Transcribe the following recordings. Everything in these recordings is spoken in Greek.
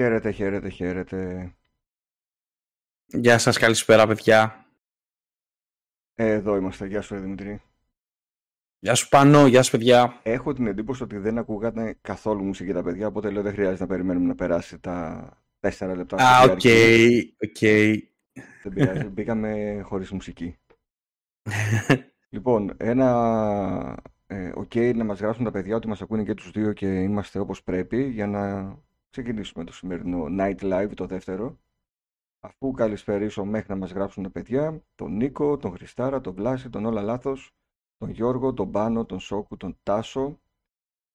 Χαίρετε, χαίρετε, χαίρετε. Γεια σας, καλησπέρα παιδιά. Ε, εδώ είμαστε. Γεια σου, ρε Δημήτρη. Γεια σου Πάνο, γεια σου παιδιά. Έχω την εντύπωση ότι δεν ακούγατε καθόλου μουσική τα παιδιά, οπότε λέω δεν χρειάζεται να περιμένουμε να περάσει τα τέσσερα λεπτά. Α, ok, ok. Δεν πειράζει, μπήκαμε χωρίς μουσική. λοιπόν, ένα ε, ok να μας γράψουν τα παιδιά ότι μας ακούνε και τους δύο και είμαστε όπως πρέπει για να ξεκινήσουμε το σημερινό Night Live, το δεύτερο. Αφού καλησπερίσω μέχρι να μας γράψουν τα παιδιά, τον Νίκο, τον Χριστάρα, τον Βλάση, τον Όλα Λάθος, τον Γιώργο, τον Πάνο, τον Σόκου, τον Τάσο,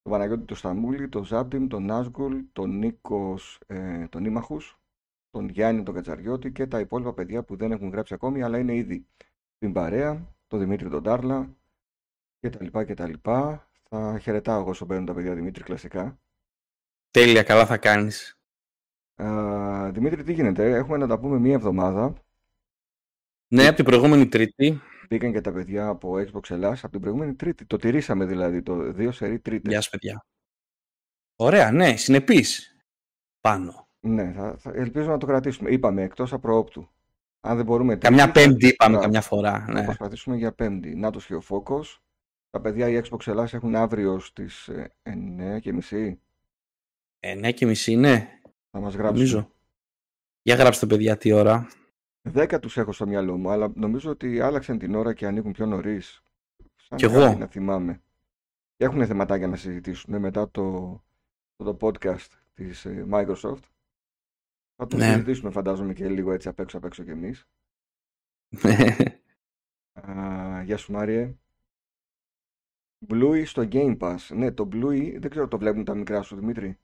τον Παναγιώτη τον Σταμούλη, τον Ζάμπτιμ, τον Νάσγκουλ, τον Νίκος, ε, τον Ήμαχους, τον Γιάννη τον Κατσαριώτη και τα υπόλοιπα παιδιά που δεν έχουν γράψει ακόμη αλλά είναι ήδη στην παρέα, τον Δημήτρη τον Τάρλα και τα λοιπά και τα λοιπά. Θα χαιρετάω εγώ όσο μπαίνουν τα παιδιά Δημήτρη κλασικά. Τέλεια, καλά θα κάνεις. Α, Δημήτρη, τι γίνεται, έχουμε να τα πούμε μία εβδομάδα. Ναι, από την προηγούμενη Τρίτη. Μπήκαν και τα παιδιά από Xbox Ελλάς από την προηγούμενη Τρίτη. Το τηρήσαμε δηλαδή, το 2 σερί Τρίτη. Γεια σου παιδιά. Ωραία, ναι, συνεπής. Πάνω. Ναι, θα, θα, ελπίζω να το κρατήσουμε. Είπαμε εκτός απροόπτου. Αν δεν μπορούμε. Καμιά τρίτη, πέμπτη είπαμε, να- καμιά φορά. Να Ναι. προσπαθήσουμε για πέμπτη. Να το και ο Φόκος. Τα παιδιά η Xbox Ελλάς έχουν αύριο στις ε, 9.30. Ε, ναι και μισή, ναι, Θα μας γράψουν. νομίζω. Για γράψτε παιδιά τι ώρα. 10 τους έχω στο μυαλό μου, αλλά νομίζω ότι άλλαξαν την ώρα και ανοίγουν πιο νωρίς. Κι εγώ. Να θυμάμαι. Και έχουν θεματάκια να συζητήσουν μετά το, το, το podcast της ε, Microsoft. Θα το Ναι. συζητήσουμε φαντάζομαι και λίγο έτσι απ' έξω απ' έξω κι εμείς. Α, γεια σου Μάριε. Bluey στο Game Pass. Ναι, το Bluey δεν ξέρω το βλέπουν τα μικρά σου Δημήτρη;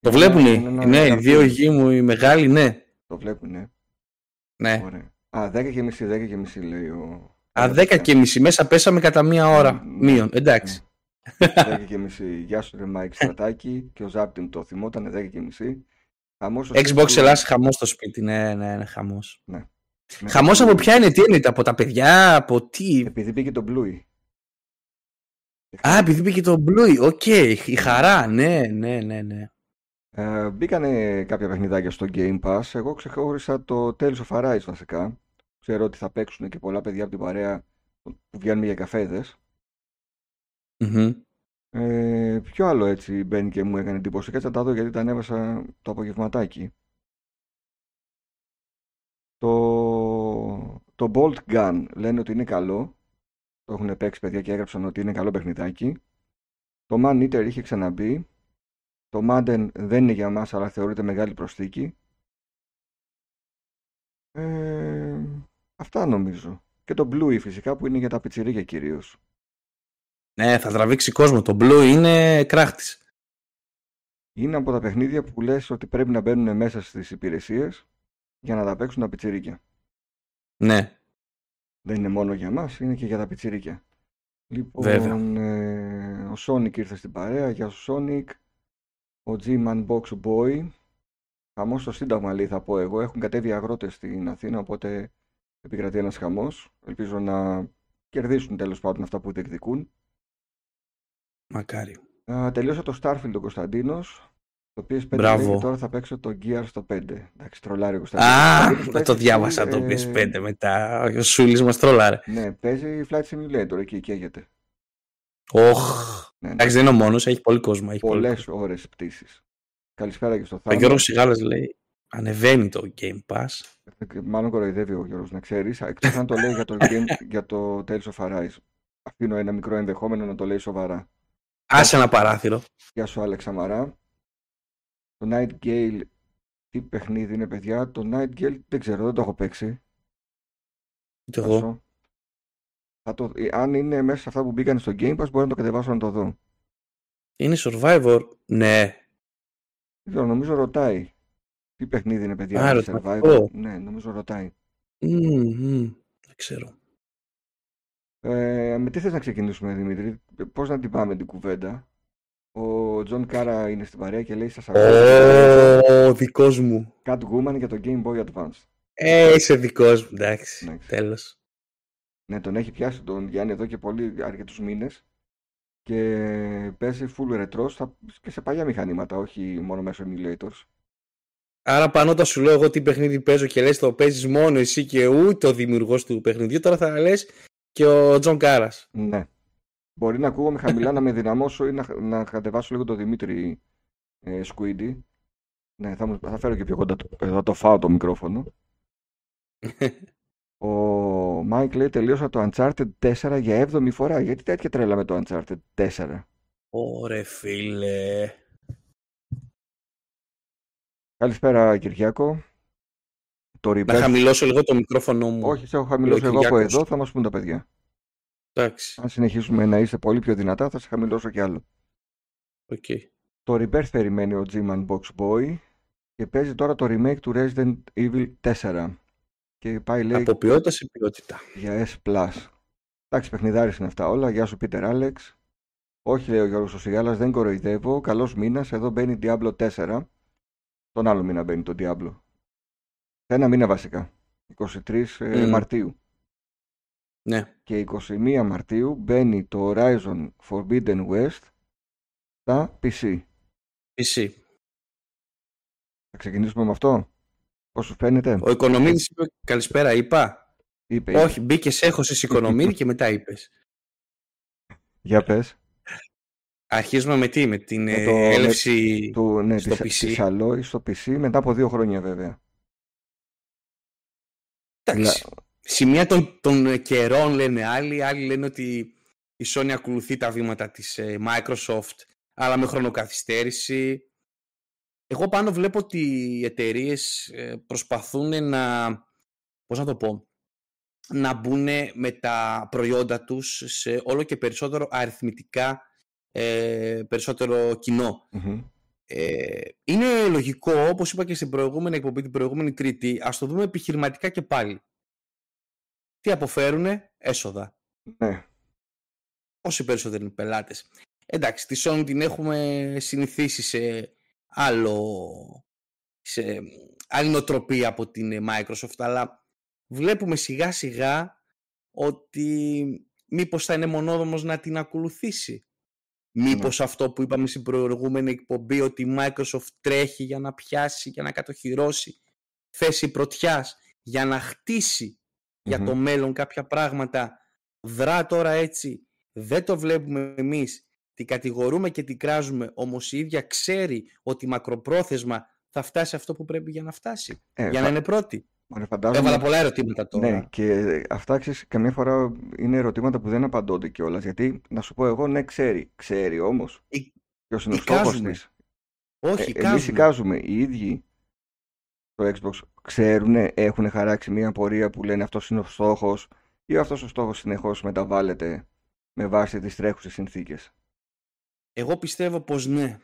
Το βλέπουνε. Είναι ένα Ναι, οι καρτούν. δύο γιοι μου, οι μεγάλοι, ναι. Το βλέπουνε. ναι. Ωραία. Α, 10 και μισή, 10 και μισή λέει ο... Α, δέκα και μισή, μέσα πέσαμε κατά μία ώρα. Ναι, Μείον, εντάξει. 10 και μισή. Γεια σου ρε Μάικ Στρατάκη και ο Ζάπτιμ το θυμόταν 10 και μισή. Χαμός στο Xbox σπίτι. Ελλάς χαμός στο σπίτι, ναι, ναι, ναι, χαμός. Ναι. Χαμός από ποια είναι, τι είναι, από τα παιδιά, από τι; Επειδή πήγε το Bluey. Α, επειδή πήγε το Bluey, ok, η χαρά, ναι, ναι, ναι, ναι. Ε, μπήκανε κάποια παιχνιδάκια στο Game Pass. Εγώ ξεχώρισα το Tales of Arise βασικά. Ξέρω ότι θα παίξουν και πολλά παιδιά από την παρέα που βγαίνουν για καφέδες. Μμμ. Ε, ποιο άλλο έτσι μπαίνει και μου έκανε εντύπωση. Κάτσε να τα δω γιατί τα ανέβασα το απογευματάκι. Το, το Bolt Gun λένε ότι είναι καλό. Το έχουν παίξει παιδιά και έγραψαν ότι είναι καλό παιχνιδάκι. Το Man Eater είχε ξαναμπεί. Το Madden δεν είναι για μας αλλά θεωρείται μεγάλη προσθήκη. Ε, αυτά νομίζω. Και το Bluey φυσικά που είναι για τα πιτσιρίκια κυρίως. Ναι, θα τραβήξει κόσμο. Το Blue είναι κράχτης. Είναι από τα παιχνίδια που λες ότι πρέπει να μπαίνουν μέσα στις υπηρεσίες για να τα παίξουν τα πιτσιρίκια. Ναι, Δεν είναι μόνο για μας, είναι και για τα πιτσιρίκια. Λοιπόν, Βέβαια. ε, ο Sonic ήρθε στην παρέα. Γεια σου Sonic. Ο G-Man Box Boy. Χαμός στο Σύνταγμα λέει θα πω εγώ. Έχουν κατέβει αγρότες στην Αθήνα, οπότε επικρατεί ένας χαμός. Ελπίζω να κερδίσουν τέλος πάντων αυτά που διεκδικούν. μακάρι. Α, τελείωσα το Starfield ο Κωνσταντίνος. Το PS5 Μπράβο. λέει και τώρα θα παίξω το Gear στο 5. Εντάξει, τρολάρει ο Κωνσταντίνος. Α, Κωνσταντίνος δεν παίζει το διάβασα ες, το PS5 μετά. Ο Σούλης μας τρολάρε. Ναι, παίζει Flight Simulator εκεί καίγεται. Οχ. Ναι, ναι. Εντάξει, δεν είναι ο μόνος, έχει πολύ κόσμο. Έχει πολύ Πολλές κόσμο. ώρες πτήσης. Καλησπέρα και στο Ο Θάνο. Γιώργος Σιγάλας λέει, ανεβαίνει το Game Pass. Ε, Μάλλον κοροϊδεύει ο Γιώργος, να ξέρεις. Εκτός αν το λέει για το, game, για το Tales of Arise. Αφήνω ένα μικρό ενδεχόμενο να το λέει σοβαρά. Άσε ένα παράθυρο. Γεια σου Άλεξ Αμαρά. Το Night Gale, τι παιχνίδι είναι παιδιά. Το Night Gale δεν ξέρω, δεν το έχω παίξει. Ούτε εγώ. Άσο. Θα το, ε, αν είναι μέσα σε αυτά που μπήκαν στο Game Pass, μπορεί να το κατεβάσω να το δω. Είναι Survivor; Ναι. Δεν ξέρω, νομίζω ρωτάει. Τι παιχνίδι είναι, παιδιά, Α, είναι ρωτάει Survivor; αυτό. Ναι, νομίζω ρωτάει. Μμμ, μμμ. Δεν ξέρω. Ε, με τι θες να ξεκινήσουμε, Δημήτρη, πώς να την πάμε την κουβέντα; Ο Τζον Κάρα είναι στην παρέα και λέει σας ακούω Ω, δικός μου. Catwoman για το Game Boy Advance. Ε, είσαι δικός μου. Εντάξει. Εντάξει. Τέλος. Ναι, τον έχει πιάσει τον Γιάννη εδώ και πολύ αρκετούς μήνες και παίζει full retro στα, και σε παλιά μηχανήματα, όχι μόνο μέσω emulators. Άρα Πάνο όταν σου λέω εγώ τι παιχνίδι παίζω και λες το παίζεις μόνο εσύ και ούτε ο δημιουργός του παιχνιδιού, τώρα θα λες και ο Τζον Κάρας. Ναι. Μπορεί να ακούγομαι χαμηλά να με δυναμώσω ή να, να κατεβάσω λίγο το Δημήτρη ε, Σκουίντι. Ναι, θα, θα φέρω και πιο κοντά, θα το φάω το μικρόφωνο. Ο Μάικ λέει τελείωσα το Uncharted 4 για 7η φορά. Γιατί τέτοια τρέλα με το Uncharted 4. Ωρε φίλε. Καλησπέρα Κυριάκο. Το Να χαμηλώσω λίγο το μικρόφωνο μου. Όχι, σε έχω χαμηλώσει εγώ από εδώ, θα μας πούν τα παιδιά. Εντάξει. Αν συνεχίσουμε να είσαι πολύ πιο δυνατά, θα σε χαμηλώσω κι άλλο. Okay. Το Rebirth περιμένει ο G-Man Box Boy και παίζει τώρα το remake του Resident Evil 4. Και πάει λέει... Από ποιότητα σε ποιότητα. Για S+. Εντάξει, παιχνιδάρι είναι αυτά όλα. Γεια σου Πίτερ Άλεξ. Όχι, λέει ο Γιώργος Σιγάλας, δεν κοροϊδεύω. Καλός μήνας, εδώ μπαίνει Diablo 4. Τον άλλο μήνα μπαίνει το Diablo. Σε ένα μήνα βασικά. 23 mm. Μαρτίου. Ναι. Και 21 Μαρτίου μπαίνει το Horizon Forbidden West στα PC. PC. Θα ξεκινήσουμε με αυτό. Πώς σου φαίνεται; Ο Οικονομίδης είπε καλησπέρα, είπα. Είπε, Όχι, μπήκες έχωσες Οικονομίδη και μετά είπες. Για πες. Αρχίζουμε με τι, με την με το, έλευση του, ναι, στο της, PC. Της στο PC μετά από δύο χρόνια βέβαια. Εντάξει. Σημεία των, των καιρών λένε άλλοι, άλλοι λένε ότι η Sony ακολουθεί τα βήματα της ε, Microsoft αλλά με χρονοκαθυστέρηση. Εγώ πάνω βλέπω ότι οι εταιρείες ε, προσπαθούν να, πώς να το πω, να μπουν με τα προϊόντα τους σε όλο και περισσότερο αριθμητικά ε, περισσότερο Ε, είναι λογικό, όπως είπα και στην προηγούμενη εκπομπή, την προηγούμενη Τρίτη, ας το δούμε επιχειρηματικά και πάλι. Τι αποφέρουνε, έσοδα. Ναι. Όσοι περισσότεροι πελάτες. Εντάξει, τη Sony την έχουμε συνηθίσει σε άλλο σε άλλη νοοτροπία από την Microsoft αλλά βλέπουμε σιγά σιγά ότι μήπως θα είναι μονόδομος να την ακολουθήσει. Μήπως ναι. αυτό που είπαμε στην προηγούμενη εκπομπή ότι η Microsoft τρέχει για να πιάσει, για να κατοχυρώσει θέση πρωτιάς, για να χτισει για το μέλλον κάποια πράγματα δρά τώρα έτσι, δεν το βλέπουμε εμείς την κατηγορούμε και την κράζουμε, όμως η ίδια ξέρει ότι μακροπρόθεσμα θα φτάσει αυτό που πρέπει για να φτάσει. Ε, για να είναι πρώτη. φαντάζομαι... Έβαλα πολλά ερωτήματα τώρα. Ναι, και αυτά ξέρεις, καμιά φορά είναι ερωτήματα που δεν απαντώνται κιόλας. Γιατί να σου πω εγώ, ναι, ξέρει. Ξέρει όμως. Ποιος είναι ο στόχος της. Όχι, ε, Εμείς εικάζουμε. Οι ίδιοι στο Xbox ξέρουν, έχουν χαράξει μια πορεία που λένε αυτός είναι ο στόχος, ή αυτός ο στόχος συνεχώς μεταβάλλεται με βάση τις τρέχουσες συνθήκες. Εγώ πιστεύω πως ναι.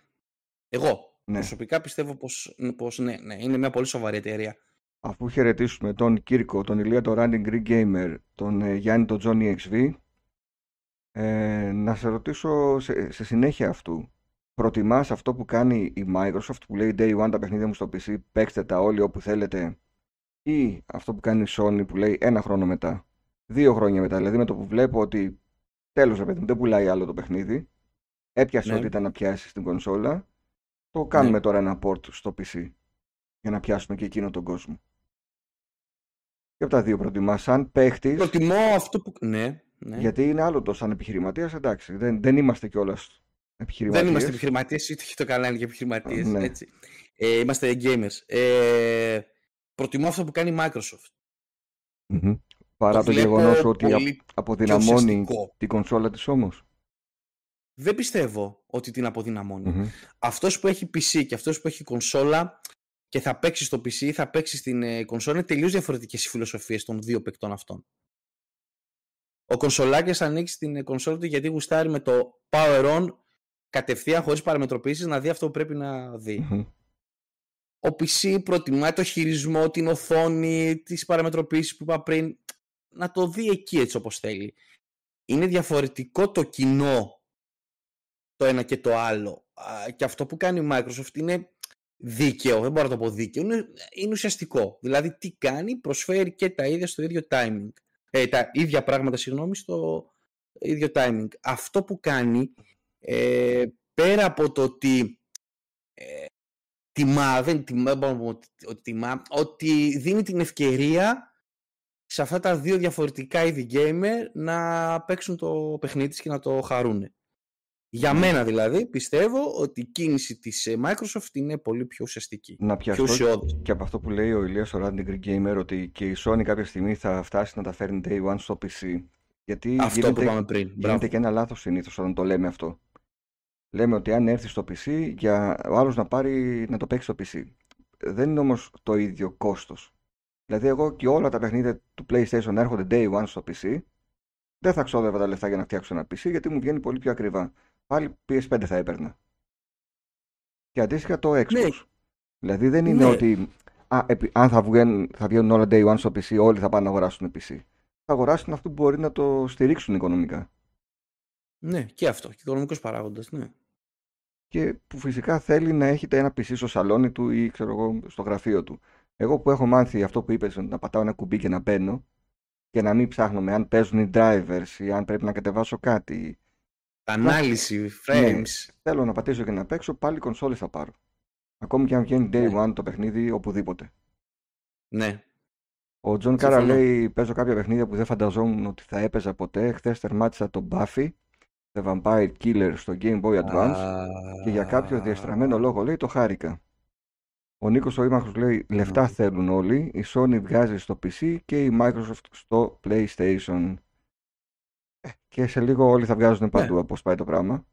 Εγώ ναι. προσωπικά πιστεύω πως, πως ναι, ναι. Είναι μια πολύ σοβαρή εταιρεία. Αφού χαιρετήσουμε τον Κύρκο, τον Ηλία τον Running Greek Gamer, τον ε, Γιάννη τον Johnny XV, ε, να σε ρωτήσω σε, σε συνέχεια αυτού. Προτιμάς αυτό που κάνει η Microsoft που λέει Day One τα παιχνίδια μου στο PC, παίξτε τα όλοι όπου θέλετε ή αυτό που κάνει η Sony που λέει ένα χρόνο μετά, δύο χρόνια μετά, δηλαδή με το που βλέπω ότι τέλος ρε παιδί δεν πουλάει άλλο το παιχνίδι, Έπιασε ναι. ό,τι ήταν να πιάσει στην κονσόλα. Το κάνουμε ναι. τώρα ένα port στο PC για να πιάσουμε και εκείνο τον κόσμο. Και από τα δύο προτιμά. Σαν παίχτη. Προτιμώ αυτό που. Ναι, ναι. Γιατί είναι άλλο το σαν επιχειρηματίας, εντάξει. Δεν, δεν είμαστε κιόλας επιχειρηματίες. Δεν είμαστε επιχειρηματίες, ούτε το καλά είναι και επιχειρηματίες. Ναι. Ε, είμαστε gamers. Ε, προτιμώ αυτό που κάνει η Microsoft. Mm-hmm. Παρά το, το γεγονός ότι αποδυναμώνει την κονσόλα της όμως δεν πιστεύω ότι την αποδυναμώνει. Mm-hmm. Αυτός που έχει PC και αυτός που έχει κονσόλα και θα παίξει στο PC ή θα παίξει στην ε, κονσόλα είναι τελείως διαφορετικές οι φιλοσοφίες των δύο παικτών αυτών. Ο κονσολάκης ανοίξει την ε, κονσόλα του γιατί γουστάρει με το power on κατευθείαν χωρίς παραμετροποιήσεις να δει αυτό που πρέπει να δει. Mm-hmm. Ο PC προτιμάει το χειρισμό, την οθόνη, τις παραμετροποιήσεις που είπα πριν, να το δει εκεί έτσι όπως θέλει. Είναι διαφορετικό το κοινό το ένα και το άλλο. Και αυτό που κάνει η Microsoft είναι δίκαιο, δεν μπορώ να το πω δίκαιο, είναι, είναι ουσιαστικό. Δηλαδή τι κάνει, προσφέρει και τα ίδια στο ίδιο timing. Ε, τα ίδια πράγματα, συγγνώμη, στο ίδιο timing. Αυτό που κάνει, ε, πέρα από το ότι ε, τιμά, δεν τιμά, ότι τιμά, ότι δίνει την ευκαιρία σε αυτά τα δύο διαφορετικά είδη gamer να παίξουν το παιχνίδι και να το χαρούν. Για ναι. μένα δηλαδή πιστεύω ότι η κίνηση της ε, Microsoft είναι πολύ πιο ουσιαστική. Να πιαστώ και από αυτό που λέει ο Ηλίας ο Randy Greek Gamer ότι και η Sony κάποια στιγμή θα φτάσει να τα φέρνει day one στο PC. Γιατί αυτό γίνεται, που είπαμε πριν. Γίνεται και ένα λάθος συνήθως όταν το λέμε αυτό. Λέμε ότι αν έρθει στο PC για ο άλλος να πάρει να το παίξει στο PC. Δεν είναι όμως το ίδιο κόστος. Δηλαδή εγώ και όλα τα παιχνίδια του PlayStation έρχονται day one στο PC. Δεν θα ξόδευα τα λεφτά για να φτιάξω ένα PC γιατί μου βγαίνει πολύ πιο ακριβά πάλι PS5 θα έπαιρνα. Και αντίστοιχα το Xbox. Ναι. Δηλαδή δεν είναι ναι. ότι α, επί, αν θα βγαίνουν, θα βγαίνουν όλα day one στο PC, όλοι θα πάνε να αγοράσουν PC. Θα αγοράσουν αυτό που μπορεί να το στηρίξουν οικονομικά. Ναι, και αυτό. Και οικονομικός παράγοντας, ναι. Και που φυσικά θέλει να έχετε ένα PC στο σαλόνι του ή ξέρω εγώ, στο γραφείο του. Εγώ που έχω μάθει αυτό που είπες, να πατάω ένα κουμπί και να μπαίνω και να μην ψάχνω με αν παίζουν οι drivers ή αν πρέπει να κατεβάσω κάτι Ανάλυση, frames. Ναι, θέλω να πατήσω και να παίξω, πάλι κονσόλες θα πάρω. Ακόμη και αν βγαίνει day ναι. one το παιχνίδι οπουδήποτε. Ναι. Ο Τζον Κάρα λέει: Παίζω κάποια παιχνίδια που δεν φανταζόμουν ότι θα έπαιζα ποτέ. Χθες τερμάτισα το Buffy, The Vampire Killer στο Game Boy Advance και για κάποιο διαστραμμένο λόγο λέει το χάρηκα. Ο Νίκος ο Ήμαχος λέει: Λεφτά θέλουν όλοι. Η Sony βγάζει στο PC και η Microsoft στο PlayStation. Και σε λίγο όλοι θα βγάζουν ναι. παντού ναι. πάει το πράγμα.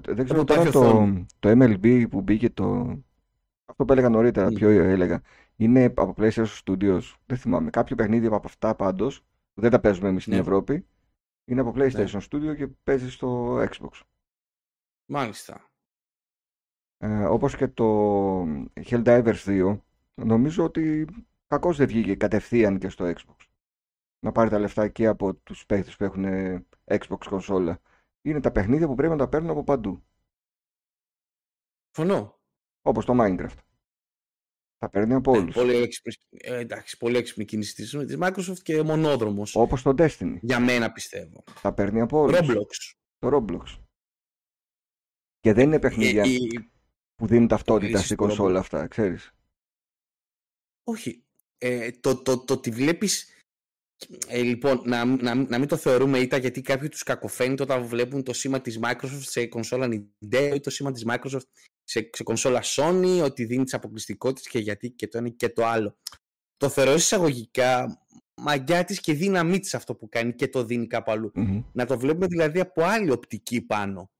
Δεν ξέρω τώρα το, το MLB που μπήκε το. Αυτό που έλεγα νωρίτερα, mm. ποιο έλεγα. Είναι από PlayStation Studios. Δεν θυμάμαι. Κάποιο παιχνίδι από αυτά πάντως, που δεν τα παίζουμε εμείς στην ναι. Ευρώπη, είναι από PlayStation ναι. Studio και παίζει στο Xbox. Μάλιστα. Ε, όπως και το Helldivers 2, νομίζω ότι κακώς δεν βγήκε κατευθείαν και στο Xbox να πάρει τα λεφτά και από τους παίχτες που έχουν Xbox κονσόλα. Είναι τα παιχνίδια που πρέπει να τα παίρνουν από παντού. Φωνώ. Όπως το Minecraft. Τα παίρνει από όλους. Ε, πολύ, έξυπνη, ε, εντάξει, πολύ έξυπνη κίνηση της, της Microsoft και μονόδρομος. Όπως το Destiny. Για μένα πιστεύω. Τα παίρνει από όλους. Roblox. Το Roblox. Και δεν είναι παιχνίδια ε, που δίνουν ταυτότητα στην κονσόλα αυτά, ξέρεις. Όχι. Ε, το, το, το, ότι βλέπεις ε, λοιπόν, να, να, να, μην το θεωρούμε ήττα γιατί κάποιοι τους κακοφαίνεται όταν βλέπουν το σήμα της Microsoft σε κονσόλα Nintendo ή το σήμα της Microsoft σε, σε κονσόλα Sony, ότι δίνει τις αποκλειστικότητες και γιατί και το ένα και το άλλο. Το θεωρώ εισαγωγικά μαγιά της και δύναμή της αυτό που κάνει και το δίνει κάπου Να το βλέπουμε δηλαδή από άλλη οπτική πάνω.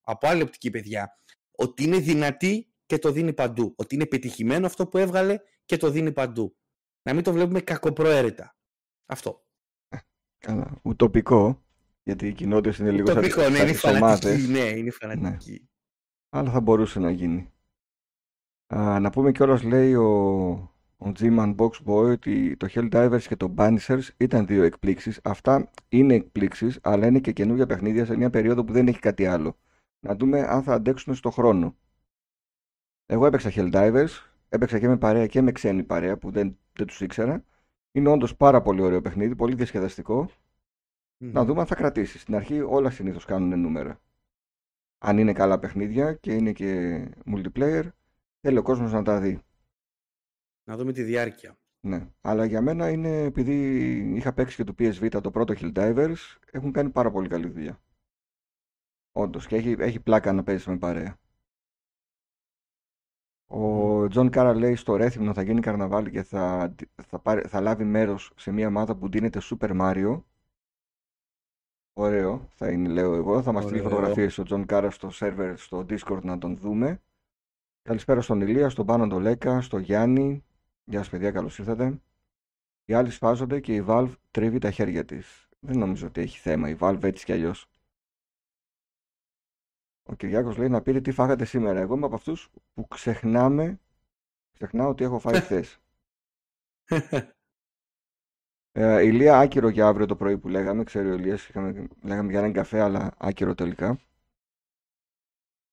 Από άλλη οπτική παιδιά. Ότι είναι δυνατή και το δίνει παντού. Ότι είναι πετυχημένο αυτό που έβγαλε και το δίνει παντού. Να μην το βλέπουμε κακοπροαίρετα. Αυτό. Καλά. Ουτοπικό. Γιατί οι κοινότητε είναι λίγο Ουτοπικό, σαν, ναι, είναι φανατική. Ναι, είναι φανατική. Ναι. Αλλά θα μπορούσε να γίνει. Α, να πούμε κιόλας, λέει ο, ο G-Man Box Boy ότι το Helldivers και το Banishers ήταν δύο εκπλήξεις. Αυτά είναι εκπλήξεις, αλλά είναι και καινούργια παιχνίδια σε μια περίοδο που δεν έχει κάτι άλλο. Να δούμε αν θα αντέξουν στο χρόνο. Εγώ έπαιξα Helldivers, έπαιξα και με παρέα και με ξένη παρέα που δεν, δεν τους ήξερα είναι όντως πάρα πολύ ωραίο παιχνίδι, πολύ διασκεδαστικό. Να δούμε αν θα κρατήσεις. Στην αρχή όλα συνήθως κάνουν νούμερα. Αν είναι καλά παιχνίδια και είναι και multiplayer, θέλει ο κόσμος να τα δει. Να δούμε τη διάρκεια. Ναι. Αλλά για μένα είναι επειδή είχα παίξει και το PSV το πρώτο Divers, έχουν κάνει πάρα πολύ καλή δουλειά. Όντως. Και έχει, έχει πλάκα να παίζεις με παρέα. Ο Τζον Κάρα λέει στο Ρέθυμνο θα γίνει καρναβάλι και θα, θα, πάρει, θα λάβει μέρος σε μια ομάδα που ντύνεται Super Mario. Ωραίο, θα είναι λέω εγώ. Θα μας στείλει φωτογραφίες ο Τζον Κάρα στο σερβερ στο Discord να τον δούμε. Καλησπέρα στον Ηλία, στον Πάνο τον Λέκα, στον Γιάννη. Γεια σας παιδιά, καλώς ήρθατε. Οι άλλοι σφάζονται και η Valve τρίβει τα χέρια της. Δεν νομίζω ότι έχει θέμα η Valve έτσι κι αλλιώς. Ο Κυριάκος λέει να πείτε τι φάγατε σήμερα. Εγώ είμαι από αυτούς που ξεχνάμε, ξεχνάω ότι έχω φάει χθες. ε, ηλία άκυρο για αύριο το πρωί που λέγαμε, ξέρει ο Ηλίας, είχαμε, λέγαμε για έναν καφέ αλλά άκυρο τελικά.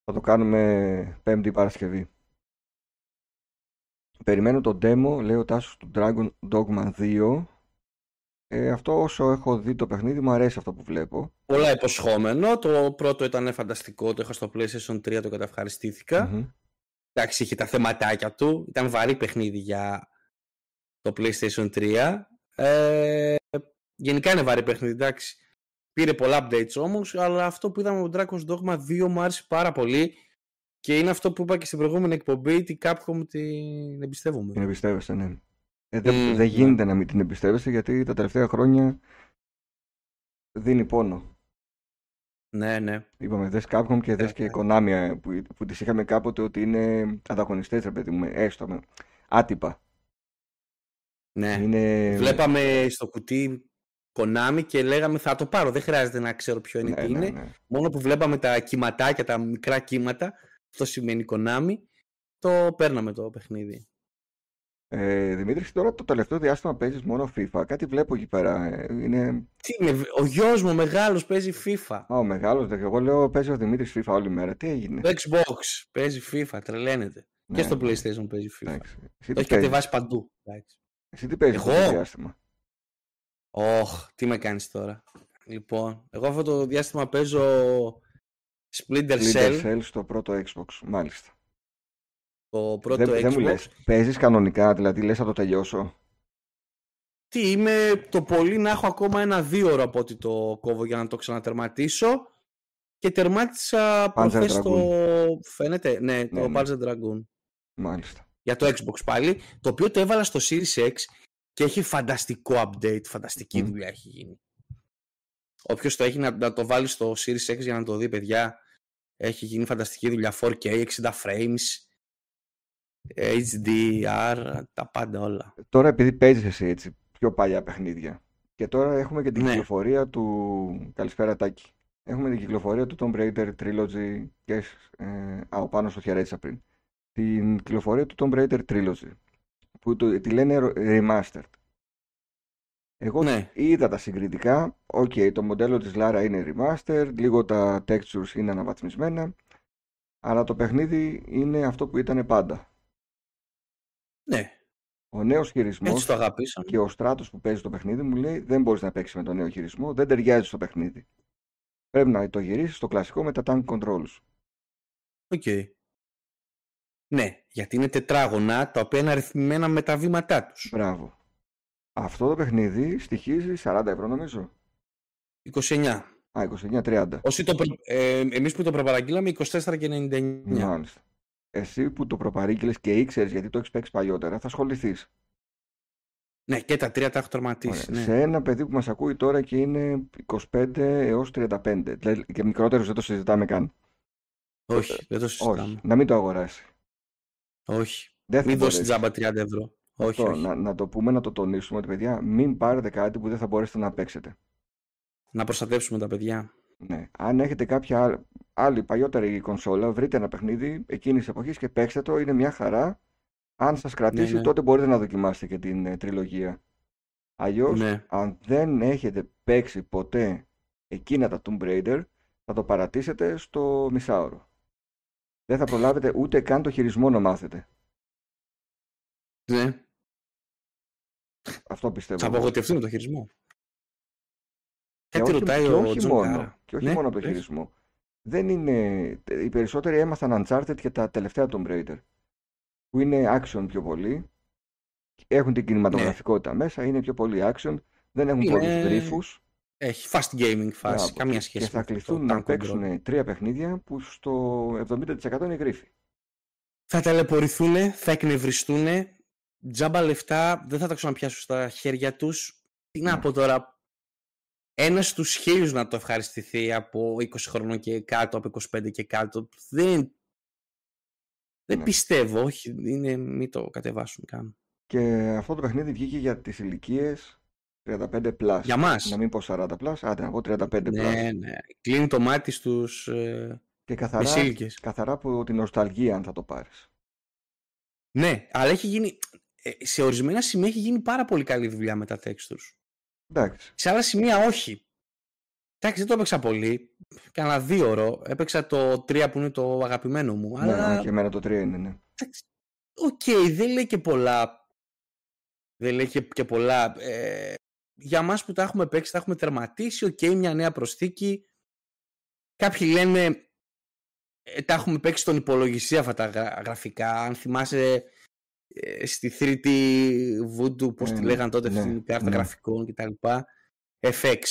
Θα το κάνουμε πέμπτη Παρασκευή. Περιμένω το demo, λέει ο Τάσος του Dragon Dogma 2 ε, αυτό όσο έχω δει το παιχνίδι μου αρέσει αυτό που βλέπω. Πολλά υποσχόμενο. Το πρώτο ήταν φανταστικό. Το είχα στο PlayStation 3, το καταυχαριστηθηκα εντάξει, είχε τα θεματάκια του. Ήταν βαρύ παιχνίδι για το PlayStation 3. Ε, γενικά είναι βαρύ παιχνίδι, εντάξει. Πήρε πολλά updates όμως, αλλά αυτό που είδαμε με τον Dragon's Dogma 2 μου άρεσε πάρα πολύ και είναι αυτό που είπα και στην προηγούμενη εκπομπή, την Capcom την εμπιστεύομαι. Την εμπιστεύεσαι, ναι. Ε, δεν, δεν γίνεται να μην την εμπιστεύεσαι γιατί τα τελευταία χρόνια δίνει πόνο. Ναι, ναι. Είπαμε, δες Capcom και δες και Konami ε, που, που τις είχαμε κάποτε ότι είναι ανταγωνιστές, ρε παιδί μου, έστω με άτυπα. Ναι. Είναι... Βλέπαμε στο κουτί Konami και λέγαμε θα το πάρω, δεν χρειάζεται να ξέρω ποιο είναι ναι, τι ναι, είναι. Ναι. Μόνο που βλέπαμε τα κυματάκια, τα μικρά κύματα, αυτό σημαίνει Konami, το παίρναμε το παιχνίδι. Ε, Δημήτρης, τώρα το τελευταίο διάστημα παίζεις μόνο FIFA. Κάτι βλέπω εκεί πέρα. Ε, είναι... Τι είναι, ο γιος μου μεγάλος παίζει FIFA. Α, ο μεγάλος, εγώ λέω παίζει ο Δημήτρης FIFA όλη μέρα. Τι έγινε; Το Xbox παίζει FIFA, τρελαίνεται. Ναι, και στο ναι. PlayStation παίζει FIFA. Εντάξει. Το έχει κατεβάσει παντού. Εντάξει. Εσύ τι παίζεις εγώ... το διάστημα; Ωχ, τι με κάνεις τώρα. Λοιπόν, εγώ αυτό το διάστημα παίζω Splinter, Splinter Cell. Cell στο πρώτο Xbox, μάλιστα. Το πρώτο δεν, Xbox. Δεν μου λες. Παίζεις κανονικά, δηλαδή λες να το τελειώσω. Τι, είμαι το πολύ να έχω ακόμα ένα δύο ώρα από ότι το κόβω για να το ξανατερματίσω και τερμάτισα προχθές το... Φαίνεται, ναι, ναι το ναι. Panzer Dragoon. Μάλιστα. Για το Xbox πάλι, το οποίο το έβαλα στο Series X και έχει φανταστικό update, φανταστική mm. δουλειά έχει γίνει. Όποιος το έχει να, να το βάλει στο Series X για να το δει, παιδιά, έχει γίνει φανταστική δουλειά, 4K, 60 frames, HDR, τα πάντα όλα. Τώρα επειδή παίζεις εσύ έτσι πιο παλιά παιχνίδια και τώρα έχουμε και την ναι. κυκλοφορία του... Καλησπέρα Τάκη. Έχουμε την κυκλοφορία του Tomb Raider Trilogy και... Ε... Α, ο Πάνος τον χαιρέτησα πριν. Την κυκλοφορία του Tomb Raider Trilogy που το, τη λένε Remastered. Εγώ ναι. είδα τα συγκριτικά. Ok, okay, το μοντέλο της Lara είναι remastered, λίγο τα textures είναι αναβαθμισμένα, αλλά το παιχνίδι είναι αυτό που ήταν πάντα. Ναι. Ο νέος χειρισμός το και ο Στράτος που παίζει το παιχνίδι μου λέει δεν μπορείς να παίξεις με τον νέο χειρισμό, δεν ταιριάζει στο παιχνίδι. Πρέπει να το γυρίσεις στο κλασικό με τα tank controls. Ok. Okay. Ναι, γιατί είναι τετράγωνα τα οποία είναι αριθμημένα με τα βήματά τους. Μπράβο. Αυτό το παιχνίδι στοιχίζει 40 ευρώ νομίζω. 29. Α, 29-30. Όσοι το ε, εμείς που το προπαραγγείλαμε 24 και 99. Μάλιστα εσύ που το προπαρήγγειλες και ήξερες γιατί το έχεις παίξει παλιότερα, θα ασχοληθείς. Ναι, και τα τρία τα έχω τερματίσει. Ναι. Σε ένα παιδί που μας ακούει τώρα και είναι 25 έως 35. Δηλαδή και μικρότερος δεν το συζητάμε καν. Όχι, δεν το συζητάμε. Όχι, να μην το αγοράσει. Όχι. Δεν μην δώσει τζάμπα 30 ευρώ. όχι, όχι. Να, να το πούμε, να το τονίσουμε ότι παιδιά μην πάρετε κάτι που δεν θα μπορέσετε να παίξετε. Να προστατεύσουμε τα παιδιά. Ναι. Αν έχετε κάποια άλλη παλιότερη κονσόλα, βρείτε ένα παιχνίδι εκείνης της εποχής και παίξτε το. Είναι μια χαρά. Αν σας κρατήσει, ναι, ναι. τότε μπορείτε να δοκιμάσετε και την ε, τριλογία. Αλλιώς, ναι. αν δεν έχετε παίξει ποτέ εκείνα τα Tomb Raider, θα το παρατήσετε στο μισάωρο. Δεν θα προλάβετε ούτε καν το χειρισμό να μάθετε. Ναι. Αυτό πιστεύω. Θα απογοητευτούν το χειρισμό. Κάτι ρωτάει και ο όχι μόνο, Και όχι ναι, μόνο από το χειρισμό. Δεν είναι... Οι περισσότεροι έμαθαν Uncharted και τα τελευταία Tomb Raider. Που είναι action πιο πολύ. Έχουν την κινηματογραφικότητα ναι. μέσα, είναι πιο πολύ action. Δεν έχουν είναι... πολλούς γρίφους. Έχει fast gaming φάση, καμία σχέση. Και θα κληθούν να παίξουν τρία παιχνίδια που στο 70% είναι γρίφοι. Θα ταλαιπωρηθούν, θα εκνευριστούν, τζάμπα λεφτά, δεν θα τα ξαναπιάσουν στα χέρια τους. Τι να ναι. πω τώρα, ένας στους χίλιους να το ευχαριστηθεί από 20 χρονών και κάτω, από 25 και κάτω. Δεν, δεν ναι. πιστεύω, όχι, είναι, μην το κατεβάσουν καν. Και αυτό το παιχνίδι βγήκε για τις ηλικίες 35 plus. Για μας. Να μην πω 40 plus, άντε να πω 35 plus. Ναι, ναι. Κλείνει το μάτι στους ε, Και καθαρά, καθαρά από την νοσταλγία αν θα το πάρεις. Ναι, αλλά έχει γίνει, ε, σε ορισμένα σημεία έχει γίνει πάρα πολύ καλή δουλειά με τα textures. Εντάξει. Σε άλλα σημεία όχι. Εντάξει, δεν το έπαιξα πολύ. Κάνα δίωρο. Έπαιξα το 3 που είναι το αγαπημένο μου. Ναι, αλλά... και εμένα το 3 είναι, ναι. Ok, okay, δεν λέει και πολλά. Δεν λέει και, πολλά. Ε, για μας που τα έχουμε παίξει, τα έχουμε τερματίσει. Ok, okay, μια νέα προσθήκη. Κάποιοι λένε ε, τα έχουμε παίξει στον υπολογιστή αυτά τα γραφικά. Αν θυμάσαι ε, στη 3D Voodoo, πώς τη λέγανε τότε, ναι, την κάρτα ναι. γραφικών κτλ. FX.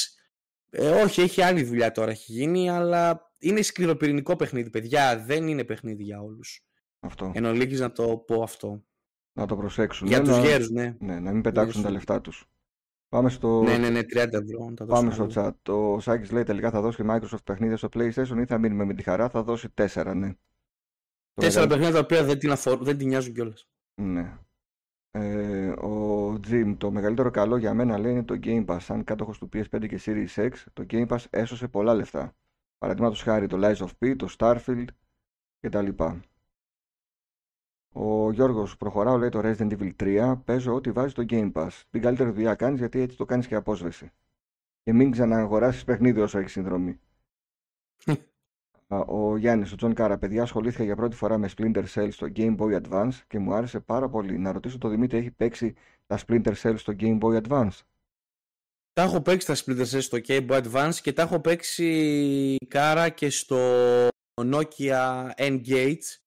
Ε, όχι, έχει άλλη δουλειά τώρα έχει γίνει, αλλά είναι σκληροπυρηνικό παιχνίδι, παιδιά. Δεν είναι παιχνίδι για όλους. Αυτό. Εν ολίγης να το πω αυτό. Να το προσέξουν. Για ναι, τους γέρους, ναι. ναι. Να μην πετάξουν τα λεφτά τους. Πάμε στο... Ναι, ναι, ναι, 30 ευρώ. Πάμε στο chat. Το Σάκης λέει τελικά θα δώσει Microsoft παιχνίδια στο PlayStation ή θα μείνουμε με τη χαρά. Θα δώσει 4, ναι. Τέσσερα παιχνίδια τα οποία δεν την, αφορ... δεν την νοιάζουν κιόλας. Ναι. Ε, ο Jim, το μεγαλύτερο καλό για μένα λέει είναι το Game Pass. Σαν κάτοχος του PS5 και Series X, το Game Pass έσωσε πολλά λεφτά. Παραδείγματος χάρη το Lies of P, το Starfield κτλ. Ο Γιώργος προχωράω, λέει το Resident Evil 3. Παίζω ό,τι βάζει το Game Pass. Την καλύτερη δουλειά κάνεις γιατί έτσι το κάνεις και απόσβεση. Και μην ξαναγοράσει παιχνίδι όσο έχεις συνδρομή. ο Γιάννης, ο Τζον Κάρα, παιδιά, ασχολήθηκα για πρώτη φορά με Splinter Cell στο Game Boy Advance και μου άρεσε πάρα πολύ. Να ρωτήσω το Δημήτρη, έχει παίξει τα Splinter Cell στο Game Boy Advance; Τα έχω παίξει τα Splinter Cell στο Game Boy Advance και τα έχω παίξει κάρα και στο Nokia N-Gage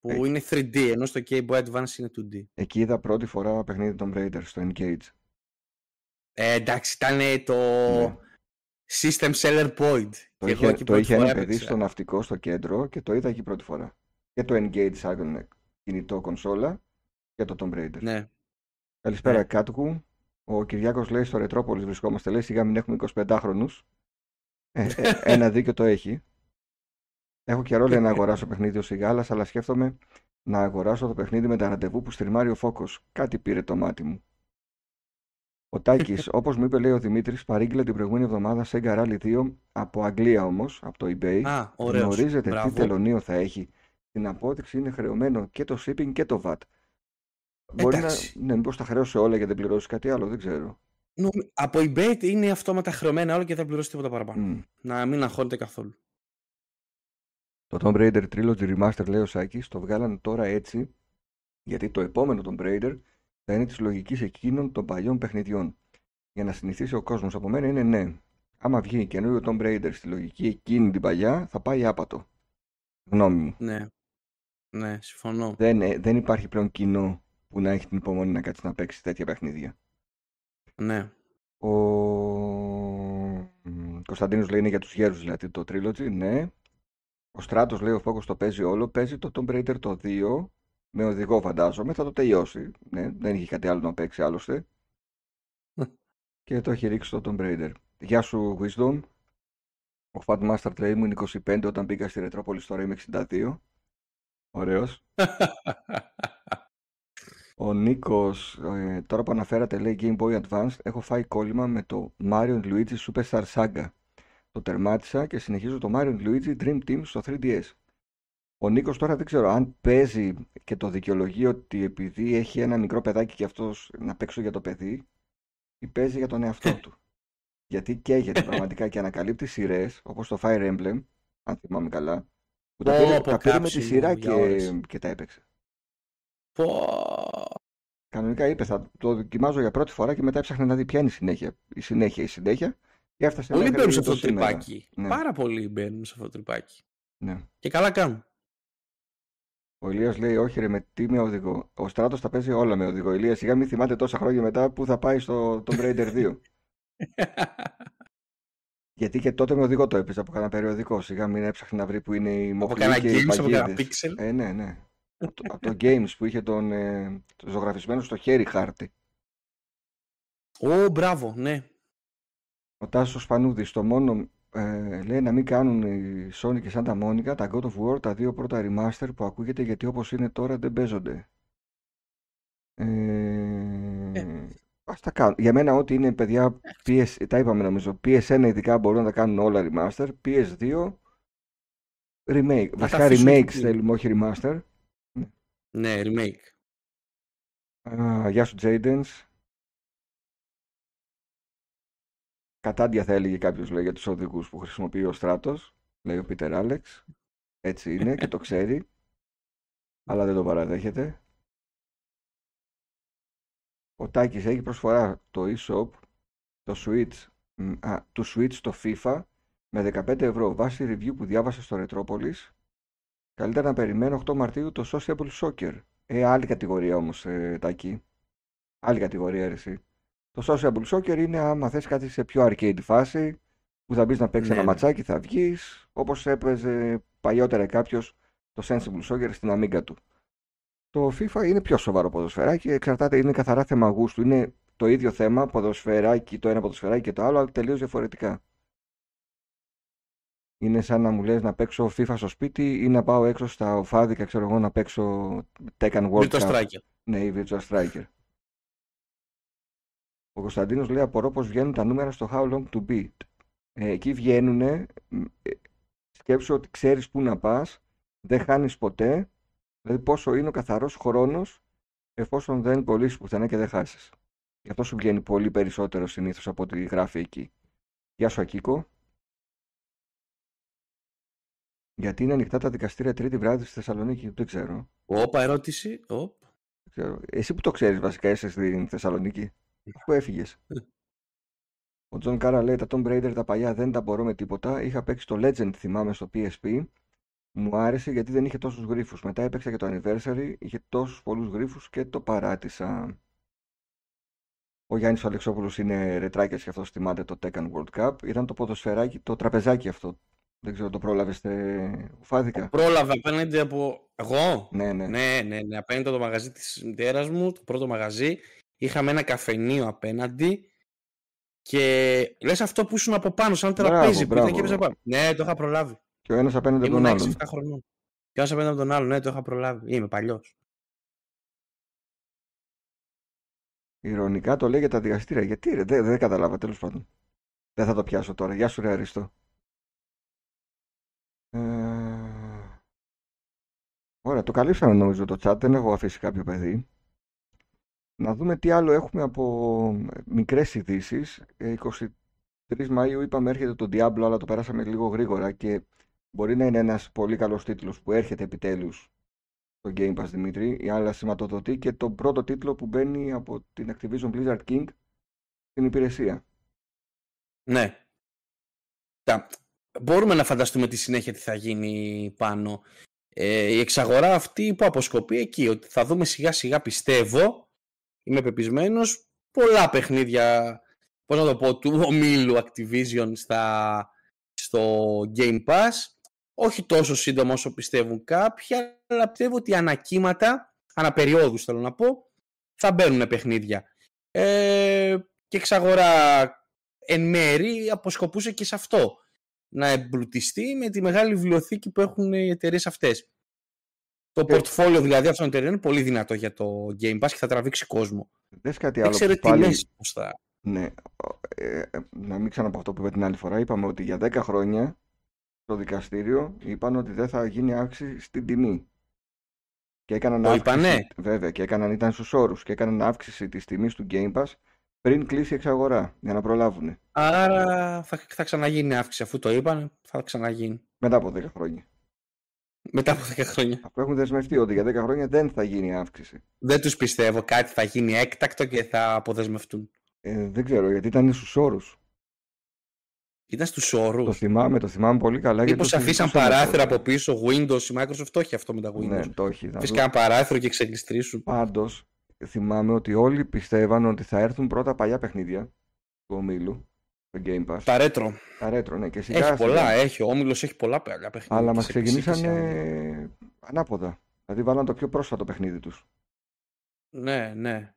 που είναι 3D, ενώ στο Game Boy Advance είναι 2D. Εκεί είδα πρώτη φορά παιχνίδι Tomb Raider στο N-Gage. Ε, εντάξει, ήταν το ναι. System Seller Point. Το και είχε, το είχε ένα παιδί στο ναυτικό στο κέντρο και το είδα εκεί πρώτη φορά. Και το Engage σαν κινητό κονσόλα και το Tomb Raider. Ναι. Καλησπέρα ναι. Κάτοικου. Ο Κυριάκος λέει στο Ρετρόπολης βρισκόμαστε. Λέει σιγά μην έχουμε 25 χρόνους. Ε, ε, ένα δίκιο το έχει. Έχω καιρό λέει, να αγοράσω παιχνίδι ο Σιγάλα, αλλά σκέφτομαι να αγοράσω το παιχνίδι με τα ραντεβού που στριμάρει ο Φόκος. Κάτι πήρε το μάτι μου. Ο Τάκης, όπως μου είπε, λέει ο Δημήτρης, παρήγγειλε την προηγούμενη εβδομάδα σε Rally 2 από Αγγλία όμως, από το eBay. Α, Γνωρίζετε τι τελωνίο θα έχει. Την απόδειξη είναι χρεωμένο και το shipping και το VAT. Μπορεί να. Ναι, μήπως τα χρέωσε όλα και δεν πληρώσεις κάτι άλλο, δεν ξέρω. Από eBay είναι αυτόματα χρεωμένα όλα και δεν πληρώσει τίποτα παραπάνω. Να μην αγχώνεται καθόλου. Το Tomb Raider Trilogy Remaster, λέει ο Σάκης, το βγάλανε τώρα έτσι, γιατί το επόμενο Tomb Raider θα είναι της λογικής εκείνων των παλιών παιχνιδιών. Για να συνηθίσει ο κόσμος από μένα είναι ναι. Άμα βγει καινούριο Tomb Raider στη λογική εκείνη την παλιά, θα πάει άπατο. Γνώμη μου. Ναι. Ναι, συμφωνώ. Δεν, ε, δεν υπάρχει πλέον κοινό που να έχει την υπομονή να κάτσει να παίξει τέτοια παιχνίδια. Ναι. Ο Κωνσταντίνος λέει είναι για τους γέρους δηλαδή το Trilogy, ναι. Ο Στράτος λέει: Ο Φόκος το παίζει όλο. Παίζει το Tomb Raider το 2 με οδηγό, φαντάζομαι. Θα το τελειώσει. Ναι, δεν είχε κάτι άλλο να παίξει άλλωστε. και το έχει ρίξει το Tomb Raider. Γεια σου, Wisdom. Ο Fat Master λέει μου είναι 25 όταν μπήκα στη Ρετρόπολη τώρα είμαι 62. Ωραίος. Ο Νίκος, ε, τώρα που αναφέρατε, λέει Game Boy Advance, έχω φάει κόλλημα με το Mario Luigi Superstar Saga. Το τερμάτισα και συνεχίζω το Mario Luigi Dream Team στο 3DS. Ο Νίκος τώρα δεν ξέρω αν παίζει και το δικαιολογεί ότι επειδή έχει ένα μικρό παιδάκι και αυτός να παίξω για το παιδί ή παίζει για τον εαυτό του. Γιατί καίγεται πραγματικά και ανακαλύπτει σειρές όπως το Fire Emblem, αν θυμάμαι καλά, που τα πήρε, τα πήρε με τη σειρά και, και τα έπαιξε. Πω. Κανονικά είπε, θα το δοκιμάζω για πρώτη φορά και μετά έψαχνε να δει ποια είναι η συνέχεια. Η συνέχεια, η συνέχεια Έφτασε πολλοί μπαίνουν σε αυτό το τρυπάκι. Ναι. Πάρα πολλοί μπαίνουν σε αυτό το τρυπάκι. Ναι. Και καλά κάνουν. Ο Ηλίας λέει: Όχι, ρε, με τι με οδηγό. Ο Στράτος τα παίζει όλα με οδηγό. Ηλίας, σιγά μην θυμάται τόσα χρόνια μετά που θα πάει στο Tomb Raider 2. Γιατί και τότε με οδηγό το έπαιζα από κανένα περιοδικό. Σιγά μην έψαχνε να βρει που είναι η μοχλή και οι παγίδες. Ε, ναι, ναι. από, το, από το Games που είχε τον ε, ζωγραφισμένο στο χέρι χάρτη. Ω, μπράβο, ναι. Ο Τάσος Σπανούδη, το μόνο ε, λέει να μην κάνουν η Sony και Santa Monica τα God of War, τα δύο πρώτα remaster που ακούγεται γιατί όπως είναι τώρα δεν παίζονται. Ε, ε. Ας τα κάνουν. Για μένα ό,τι είναι παιδιά, PS, τα είπαμε νομίζω, PS1 ειδικά μπορούν να τα κάνουν όλα remaster, PS2 remake. Βασικά remakes θέλουμε, όχι remaster. Ναι, remake. γεια σου Jadens. Κατάντια θα έλεγε κάποιος λέει για τους οδηγούς που χρησιμοποιεί ο στράτος, λέει ο Πίτερ Άλεξ. Έτσι είναι και το ξέρει, αλλά δεν το παραδέχεται. Ο Τάκης έχει προσφορά το e-shop, το Switch, α, του Switch στο FIFA με 15 ευρώ βάσει review που διάβασε στο Retropolis Καλύτερα να περιμένω 8 Μαρτίου το Sociable Soccer. Ε, άλλη κατηγορία όμως, ε, Τάκη. Άλλη κατηγορία, εσύ. Το Sociable Soccer είναι άμα θες κάτι σε πιο arcade φάση, που θα μπεις να παίξεις Ναι, ένα ναι. ματσάκι, θα βγεις, όπως έπαιζε παλιότερα κάποιος το Sensible Soccer στην Amiga του. Το FIFA είναι πιο σοβαρό ποδοσφαιράκι, εξαρτάται, είναι καθαρά θέμα γούστου. Είναι το ίδιο θέμα, ποδοσφαιράκι, το ένα ποδοσφαιράκι και το άλλο, αλλά τελείως διαφορετικά. Είναι σαν να μου λες να παίξω FIFA στο σπίτι ή να πάω έξω στα οφάδικα, ξέρω εγώ, να παίξω Tekken World Virtua Cup. Striker. Ναι, η Virtua Striker. Ο Κωνσταντίνος λέει απορώ πως βγαίνουν τα νούμερα στο How Long to Beat. Ε, εκεί βγαίνουν, σκέψου ότι ξέρεις πού να πας, δεν χάνεις ποτέ, δηλαδή πόσο είναι ο καθαρός χρόνος εφόσον δεν κολλήσεις πουθενά και δεν χάσεις. Γι' αυτό σου βγαίνει πολύ περισσότερο συνήθως από ό,τι γράφει εκεί. Γεια σου Ακίκο. Γιατί είναι ανοιχτά τα δικαστήρια τρίτη βράδυ στη Θεσσαλονίκη, δεν ξέρω. Όπα, ερώτηση. Οπ. Δεν ξέρω. Εσύ που το ξέρεις βασικά, είσαι στην Θεσσαλονίκη; Πού έφυγες. Ο Τζον Κάρα λέει τα Tomb Raider τα παλιά δεν τα μπορώ με τίποτα. Είχα παίξει το Legend θυμάμαι στο PSP. Μου άρεσε γιατί δεν είχε τόσους γρίφους. Μετά έπαιξα και το Anniversary, είχε τόσους πολλούς γρίφους και το παράτησα. Ο Γιάννης Αλεξόπουλος είναι ρετράκιας και αυτός θυμάται το Tekken World Cup. Ήταν το ποδοσφαιράκι, το τραπεζάκι αυτό. Δεν ξέρω, το πρόλαβες τε... ουφάδικα. Πρόλαβα απέναντι από. Εγώ; Ναι, ναι. Ναι, ναι, ναι. Απέναντι από το μαγαζί της μητέρας μου, το πρώτο μαγαζί. Είχαμε ένα καφενείο απέναντι. Και λες αυτό που ήσουν από πάνω, σαν Μπράβο, τραπέζι που ήταν μπράβο. και έπαιζε πάνω. Ναι, το είχα προλάβει. Και ο ένας απέναντι από τον Ήμουν άλλον. 6-7 χρονών. Και ένας απέναντι από τον άλλο, ναι, το είχα προλάβει. Είμαι παλιός. Ηρωνικά το λέει για τα δικαστήρια. Γιατί ρε, δεν, δεν καταλάβα τέλος πάντων. Δεν θα το πιάσω τώρα. Γεια σου ρε Αριστό. Ε... Ωραία, το καλύψαμε νομίζω το chat. Δεν έχω αφήσει κάποιο παιδί. Να δούμε τι άλλο έχουμε από μικρές ειδήσεις. 23 Μαΐου είπαμε έρχεται το Diablo, αλλά το περάσαμε λίγο γρήγορα και μπορεί να είναι ένας πολύ καλός τίτλος που έρχεται επιτέλους στο Game Pass Δημήτρη, αλλά σηματοδοτεί και τον πρώτο τίτλο που μπαίνει από την Activision Blizzard King στην υπηρεσία. Ναι. Τα... Μπορούμε να φανταστούμε τη συνέχεια τι θα γίνει πάνω. Ε, η εξαγορά αυτή που αποσκοπεί εκεί, ότι θα δούμε σιγά σιγά πιστεύω, είμαι πεπισμένος, πολλά παιχνίδια, πώς να το πω, του ομίλου Activision στα, στο Game Pass. Όχι τόσο σύντομα όσο πιστεύουν κάποιοι, αλλά πιστεύω ότι ανακύματα, αναπεριόδους θέλω να πω, θα μπαίνουν παιχνίδια. Ε, και εξαγορά εν μέρη αποσκοπούσε και σε αυτό. Να εμπλουτιστεί με τη μεγάλη βιβλιοθήκη που έχουν οι εταιρείες αυτές. Το Ε. portfolio δηλαδή αυτών των εταιρείων είναι πολύ δυνατό για το Game Pass και θα τραβήξει κόσμο. Δες κάτι Δεν άλλο ξέρω που πάλι... τιμές πώς θα... Ναι, ε, ε, να μην ξαναπώ αυτό που είπα την άλλη φορά. Είπαμε ότι για 10 χρόνια το δικαστήριο είπαν ότι δεν θα γίνει αύξηση στην τιμή. Και έκαναν Το αύξηση, είπανε; βέβαια, και έκαναν, ήταν στους όρους και έκαναν αύξηση της τιμής του Game Pass πριν κλείσει η εξαγορά, για να προλάβουν. Άρα θα, θα ξαναγίνει αύξηση αφού το είπαν, θα ξαναγίνει. Μετά από 10 χρόνια. Μετά από 10 χρόνια. Αφού έχουν δεσμευτεί ότι για 10 χρόνια δεν θα γίνει αύξηση. Δεν τους πιστεύω κάτι θα γίνει έκτακτο και θα αποδεσμευτούν. Ε, δεν ξέρω, γιατί ήταν στους όρους. Ήταν στους Το όρους. θυμάμαι, το θυμάμαι πολύ καλά. γιατί Μήπως το αφήσαν συζητούσαμε παράθυρα τότε. από πίσω Windows, η Microsoft το έχει αυτό με τα Windows. Ναι, το έχει. θα Αφήσεις δω. κανένα παράθυρο και ξεκλειστρήσουν. Πάντως, θυμάμαι ότι όλοι πιστεύαν ότι θα έρθουν πρώτα παλιά παιχνίδια του ομίλου, το Game Pass. Τα retro. Τα retro, ναι, και σιγά Έχει σιγά. πολλά, έχει. Ο Όμιλος έχει πολλά παλιά παιχνίδια. Αλλά και μας σε PC και σε ξεκινήσανε Android. ανάποδα. Δηλαδή βάλαν το πιο πρόσφατο παιχνίδι τους. Ναι, ναι.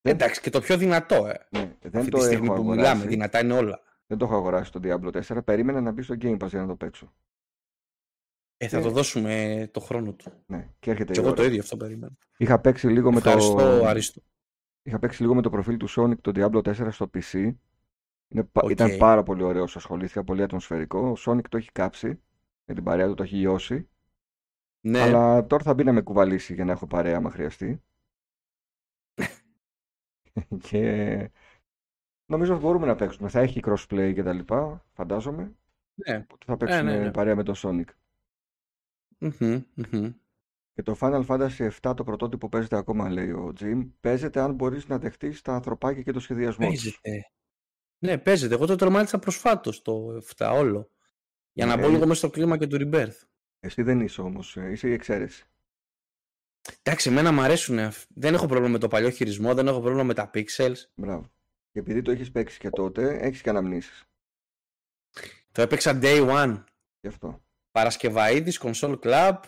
Δεν- Εντάξει, και το πιο δυνατό, ε. Ναι, δεν Αυτή το τη στιγμή έχω που μιλάμε, αγοράσει. δυνατά είναι όλα. Δεν το έχω αγοράσει το Diablo 4. Περίμενα να μπει στο Game Pass για να το παίξω. Ε, θα Ε. το δώσουμε το χρόνο του. Ναι, και έρχεται Και η εγώ ώρα. το ίδιο αυτό περίμενα. Είχα παίξει λίγο με το... Ευχαριστώ, Αρίστο. Είχα παίξει λίγο με το προφίλ του Sonic το Diablo 4 στο PC. Είναι, πα- Οκ. Ήταν πάρα πολύ ωραίος, ασχολήθηκα, πολύ ατμοσφαιρικό. Ο Sonic το έχει κάψει, με την παρέα του το έχει λιώσει. Ναι, Αλλά τώρα θα μπει να με κουβαλήσει για να έχω παρέα άμα χρειαστεί. και νομίζω ότι μπορούμε να παίξουμε. Θα έχει crossplay και τα λοιπά, φαντάζομαι. ναι. Οπότε θα παίξουμε ναι, ναι. παρέα με τον Sonic. Μμμ, μμμ. Και το Final Fantasy 7 το πρωτότυπο παίζεται ακόμα, λέει ο Jim. Παίζεται αν μπορείς να δεχτείς τα ανθρωπάκια και το σχεδιασμό τους. Παίζεται. Ναι, παίζεται. Εγώ το τερμάτισα προσφάτως το 7 όλο. Για να Ναι. μπω λίγο μέσα στο κλίμα και του Rebirth. Εσύ δεν είσαι όμως, ε, είσαι η εξαίρεση. Εντάξει, εμένα μου αρέσουν. Δεν έχω πρόβλημα με το παλιό χειρισμό, δεν έχω πρόβλημα με τα pixels. Μπράβο. Και επειδή το έχεις παίξει και τότε, έχεις και αναμνήσεις. Το έπαιξα day one. Γι' αυτό. Παρασκευαίδης, Console Club,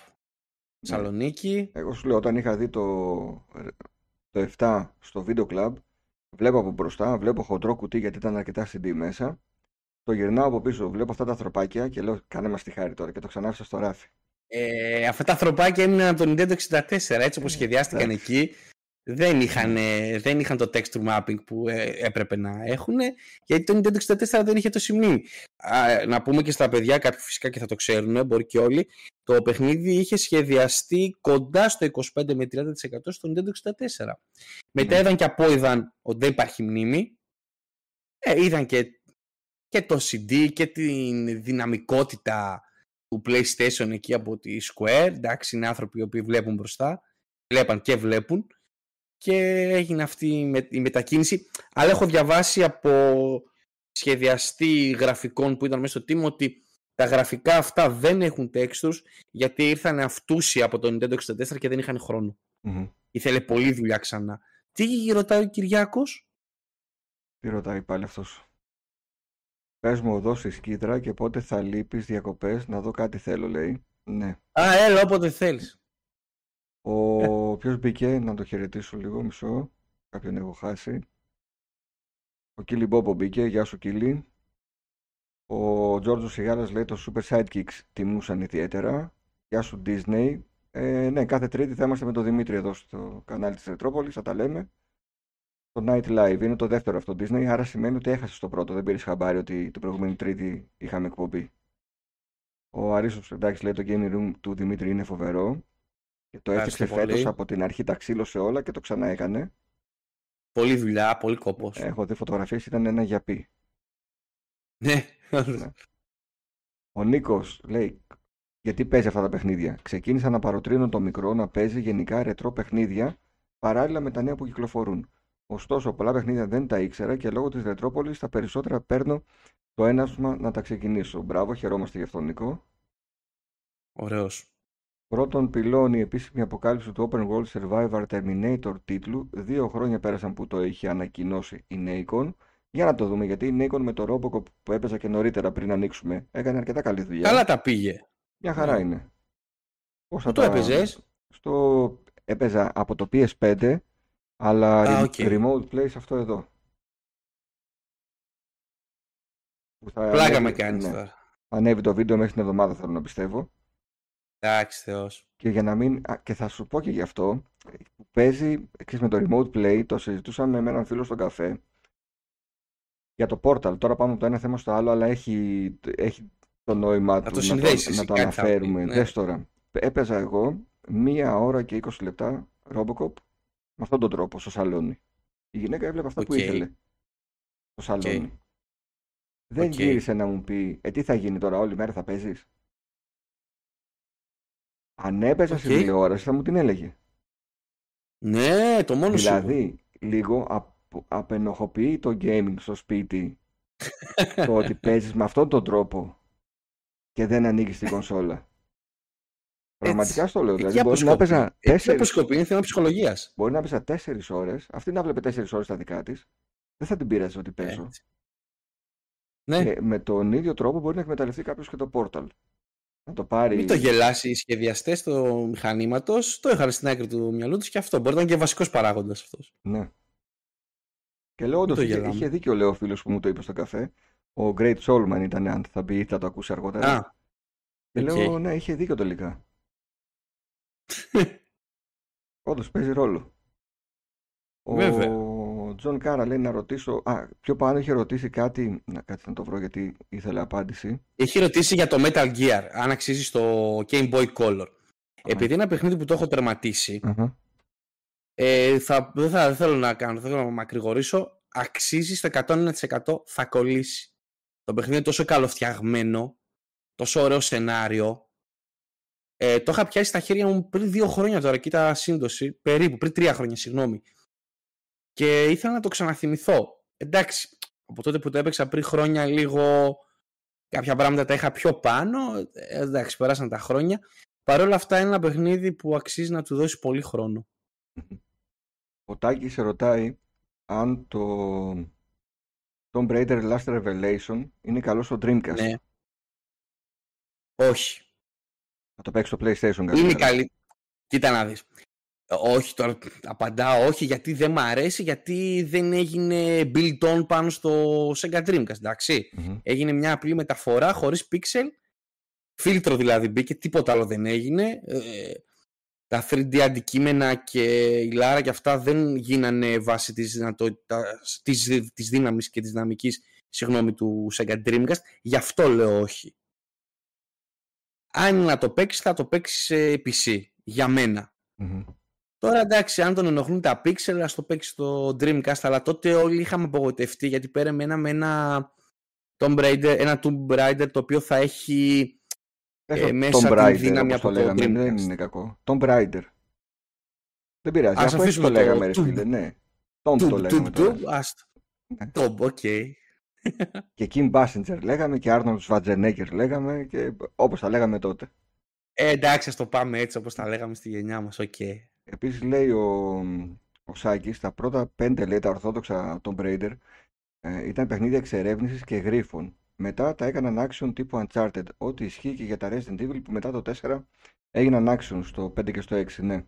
Σαλονίκη. Εγώ σου λέω, όταν είχα δει το, το 7 στο Video Club, βλέπω από μπροστά, βλέπω χοντρό κουτί γιατί ήταν αρκετά CD μέσα. Το γυρνάω από πίσω, βλέπω αυτά τα ανθρωπάκια και λέω: Κάνε μας τη χάρη τώρα και το ξανάφησα στο ράφι. Ε, αυτά τα ανθρωπάκια έμειναν από το Nintendo 64, έτσι όπως σχεδιάστηκαν εκεί. Δεν είχαν, δεν είχαν το texture mapping που ε, έπρεπε να έχουν, γιατί το Nintendo 64 δεν είχε το σημείο. Να πούμε και στα παιδιά, κάποιοι φυσικά και θα το ξέρουν, μπορεί και όλοι, το παιχνίδι είχε σχεδιαστεί κοντά στο 25 με 30% στο Nintendo 64. Μετά είδαν και απόειδαν ότι δεν υπάρχει μνήμη, ε, είδαν και, και το CD και την δυναμικότητα του PlayStation εκεί από τη Square. Εντάξει, είναι άνθρωποι οι οποίοι βλέπουν μπροστά. Βλέπαν και βλέπουν. Και έγινε αυτή η μετακίνηση. Αλλά έχω διαβάσει από σχεδιαστή γραφικών που ήταν μέσα στο team ότι τα γραφικά αυτά δεν έχουν textures γιατί ήρθαν αυτούσια από το Nintendo 64 και δεν είχαν χρόνο. Mm-hmm. Ήθελε πολλή δουλειά ξανά. Τι ρωτάει ο Κυριάκος; Τι ρωτάει πάλι αυτός; Πες μου εδώ στη σκήτρα και πότε θα λείπεις διακοπές να δω κάτι θέλω λέει. Ναι. Α, έλα όποτε θέλεις. Ο ποιος μπήκε να το χαιρετήσω λίγο μισό. Κάποιον έχω χάσει. Ο Κίλι Μπόμπο μπήκε. Γεια σου Κίλι. Ο Τζόρτζος Σιγάρα λέει το Super Sidekicks τιμούσαν ιδιαίτερα. Γεια σου Disney. Ε, ναι, κάθε Τρίτη θα είμαστε με τον Δημήτρη εδώ στο κανάλι της Ρετρόπολης, θα τα λέμε. Το Night Live είναι το δεύτερο αυτό Disney, άρα σημαίνει ότι έχασες το πρώτο. Δεν πήρες χαμπάρι ότι την προηγούμενη Τρίτη είχαμε εκπομπή. Ο Αρίσο εντάξει λέει το Gaming Room του Δημήτρη είναι φοβερό. Και το έφτιαξε φέτος από την αρχή, τα ξύλωσε όλα και το ξανά έκανε. Πολύ δουλειά, πολύ κόπος. Έχω δει φωτογραφίες, ήταν ένα γιαπί. Ναι. ναι. Ο Νίκος λέει: Γιατί παίζει αυτά τα παιχνίδια; Ξεκίνησα να παροτρύνω το μικρό να παίζει γενικά ρετρό παιχνίδια παράλληλα με τα νέα που κυκλοφορούν. Ωστόσο, πολλά παιχνίδια δεν τα ήξερα και λόγω της Ρετρόπολης τα περισσότερα παίρνω το ένασμα να τα ξεκινήσω. Μπράβο, χαιρόμαστε γι' αυτό, Νίκο. Ωραίος. Πρώτον πυλώνει η επίσημη αποκάλυψη του Open World Survivor Terminator τίτλου. Δύο χρόνια πέρασαν που το είχε ανακοινώσει η Nacon. Για να το δούμε, γιατί η Nacon με το Robocop που έπαιζα και νωρίτερα πριν ανοίξουμε έκανε αρκετά καλή δουλειά. Καλά τα πήγε. Μια χαρά ναι. είναι. Πώς το έπαιζες; Στο... Έπαιζα από το PS5, αλλά Α, okay. remote play σε αυτό εδώ. Πλάκα με κάνεις ναι. τώρα. Ανέβει το βίντεο μέχρι την εβδομάδα θέλω να πιστεύω. Εντάξει, Θεός. Και για να μην. και θα σου πω και γι' αυτό. Που παίζει ξέρεις, με το remote play, το συζητούσαμε με έναν φίλο στον καφέ. Για το portal. Τώρα πάμε από το ένα θέμα στο άλλο, αλλά έχει, έχει το νόημα του το να, το, να το αναφέρουμε. Ναι. Δες τώρα. Έπαιζα εγώ μία ώρα και 20 λεπτά Robocop με αυτόν τον τρόπο στο σαλόνι. Η γυναίκα έβλεπε αυτά που ήθελε στο σαλόνι. Δεν okay. γύρισε να μου πει, ε, τι θα γίνει τώρα, όλη μέρα θα παίζεις; Αν έπαιζα okay. στην τηλεόραση θα μου την έλεγε. Ναι, το μόνο Δηλαδή, λίγο απ, απενοχοποιεί το gaming στο σπίτι το ότι παίζεις με αυτόν τον τρόπο και δεν ανοίγεις την κονσόλα. Πραγματικά στο λέω. Δηλαδή, μπορεί να παίζα τέσσερι. είναι θέμα ψυχολογίας. Μπορεί να παίζα τέσσερις ώρες, αυτή να βλέπει τέσσερις ώρες τα δικά της. Δεν θα την πείραζες ότι παίζω. Ναι. Και με τον ίδιο τρόπο μπορεί να εκμεταλλευτεί κάποιος και το Portal. Να το πάρει. Μην το γελάσει. Οι σχεδιαστές του μηχανήματος το είχαν στην άκρη του μυαλού τους και αυτό. Μπορεί να είναι και βασικός παράγοντας αυτός. Ναι. Και λέω όντως είχε, είχε δίκιο λέει ο φίλος που μου το είπε στο καφέ. Ο Great Soulman ήταν, αν θα πει, θα το ακούσει αργότερα. Α, και okay. λέω, ναι, είχε δίκιο τελικά. Όντως παίζει ρόλο. Βέβαια. Ο Τζον Κάρα λέει να ρωτήσω. Α, πιο πάνω είχε ρωτήσει κάτι. Να κάτσε να το βρω γιατί ήθελε απάντηση. Έχει ρωτήσει για το Metal Gear, αν αξίζει στο Game Boy Color. Επειδή είναι ένα παιχνίδι που το έχω τερματίσει, ε, θα, δεν, θα, θέλω να κάνω, θέλω να μακρηγορήσω. Αξίζει στο 101% θα κολλήσει. Το παιχνίδι είναι τόσο καλοφτιαγμένο, τόσο ωραίο σενάριο, ε, το είχα πιάσει στα χέρια μου πριν δύο χρόνια τώρα, κοίτα σύντοση, περίπου, πριν τρία χρόνια, συγγνώμη. Και ήθελα να το ξαναθυμηθώ. Εντάξει, από τότε που το έπαιξα πριν χρόνια λίγο κάποια πράγματα τα είχα πιο πάνω. Ε, εντάξει, περάσαν τα χρόνια. Παρ' όλα αυτά είναι ένα παιχνίδι που αξίζει να του δώσει πολύ χρόνο. Ο Τάκης σε ρωτάει αν το Tomb Raider Last Revelation είναι καλό στο Dreamcast. Ναι. Όχι. Θα το παίξει στο PlayStation καλύτερα. Είναι καλή. Κοίτα να δεις. Όχι, τώρα απαντάω όχι γιατί δεν μου αρέσει, γιατί δεν έγινε build on πάνω στο Sega Dreamcast, ενταξει Έγινε μια απλή μεταφορά χωρίς pixel, φίλτρο δηλαδή μπήκε, τίποτα άλλο δεν έγινε. Ε, τα 3D αντικείμενα και η Λάρα και αυτά δεν γίνανε βάσει της, δυνατότητας, της, της δύναμης και της δυναμικής συγγνώμη, του Sega Dreamcast. Γι' αυτό λέω όχι. Αν να το παίξεις θα το παίξεις σε PC. Για μενα Τώρα εντάξει, αν τον ενοχλούν τα pixel, ας το παίξει στο Dreamcast, αλλά τότε όλοι είχαμε απογοητευτεί γιατί περιμέναμε ένα Tomb Raider, ένα Tomb Raider το οποίο θα έχει ε, μέσα Tomb Raider, δύναμη από το, λέγαμε, Dreamcast. Δεν είναι κακό. Tomb Raider. Δεν πειράζει, ας αφήσουμε το λέγαμε ρε φίλε, ναι. Tom το λέγαμε τώρα. Tom, OK. Και Kim Basinger λέγαμε και Arnold Schwarzenegger λέγαμε και όπως τα λέγαμε τότε. Ε, εντάξει, ας το πάμε έτσι όπως τα λέγαμε στη γενιά μας, OK. Okay. Επίσης λέει ο, ο Σάκης, τα πρώτα πέντε λέει τα ορθόδοξα Tomb Raider ε, ήταν παιχνίδια εξερεύνησης και γρίφων. Μετά τα έκαναν action τύπου Uncharted, ό,τι ισχύει και για τα Resident Evil που μετά το 4 έγιναν action στο 5 και στο 6, ναι.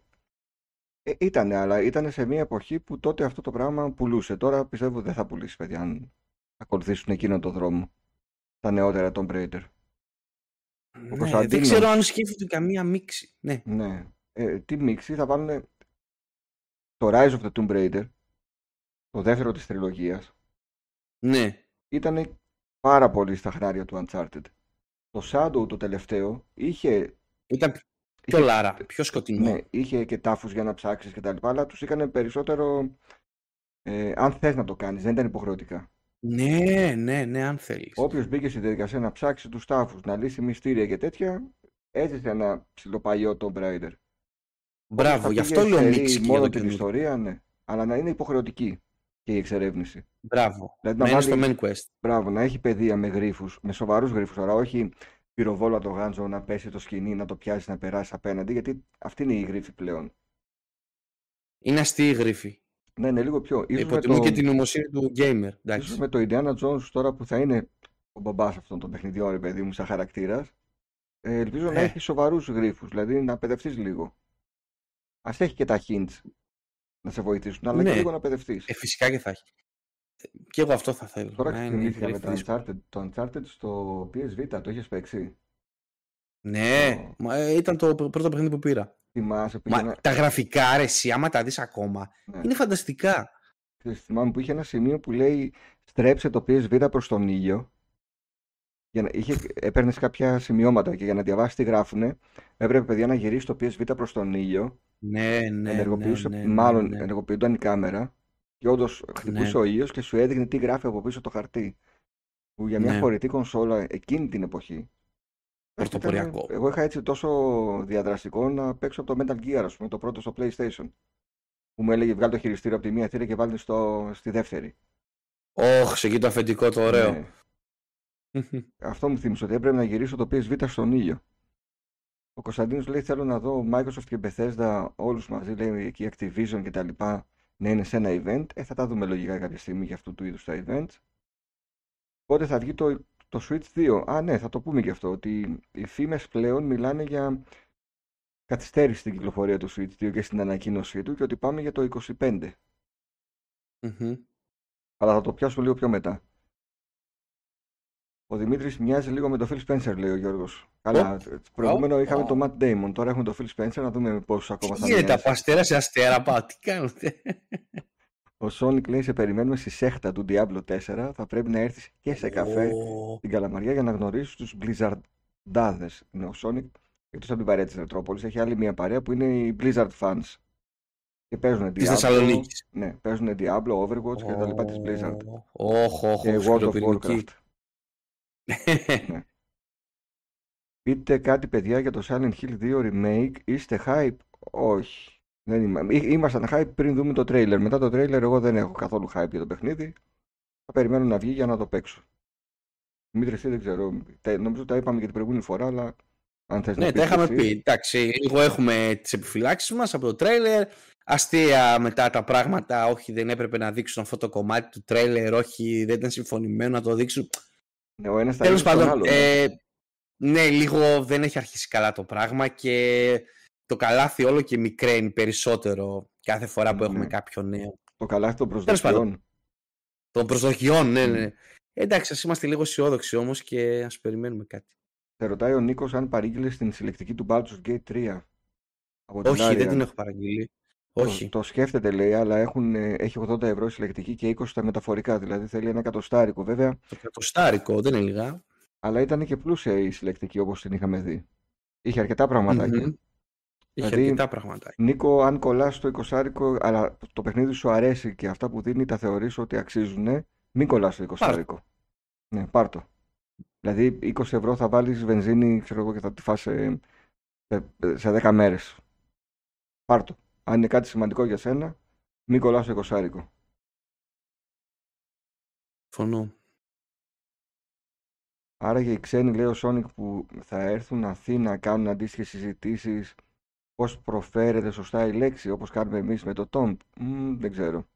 Ε, ήτανε, αλλά ήταν σε μια εποχή που τότε αυτό το πράγμα πουλούσε. Τώρα πιστεύω δεν θα πουλήσει, παιδιά, αν ακολουθήσουν εκείνο το δρόμο. Τα νεότερα Tomb Raider. Ναι, δεν ξέρω αν σκέφτεται καμία μίξη. Ναι. ναι. Ε, τι μίξη θα βάλουν το Rise of the Tomb Raider, το δεύτερο της τριλογίας. Ναι. Ήταν πάρα πολύ στα χνάρια του Uncharted. Το Shadow το τελευταίο είχε... Ήταν πιο είχε... λάρα, πιο σκοτεινό. Ναι, είχε και τάφους για να ψάξεις και τα λοιπά, αλλά τους έκανε περισσότερο... Ε, αν θες να το κάνεις, δεν ήταν υποχρεωτικά. Ναι, ναι, ναι, αν θέλεις. Όποιος μπήκε στη διαδικασία να ψάξει τους τάφους, να λύσει μυστήρια και τέτοια, έζησε ένα ψιλοπαγιό Tomb Raider. Μπράβο, γι' αυτό λέω μίξη μόνο την ιστορία, ναι. Αλλά να είναι υποχρεωτική και η εξερεύνηση. Μπράβο. Δηλαδή, να, βάλει... στο main quest. Μπράβο, να έχει παιδεία με γρήφου, με σοβαρούς γρήφου τώρα, όχι πυροβόλα το γάντζο να πέσει το σκηνή, να το πιάσεις, να περάσεις απέναντι, γιατί αυτή είναι η γρήφη πλέον. Είναι αστεί η γρήφη. Ναι, είναι λίγο πιο. Υποτιμούν το... και την νομοσύνη του gamer. Ίσως με το Indiana Jones τώρα που θα είναι ο μπαμπάς αυτών των παιχνιδιών, ρε παιδί μου, σαν χαρακτήρας. Ε, ελπίζω ε. να έχει σοβαρούς γρήφου, δηλαδή να παιδευτείς λίγο. Α έχει και τα hints να σε βοηθήσουν, αλλά ναι. και λίγο να παιδευτείς. Ε, φυσικά και θα έχει. Και εγώ αυτό θα θέλω. Τώρα ξυπνήθηκα με το Uncharted, το Uncharted στο PSV, το έχει παίξει; Ναι, oh. μα, ε, ήταν το πρώτο παιχνίδι που πήρα. Θυμάσαι, Μα, Τα γραφικά, ρε, εσύ, άμα τα δεις ακόμα, ναι. είναι φανταστικά. θυμάμαι που είχε ένα σημείο που λέει στρέψε το PSV προς τον ήλιο. Για να, είχε, έπαιρνες κάποια σημειώματα και για να διαβάσεις τι γράφουνε, έπρεπε παιδιά να γυρίσεις το PSV προς τον ήλιο. Ναι, ναι, ενεργοποιούσε, ναι, ναι, μάλλον ναι. ενεργοποιούνταν η κάμερα και όντως χτυπούσε ναι. ο ήλιος και σου έδειχνε τι γράφει από πίσω το χαρτί. Που για μια ναι. χωρητή κονσόλα εκείνη την εποχή Πρωτοποριακό. Εγώ είχα έτσι τόσο διαδραστικό να παίξω από το Metal Gear, ας πούμε, το πρώτο στο PlayStation. Που μου έλεγε βγάλει το χειριστήριο από τη μία θύρα και βάλει στο, στη δεύτερη. Όχ, σε εκεί το αφεντικό το ωραίο. Ναι. Αυτό μου θύμισε ότι έπρεπε να γυρίσω το PSV στον ήλιο. Ο Κωνσταντίνος λέει θέλω να δω Microsoft και Bethesda όλους μαζί, λέει εκεί Activision και τα λοιπά, να είναι σε ένα event. Ε, θα τα δούμε λογικά κάποια στιγμή για αυτού του είδους τα events. Πότε θα βγει το το Switch 2. Α, ναι, θα το πούμε και αυτό. Ότι οι φήμες πλέον μιλάνε για καθυστέρηση στην κυκλοφορία του Switch 2 και στην ανακοίνωσή του και ότι πάμε για το 25. mm Αλλά θα το πιάσω λίγο πιο μετά. Ο Δημήτρης μοιάζει λίγο με τον Phil Spencer, λέει ο Γιώργος. Καλά. Oh. Προηγούμενο oh. είχαμε oh. τον Matt Damon, τώρα έχουμε τον Phil Spencer, να δούμε πόσου ακόμα θα μοιάζει. τα παστέρα σε αστέρα, πάω, τι κάνετε. Ο Sonic λέει σε περιμένουμε στη σέχτα του Diablo 4. Θα πρέπει να έρθεις και σε καφέ oh. στην Καλαμαριά για να γνωρίσεις τους Blizzardάδες. Είναι ο Sonic, εκτός από την παρέα της Ρετρόπολη, έχει άλλη μια παρέα που είναι οι Blizzard fans. Και παίζουν Diablo. Θεσσαλονίκης. Ναι, παίζουν Diablo, Overwatch oh. και τα λοιπά της Blizzard. Oh, oh, και World of Warcraft. Ναι. Πείτε κάτι παιδιά για το Silent Hill 2 Remake. Είστε hype? Όχι. Δεν είμαι. Ήμασταν hype πριν δούμε το τρέιλερ. Μετά το τρέιλερ εγώ δεν έχω καθόλου hype για το παιχνίδι. Θα περιμένω να βγει για να το παίξω. Δημήτρη, εσύ δεν ξέρω. Νομίζω τα είπαμε και την προηγούμενη φορά, αλλά αν θες ναι, να τα είχαμε πει. Εντάξει, λίγο έχουμε τις επιφυλάξεις μας από το τρέιλερ. Αστεία μετά τα πράγματα. Όχι, δεν έπρεπε να δείξουν αυτό το κομμάτι του τρέιλερ. Όχι, δεν ήταν συμφωνημένο να το δείξουν. Ναι, ο ένας Τέλος πάντων. Ναι. Ε, ναι, λίγο δεν έχει αρχίσει καλά το πράγμα και το καλάθι όλο και μικραίνει περισσότερο κάθε φορά που έχουμε ναι. κάποιο νέο. Το καλάθι των προσδοκιών. Των προσδοκιών, ναι, ναι. Εντάξει, ας είμαστε λίγο αισιόδοξοι όμως και ας περιμένουμε κάτι. Σε ρωτάει ο Νίκος αν παρήγγειλες στην συλλεκτική του Baldur's Gate 3. Από Όχι, δεν την έχω παραγγείλει. Όχι. Το, σκέφτεται λέει, αλλά έχουν, ε, έχει 80 ευρώ συλλεκτική και 20 τα μεταφορικά. Δηλαδή θέλει ένα εκατοστάρικο βέβαια. Το εκατοστάρικο, δεν είναι λίγα. Αλλά ήταν και πλούσια η συλλεκτική όπως την είχαμε δει. Είχε αρκετά πραγματάκια. Mm-hmm. Είχε δηλαδή, αρκετά πραγματάκια. Νίκο, αν κολλάς το 20 αλλά το παιχνίδι σου αρέσει και αυτά που δίνει τα θεωρείς ότι αξίζουν, μην κολλάς το 20 Ναι, πάρ το. Δηλαδή 20 ευρώ θα βάλεις βενζίνη ξέρω εγώ, και θα τη φας σε, σε 10 μέρες. Πάρ το. Αν είναι κάτι σημαντικό για σένα, μην κολλάς το 20 Φωνώ. Άρα για οι ξένοι, λέει ο Σόνικ, που θα έρθουν Αθήνα να κάνουν αντίστοιχες συζητήσεις, πώς προφέρεται σωστά η λέξη, όπως κάνουμε εμείς με το Tomb. δεν ξέρω.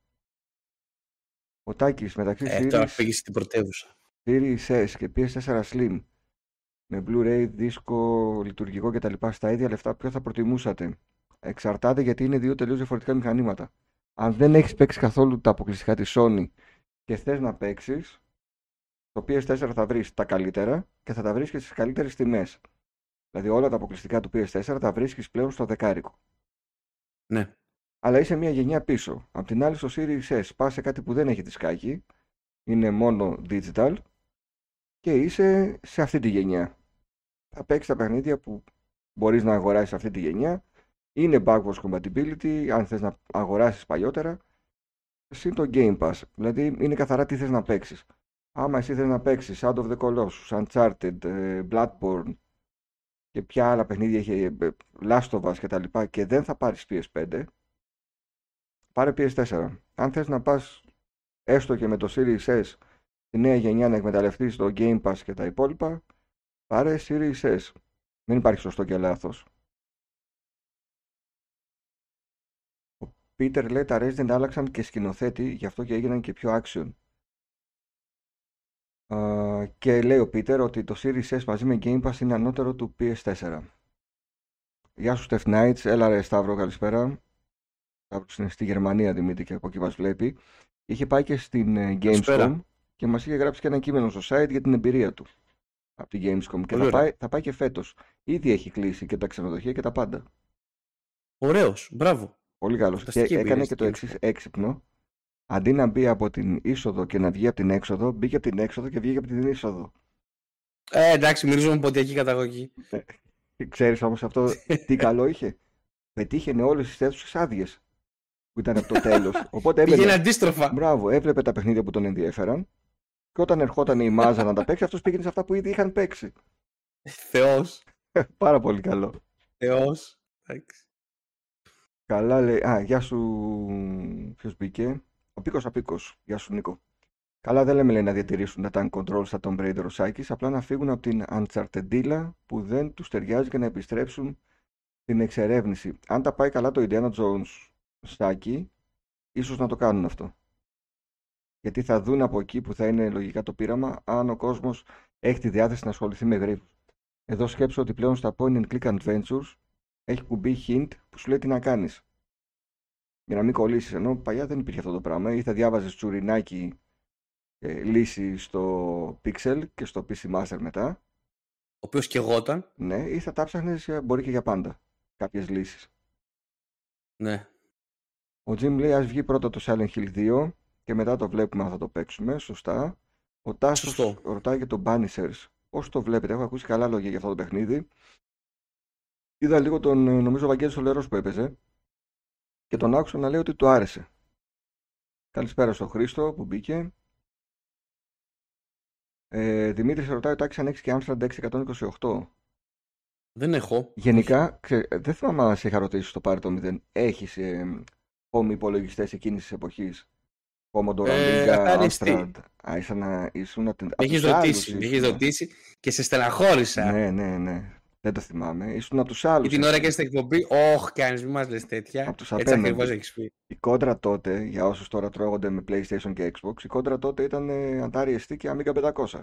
Ο Τάκης μεταξύ ε, τώρα πήγες στην πρωτεύουσα. Series S και PS4 Slim με Blu-ray, δίσκο, λειτουργικό κτλ. Στα ίδια λεφτά, ποιο θα προτιμούσατε; Εξαρτάται γιατί είναι δύο τελείως διαφορετικά μηχανήματα. Αν δεν έχεις παίξει καθόλου τα αποκλειστικά της Sony και θες να παίξεις, το PS4 θα βρεις τα καλύτερα και θα τα βρεις και στις καλύτερες τιμές. Δηλαδή όλα τα αποκλειστικά του PS4 τα βρίσκεις πλέον στο δεκάρικο. Ναι. Αλλά είσαι μια γενιά πίσω. Απ' την άλλη στο Series S πας σε κάτι που δεν έχει δισκάκι, είναι μόνο digital και είσαι σε αυτή τη γενιά. Θα παίξεις τα παιχνίδια που μπορείς να αγοράσεις σε αυτή τη γενιά. Είναι backwards compatibility, αν θες να αγοράσεις παλιότερα. Συν το Game Pass, δηλαδή είναι καθαρά τι θες να παίξεις. Άμα εσύ θες να παίξεις Out of the Colossus, Uncharted, ε, Bloodborne και ποια άλλα παιχνίδια έχει ε, Last of Us και τα λοιπά και δεν θα πάρεις PS5, πάρε PS4. Αν θες να πας έστω και με το Series S τη νέα γενιά να εκμεταλλευτείς το Game Pass και τα υπόλοιπα, πάρε Series S. Δεν υπάρχει σωστό και λάθος. Ο Peter λέει τα Resident άλλαξαν και σκηνοθέτη, γι' αυτό και έγιναν και πιο action. Uh, και λέει ο Peter ότι το Series S μαζί με Game Pass είναι ανώτερο του PS4. Γεια σου Steph Knights, έλα ρε Σταύρο, καλησπέρα. Σταύρος είναι στη Γερμανία Δημήτρη και από εκεί μας βλέπει. Είχε πάει και στην ε, Gamescom και μας είχε γράψει και ένα κείμενο στο site για την εμπειρία του από την Gamescom. Και θα πάει, θα πάει και φέτος. Ήδη έχει κλείσει και τα ξενοδοχεία και τα πάντα. Ωραίος, μπράβο. Πολύ καλός. Και έκανε και το εξής έξυπνο. Αντί να μπει από την είσοδο και να βγει από την έξοδο, μπήκε από την έξοδο και βγήκε από την είσοδο. Ε, εντάξει, μυρίζουμε ποτιακή καταγωγή. Ε, ξέρεις όμως αυτό τι καλό είχε; Πετύχαινε όλες τις αίθουσες άδειες που ήταν από το τέλος. Οπότε έβλεπε. Πήγαινε αντίστροφα. Μπράβο, έβλεπε τα παιχνίδια που τον ενδιαφέραν. Και όταν ερχόταν η μάζα να τα παίξει, αυτός πήγαινε σε αυτά που ήδη είχαν παίξει. Θεός. Πάρα πολύ καλό. Θεός. Καλά λέει. Α, γεια σου. Ποιος μπήκε; Ο Πίκος Απίκο. Γεια σου Νίκο. Καλά δεν λέμε λέει, να διατηρήσουν τα tank control στα Tomb Raider ο Σάκης, απλά να φύγουν από την Uncharted που δεν τους ταιριάζει και να επιστρέψουν στην εξερεύνηση. Αν τα πάει καλά το Indiana Jones Σάκη, ίσως να το κάνουν αυτό. Γιατί θα δουν από εκεί που θα είναι λογικά το πείραμα αν ο κόσμος έχει τη διάθεση να ασχοληθεί με γρήγορα. Εδώ σκέψω ότι πλέον στα point and click adventures έχει κουμπί hint που σου λέει τι να κάνεις. Για να μην κολλήσεις, ενώ παλιά δεν υπήρχε αυτό το πράγμα. Ή θα διάβαζες τσουρινάκι ε, λύση στο Pixel και στο PC Master μετά. Ο οποίος και εγώταν. Ναι, ή θα τα ψάχνεις μπορεί και για πάντα κάποιες λύσεις. Ναι. Ο Jim λέει ας βγει πρώτα το Silent Hill 2 και μετά το βλέπουμε αν θα το παίξουμε. Σωστά. Ο Τάσος ρωτάει για το Banishers. Πώς το βλέπετε, έχω ακούσει καλά λόγια για αυτό το παιχνίδι. Είδα λίγο τον, ε, νομίζω, Βαγγέλης Σολερός που έπαιζε και τον άκουσα να λέει ότι του άρεσε. Καλησπέρα στο Χρήστο που μπήκε. Ε, Δημήτρης ρωτάει ο Τάκης αν έχεις και Amstrad 628. Δεν έχω. Γενικά, ξε, δεν θυμάμαι αν σε είχα ρωτήσει στο πάρει το 0. Έχεις ε, home υπολογιστές εκείνης της εποχής; Commodore Amiga, Amstrad. Α, ήσουν να, ήσουν Έχεις ρωτήσει, έχεις ρωτήσει και σε στεναχώρησα. Ναι, ναι, ναι. Δεν το θυμάμαι. Ήσουν από τους άλλους. Και την ώρα και στην εκπομπή, Όχι, κάνεις, μην μας λες τέτοια. Από τους Έτσι ακριβώς έχεις πει. Η κόντρα τότε, για όσους τώρα τρώγονται με PlayStation και Xbox, η κόντρα τότε ήταν ε, Atari ST και Amiga 500.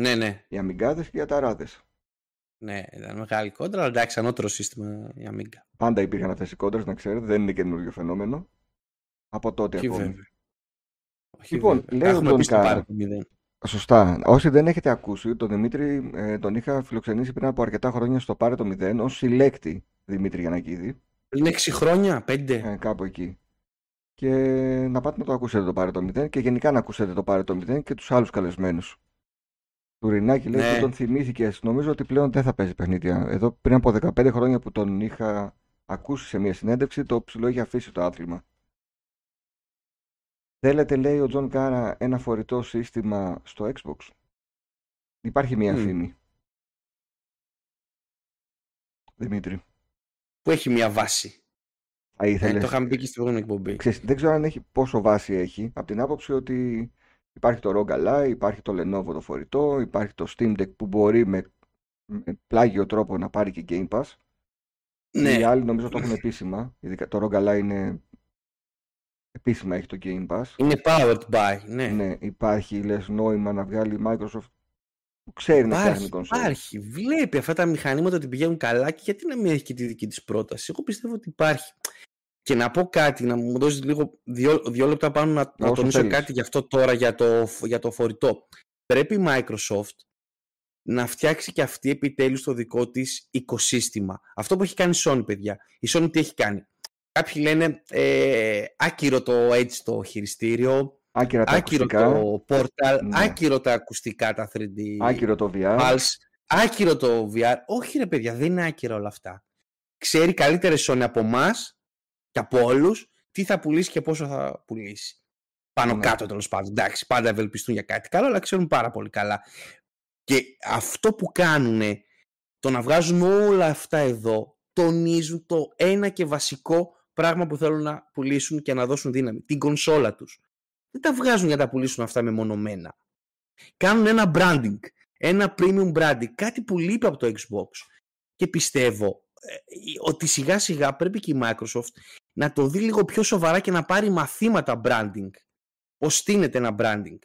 Ναι, ναι. Οι Αμιγκάδε και οι Αταράδε. Ναι, ήταν μεγάλη κόντρα, αλλά εντάξει, ανώτερο σύστημα η Amiga. Πάντα υπήρχαν αυτές οι κόντρες, να ξέρετε, δεν είναι καινούριο φαινόμενο. Από τότε Όχι ακόμη. βέβαια. Όχι Λοιπόν, βέβαια. λέει ο Τα έχουμε πει στο Don Car. πάρε το μηδέν. Σωστά. Όσοι δεν έχετε ακούσει, τον Δημήτρη ε, τον είχα φιλοξενήσει πριν από αρκετά χρόνια στο Πάρε το 0 ως συλλέκτη Δημήτρη Γιανακίδη. Πριν 6 χρόνια, 5. Ε, κάπου εκεί. Και να πάτε να το ακούσετε το Πάρε το 0 και γενικά να ακούσετε το Πάρε το 0 και τους άλλους καλεσμένους. Του Ρινάκη λέει Ναι. που τον θυμήθηκες. Νομίζω ότι πλέον δεν θα παίζει παιχνίδια. Εδώ πριν από 15 χρόνια που τον είχα ακούσει σε μια συνέντευξη, το ψηλό είχε αφήσει το άθλημα. Θέλετε, λέει ο Τζον Κάρα, ένα φορητό σύστημα στο Xbox; Υπάρχει μια Μμ. φήμη. Δημήτρη, Που έχει μια βάση; θα Ε, ήθελες... το είχαμε πει και στην προηγούμενη εκπομπή. Ξέρεις, δεν ξέρω αν έχει πόσο βάση έχει. Από την άποψη ότι υπάρχει το ROG Ally, υπάρχει το Lenovo το φορητό, υπάρχει το Steam Deck που μπορεί με, με πλάγιο τρόπο να πάρει και Game Pass. Ναι, Οι άλλοι νομίζω το έχουν επίσημα. Ειδικά το ROG Ally είναι επίσημα έχει το Game Pass. είναι powered by. Ναι. Ναι, υπάρχει λες νόημα να βγάλει η Microsoft που ξέρει να φτιάχνει Υπάρχει, κονσόλες. υπάρχει. Βλέπει αυτά τα μηχανήματα ότι πηγαίνουν καλά και γιατί να μην έχει και τη δική της πρόταση. Εγώ πιστεύω ότι υπάρχει. Και να πω κάτι, να μου δώσεις λίγο δύο, δύο λεπτά πάνω να, να Όσο τονίσω θέλεις. κάτι για αυτό τώρα για το, για το φορητό. Πρέπει η Microsoft να φτιάξει και αυτή επιτέλους το δικό της οικοσύστημα. Αυτό που έχει κάνει η Sony, παιδιά. Η Sony τι έχει κάνει; Κάποιοι λένε ε, άκυρο το Edge το χειριστήριο, Άκυρα τα άκυρο ακουστικά, το Portal, Ναι. άκυρο τα ακουστικά τα 3D άκυρο το VR. Pulse, άκυρο το VR. Όχι ρε παιδιά, δεν είναι άκυρο όλα αυτά. Ξέρει καλύτερα η Sony από εμάς και από όλους τι θα πουλήσει και πόσο θα πουλήσει. Πάνω Ναι. κάτω τέλος πάντων. Εντάξει, πάντα ευελπιστούν για κάτι καλό, αλλά ξέρουν πάρα πολύ καλά. Και αυτό που κάνουν, το να βγάζουν όλα αυτά εδώ, τονίζουν το ένα και βασικό πράγμα που θέλουν να πουλήσουν και να δώσουν δύναμη. Την κονσόλα τους. Δεν τα βγάζουν για να τα πουλήσουν αυτά μεμονωμένα. Κάνουν ένα branding. Ένα premium branding. Κάτι που λείπει από το Xbox. Και πιστεύω ε, ότι σιγά σιγά πρέπει και η Microsoft να το δει λίγο πιο σοβαρά και να πάρει μαθήματα branding. Πώς στείνεται ένα branding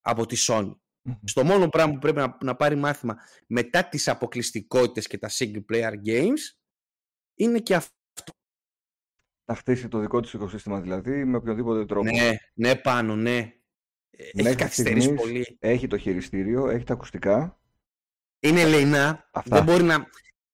από τη Sony. Μμμ. Στο μόνο πράγμα που πρέπει να, να πάρει μάθημα μετά τις αποκλειστικότητες και τα single player games είναι και αυτό. Να χτίσει το δικό του οικοσύστημα δηλαδή με οποιοδήποτε τρόπο. Ναι, ναι πάνω, ναι. Ε, Έχει Μέχρι καθυστερήσει στιγμής πολύ. Έχει το χειριστήριο, έχει τα ακουστικά. Είναι ελεηνά. Αυτά. Δεν μπορεί να.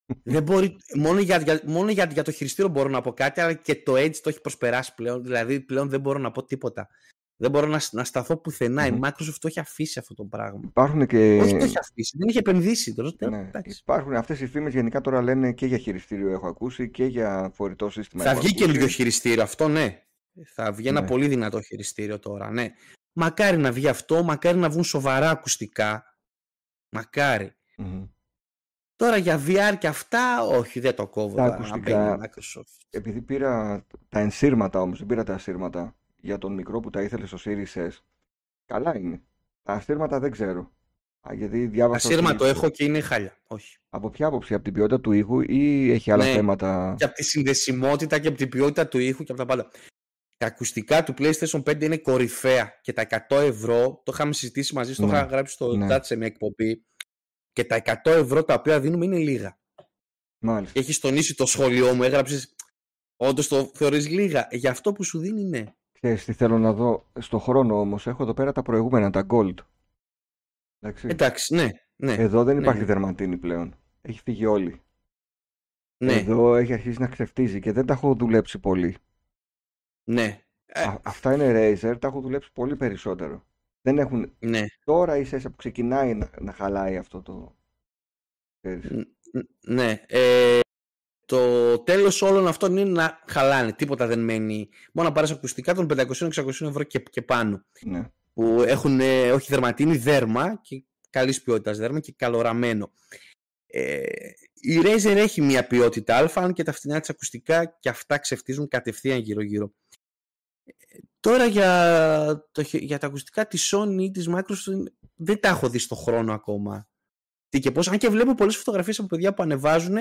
δεν μπορεί, μόνο για, για, μόνο για, για το χειριστήριο μπορώ να πω κάτι, αλλά και το Edge το έχει προσπεράσει πλέον. Δηλαδή πλέον δεν μπορώ να πω τίποτα. Δεν μπορώ να, να σταθώ πουθενά. Μμμ. Η Microsoft το έχει αφήσει αυτό το πράγμα. Υπάρχουν και. Όχι το έχει αφήσει, δεν έχει επενδύσει. Τώρα, Ναι, εντάξει. υπάρχουν αυτές οι φήμες γενικά τώρα λένε και για χειριστήριο έχω ακούσει και για φορητό σύστημα Θα έχω βγει ακούσει. καινούριο χειριστήριο, αυτό ναι. Θα βγει ένα Ναι. πολύ δυνατό χειριστήριο τώρα, ναι. Μακάρι να βγει αυτό, μακάρι να βγουν σοβαρά ακουστικά. Μακάρι. Μμμ. Τώρα για VR και αυτά, όχι, δεν το κόβω. Τα τώρα, να ακουστικά- μπαίνει η Microsoft. Επειδή πήρα τα ενσύρματα όμως, δεν πήρα τα ασύρματα για τον μικρό που τα ήθελε στο Series S. Καλά είναι. Τα ασύρματα δεν ξέρω. Α, γιατί Τα διάβασα σύρμα ότι- το έχω και είναι χάλια. Όχι. Από ποια άποψη, από την ποιότητα του ήχου ή έχει άλλα Ναι. θέματα; Και από τη συνδεσιμότητα και από την ποιότητα του ήχου και από τα πάντα. Τα ακουστικά του PlayStation 5 είναι κορυφαία και τα 100 ευρώ, το είχαμε συζητήσει μαζί, το Ναι. είχα γράψει στο Ναι. chat σε μια εκπομπή. Και τα 100 ευρώ τα οποία δίνουμε είναι λίγα. Μάλιστα. Και έχεις τονίσει το σχόλιο μου, έγραψες. Όντως το θεωρείς λίγα. Για αυτό που σου δίνει, ναι. Ξέρεις τι θέλω να δω; Στο χρόνο όμως έχω εδώ πέρα τα προηγούμενα, τα Gold. Εντάξει. Εντάξει, ναι. ναι Εδώ δεν ναι, υπάρχει ναι. δερματίνη πλέον. Έχει φύγει όλη. ναι, Εδώ έχει αρχίσει να ξεφτίζει και δεν τα έχω δουλέψει πολύ. ναι. Ε, Α- αυτά είναι Razer, τα έχω δουλέψει πολύ περισσότερο. Δεν έχουν... ναι. Τώρα ίσα ίσα που ξεκινάει να, να χαλάει αυτό το... ξέρεις. Ν- ν- Ναι. Ε, το τέλος όλων αυτών είναι να χαλάνε. Τίποτα δεν μένει. Μόνο να πάρεις ακουστικά των 500-600 ευρώ και, και πάνω. Ναι. Που έχουν ε, όχι δερματίνη, δέρμα και καλής ποιότητας δέρμα και καλοραμένο. Ε, η Razer έχει μια ποιότητα α, αν και τα φθηνά της ακουστικά και αυτά ξεφτίζουν κατευθείαν γύρω-γύρω. Ε, Τώρα για, το, για τα ακουστικά της Sony ή της Microsoft δεν τα έχω δει στο χρόνο ακόμα. Τι και πώς, αν και βλέπω πολλές φωτογραφίες από παιδιά που ανεβάζουν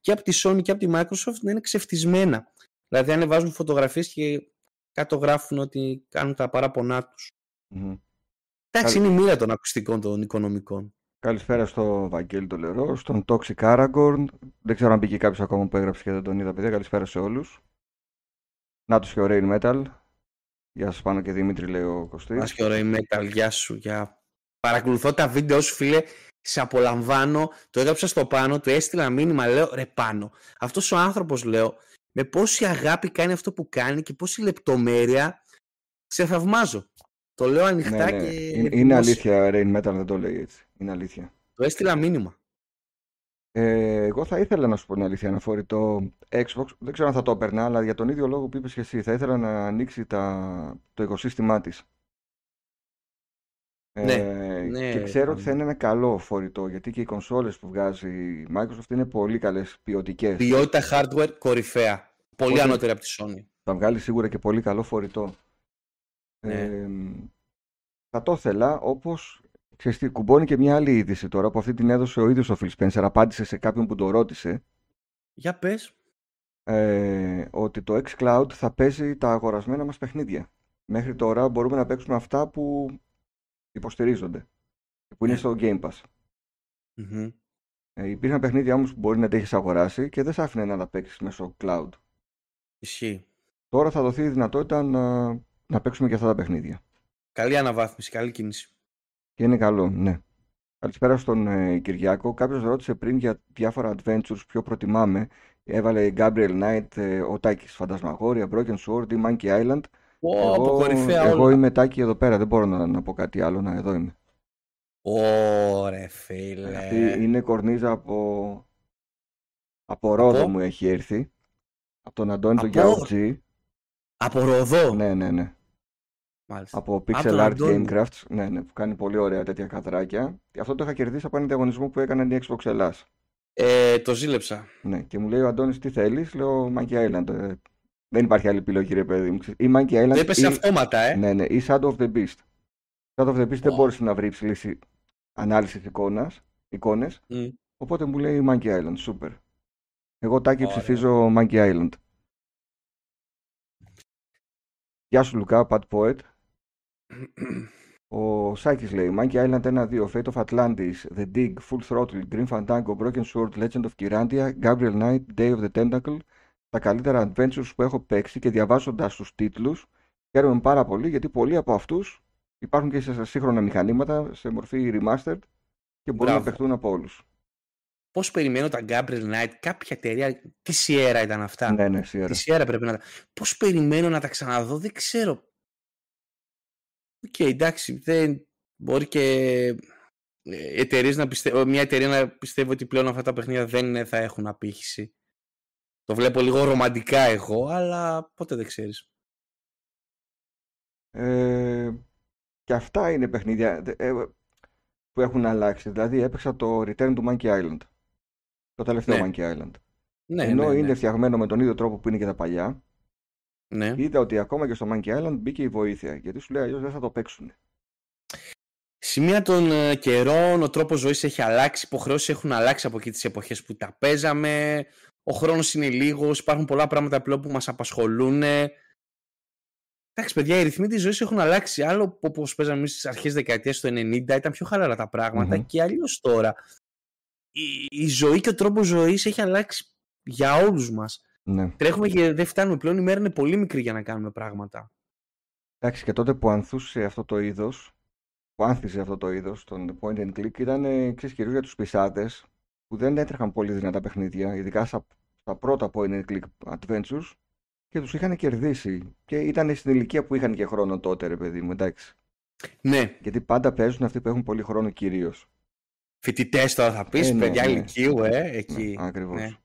και από τη Sony και από τη Microsoft να είναι ξεφτισμένα. Δηλαδή ανεβάζουν φωτογραφίες και κάτω γράφουν ότι κάνουν τα παράπονά τους. Mm-hmm. Εντάξει, είναι η μοίρα των ακουστικών των οικονομικών. Καλησπέρα στο Βαγγέλη το Λερό, στον Toxic Aragorn. Δεν ξέρω αν μπήκε κάποιος ακόμα που έγραψε και δεν τον είδα, παιδιά. Καλησπέρα σε όλους. Να του και ο Rain Metal. Γεια σας πάνω και Δημήτρη, λέει ο Κωστής. Να και ο Rain Metal, γεια σου. Για... Παρακολουθώ τα βίντεο σου, φίλε. Σε απολαμβάνω. Το έγραψα στο πάνω, του έστειλα μήνυμα, λέω ρε πάνω. Αυτός ο άνθρωπος, λέω, με πόση αγάπη κάνει αυτό που κάνει και πόση λεπτομέρεια. Σε θαυμάζω. Το λέω ανοιχτά ναι, ναι. και. Είναι, είναι αλήθεια, Rain Metal δεν το λέει έτσι. Είναι αλήθεια. Το έστειλα μήνυμα. Ε, εγώ θα ήθελα να σου πω την αλήθεια να φορεί το Xbox. Δεν ξέρω αν θα το έπαιρνα, αλλά για τον ίδιο λόγο που είπες και εσύ, θα ήθελα να ανοίξει τα, το οικοσύστημά της. Ναι, ε, ναι, και ξέρω ότι θα είναι ένα καλό φορητό γιατί και οι κονσόλες που βγάζει η Microsoft είναι πολύ καλές ποιοτικές. Ποιότητα hardware κορυφαία. Πολύ ανώτερη από τη Sony. Θα βγάλει σίγουρα και πολύ καλό φορητό. Ναι. Ε, θα το ήθελα όπως Ξέρεις τι, κουμπώνει και μια άλλη είδηση τώρα που αυτή την έδωσε ο ίδιος ο Phil Spencer. Απάντησε σε κάποιον που το ρώτησε. Για πες. Ε, ότι το xCloud θα παίζει τα αγορασμένα μας παιχνίδια. Μέχρι τώρα μπορούμε να παίξουμε αυτά που υποστηρίζονται. Που είναι ναι. στο Game Pass. mm Ε, υπήρχαν παιχνίδια όμως που μπορεί να τα έχεις αγοράσει και δεν σ' άφηνε να τα παίξεις μέσω cloud. Ισχύει. Τώρα θα δοθεί η δυνατότητα να, να παίξουμε και αυτά τα παιχνίδια. Καλή αναβάθμιση, καλή κίνηση. Και είναι καλό, ναι. Καλησπέρα στον ε, Κυριάκο. Κάποιος ρώτησε πριν για διάφορα adventures ποιο προτιμάμε. Έβαλε Gabriel Knight, ε, ο Τάκη Φαντασμαγόρια, Broken Sword ή Monkey Island. Εγώ, εγώ είμαι Τάκη εδώ πέρα, δεν μπορώ να, να πω κάτι άλλο. Να, εδώ είμαι. Ωρε φίλε. Αυτή είναι κορνίζα από, από Ρόδο μου έχει έρθει. Από τον Αντώνη τον Γιάουτζη. Από Ροδό. Ναι, ναι, ναι. Μάλιστα. Από Pixel Art Game Crafts, ναι, ναι, που κάνει πολύ ωραία τέτοια καδράκια. Αυτό το είχα κερδίσει από ένα διαγωνισμό που έκανε η Xbox Ελλάς. Ε, το ζήλεψα. Ναι, και μου λέει ο Αντώνης τι θέλεις, λέω Monkey Island. Ε, δεν υπάρχει άλλη επιλογή, ρε παιδί μου. Ή Monkey Island. Δεν έπεσε ή... αυτόματα, ε. Ναι, ναι, ή Shadow of the Beast. Shadow of the Beast oh. δεν μπόρεσε να βρει λύση ανάλυση εικόνας, εικόνες. Mm. Οπότε μου λέει Monkey Island, super. Εγώ τάκι oh, ψηφίζω Monkey Island. Γεια σου Λουκά, Pat Poet. Ο Σάκη λέει: Monkey Island 1-2, Fate of Atlantis, The Dig, Full Throttle, Green Fandango, Broken Sword, Legend of Kirandia, Gabriel Knight, Day of the Tentacle. Τα καλύτερα adventures που έχω παίξει και διαβάζοντας τους τίτλους, χαίρομαι πάρα πολύ γιατί πολλοί από αυτούς υπάρχουν και σε σύγχρονα μηχανήματα σε μορφή remastered και μπορούν να παιχτούν από όλους. Πώς περιμένω τα Gabriel Knight, κάποια εταιρεία. Τι Sierra ήταν αυτά; Ναι, ναι, Sierra. Τι Sierra πρέπει να. Πώς περιμένω να τα ξαναδώ, δεν ξέρω. OK, okay, εντάξει, δεν μπορεί και ε, εταιρείες να πιστεύω, μια εταιρεία να πιστεύει ότι πλέον αυτά τα παιχνίδια δεν θα έχουν απήχηση. Το βλέπω λίγο ρομαντικά εγώ, αλλά πότε δεν ξέρεις. Ε, και αυτά είναι παιχνίδια ε, που έχουν αλλάξει. Δηλαδή έπαιξα το Return to Monkey Island. Το τελευταίο ναι. Monkey Island. Ναι, Ενώ ναι, ναι. είναι φτιαγμένο με τον ίδιο τρόπο που είναι και τα παλιά. Ναι. Είδα ότι ακόμα και στο Monkey Island μπήκε η βοήθεια. Γιατί σου λέει αλλιώς δεν θα το παίξουν. Σημεία των ε, καιρών, ο τρόπος ζωής έχει αλλάξει, οι υποχρεώσεις έχουν αλλάξει από εκεί τις εποχές που τα παίζαμε. Ο χρόνος είναι λίγος, υπάρχουν πολλά πράγματα πλέον που μας απασχολούν. Εντάξει, παιδιά, οι ρυθμοί της ζωής έχουν αλλάξει. Άλλο όπως παίζαμε εμείς στις αρχές δεκαετίας του 90 ήταν πιο χαλαρά τα πραγματα και αλλιώς τώρα. Η, η ζωή και ο τρόπος ζωής έχει αλλάξει για όλους μας. Ναι. Τρέχουμε και δεν φτάνουμε πλέον. Η μέρα είναι πολύ μικρή για να κάνουμε πράγματα. Εντάξει, και τότε που ανθούσε αυτό το είδος, που άνθησε αυτό το είδος, τον point and click, ήταν εξή κυρίως για τους πισάτες που δεν έτρεχαν πολύ δυνατά παιχνίδια, ειδικά στα, στα πρώτα point and click adventures και τους είχαν κερδίσει. Και ήταν στην ηλικία που είχαν και χρόνο τότε, ρε παιδί μου, εντάξει. Ναι. Γιατί πάντα παίζουν αυτοί που έχουν πολύ χρόνο κυρίως. Φοιτητές τώρα θα πεις, ε, ναι, παιδιά ναι. λυκείου, ε, εκεί. Ναι, Ακριβώς. Ναι.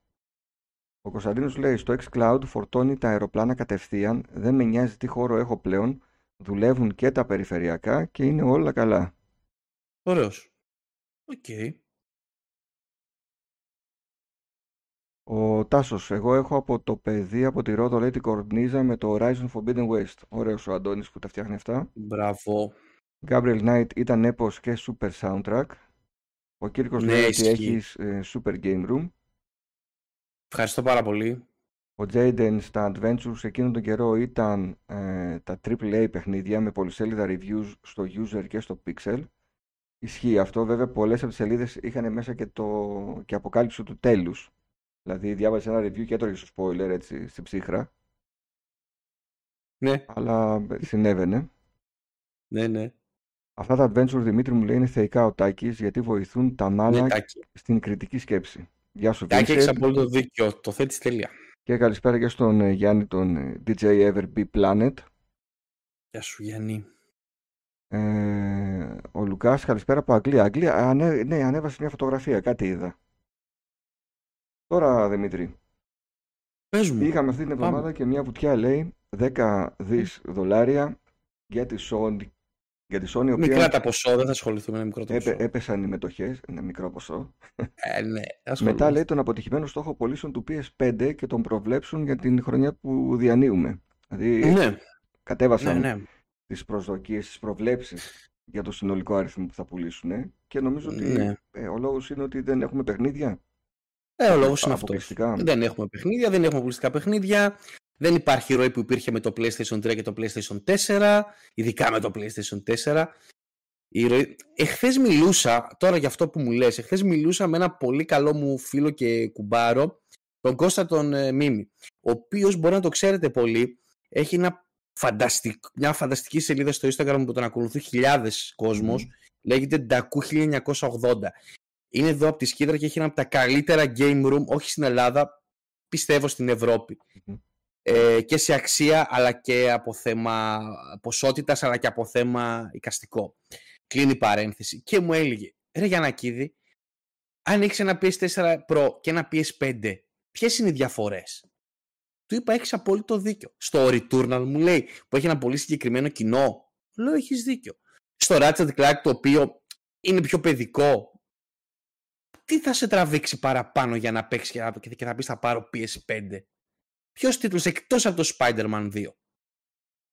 Ο Κωνσταντίνος λέει: Στο xCloud φορτώνει τα αεροπλάνα κατευθείαν. Δεν με νοιάζει τι χώρο έχω πλέον. Δουλεύουν και τα περιφερειακά και είναι όλα καλά. Ωραίος. OK. Okay. Ο Τάσος, εγώ έχω από το παιδί από τη Ρόδο LED κορνίζα με το Horizon Forbidden West. Ωραίος ο Αντώνης που τα φτιάχνει αυτά. Μπράβο. Gabriel Knight ήταν έπος και super soundtrack. Ο Κύρκος Ναι, λέει ότι ισχύει. έχεις ε, super game room. Ευχαριστώ πάρα πολύ. Ο Jaden στα Adventures εκείνον τον καιρό ήταν ε, τα AAA παιχνίδια με πολυσέλιδα reviews στο user και στο pixel. Ισχύει αυτό, βέβαια πολλές από τις σελίδες είχαν μέσα και, το, και αποκάλυψη του τέλους. Δηλαδή διάβαζε ένα review και έτρωγε στο spoiler έτσι στην ψύχρα, Ναι, αλλά συνέβαινε. ναι, ναι. Αυτά τα adventure Δημήτρη μου λέει είναι θεϊκά ο Τάκης γιατί βοηθούν τα μάνα ναι Τάκη. στην κριτική σκέψη. Γεια σου Τάκη, έχεις Vincent. απόλυτο δίκιο. Το θέτεις τέλεια. και καλησπέρα και στον ε, Γιάννη τον ε, DJ Ever Be Planet. Γεια σου Γιάννη. Ε, ο Λουκάς, καλησπέρα από Αγγλία. Αγγλία, ανέ, ναι, ανέβασε μια φωτογραφία, κάτι είδα. Τώρα, Δημήτρη, Πες μου. είχαμε αυτή την Πάμε. εβδομάδα και μια βουτιά λέει 10 δις δολάρια για τη Sony, για τη Sony η Μικρά οποία τα ποσό, δεν θα ασχοληθούμε με μικρό το ποσό. έπε, έπεσαν οι μετοχές, ένα μικρό ποσό. Ε, ναι, Μετά ασχολούμαστε. λέει τον αποτυχημένο στόχο πωλήσεων του PS5 και τον προβλέψουν για την χρονιά που διανύουμε. Δηλαδή Ναι, κατέβασαν ναι, ναι. τις προσδοκίες, τις προβλέψεις για το συνολικό αριθμό που θα πουλήσουν ε, και νομίζω ότι Ναι. ε, ο λόγος είναι ότι δεν έχουμε παιχνίδια. Ε, ο λόγος είναι αυτός. Αποκλειστικά. Δεν έχουμε παιχνίδια, δεν έχουμε πουλιστικά παιχνίδια. Δεν υπάρχει ροή που υπήρχε με το PlayStation 3 και το PlayStation 4, ειδικά με το PlayStation 4. Η ροή... Εχθές μιλούσα, τώρα για αυτό που μου λες, εχθές μιλούσα με ένα πολύ καλό μου φίλο και κουμπάρο, τον Κώστα τον ε, Μίμη, ο οποίος μπορεί να το ξέρετε πολύ, έχει ένα φανταστικ... μια φανταστική σελίδα στο Instagram που τον ακολουθούν χιλιάδες κόσμος, Μμμ. λέγεται Daku 1980. Είναι εδώ από τη Σκύδρα και έχει ένα από τα καλύτερα game room, όχι στην Ελλάδα, πιστεύω στην Ευρώπη. Μμμ. Ε, και σε αξία, αλλά και από θέμα ποσότητας, αλλά και από θέμα οικαστικό. Κλείνει η παρένθεση. Και μου έλεγε, ρε Γιαννακίδη, αν έχεις ένα PS4 Pro και ένα PS5, ποιες είναι οι διαφορές; Του είπα, έχεις απόλυτο δίκιο. Στο Returnal μου λέει, που έχει ένα πολύ συγκεκριμένο κοινό, λέω, έχεις δίκιο. Στο Ratchet Clank, το οποίο είναι πιο παιδικό, τι θα σε τραβήξει παραπάνω για να παίξεις και να- και θα πεις θα πάρω PS5. Ποιος τίτλος εκτός από το Spider-Man 2.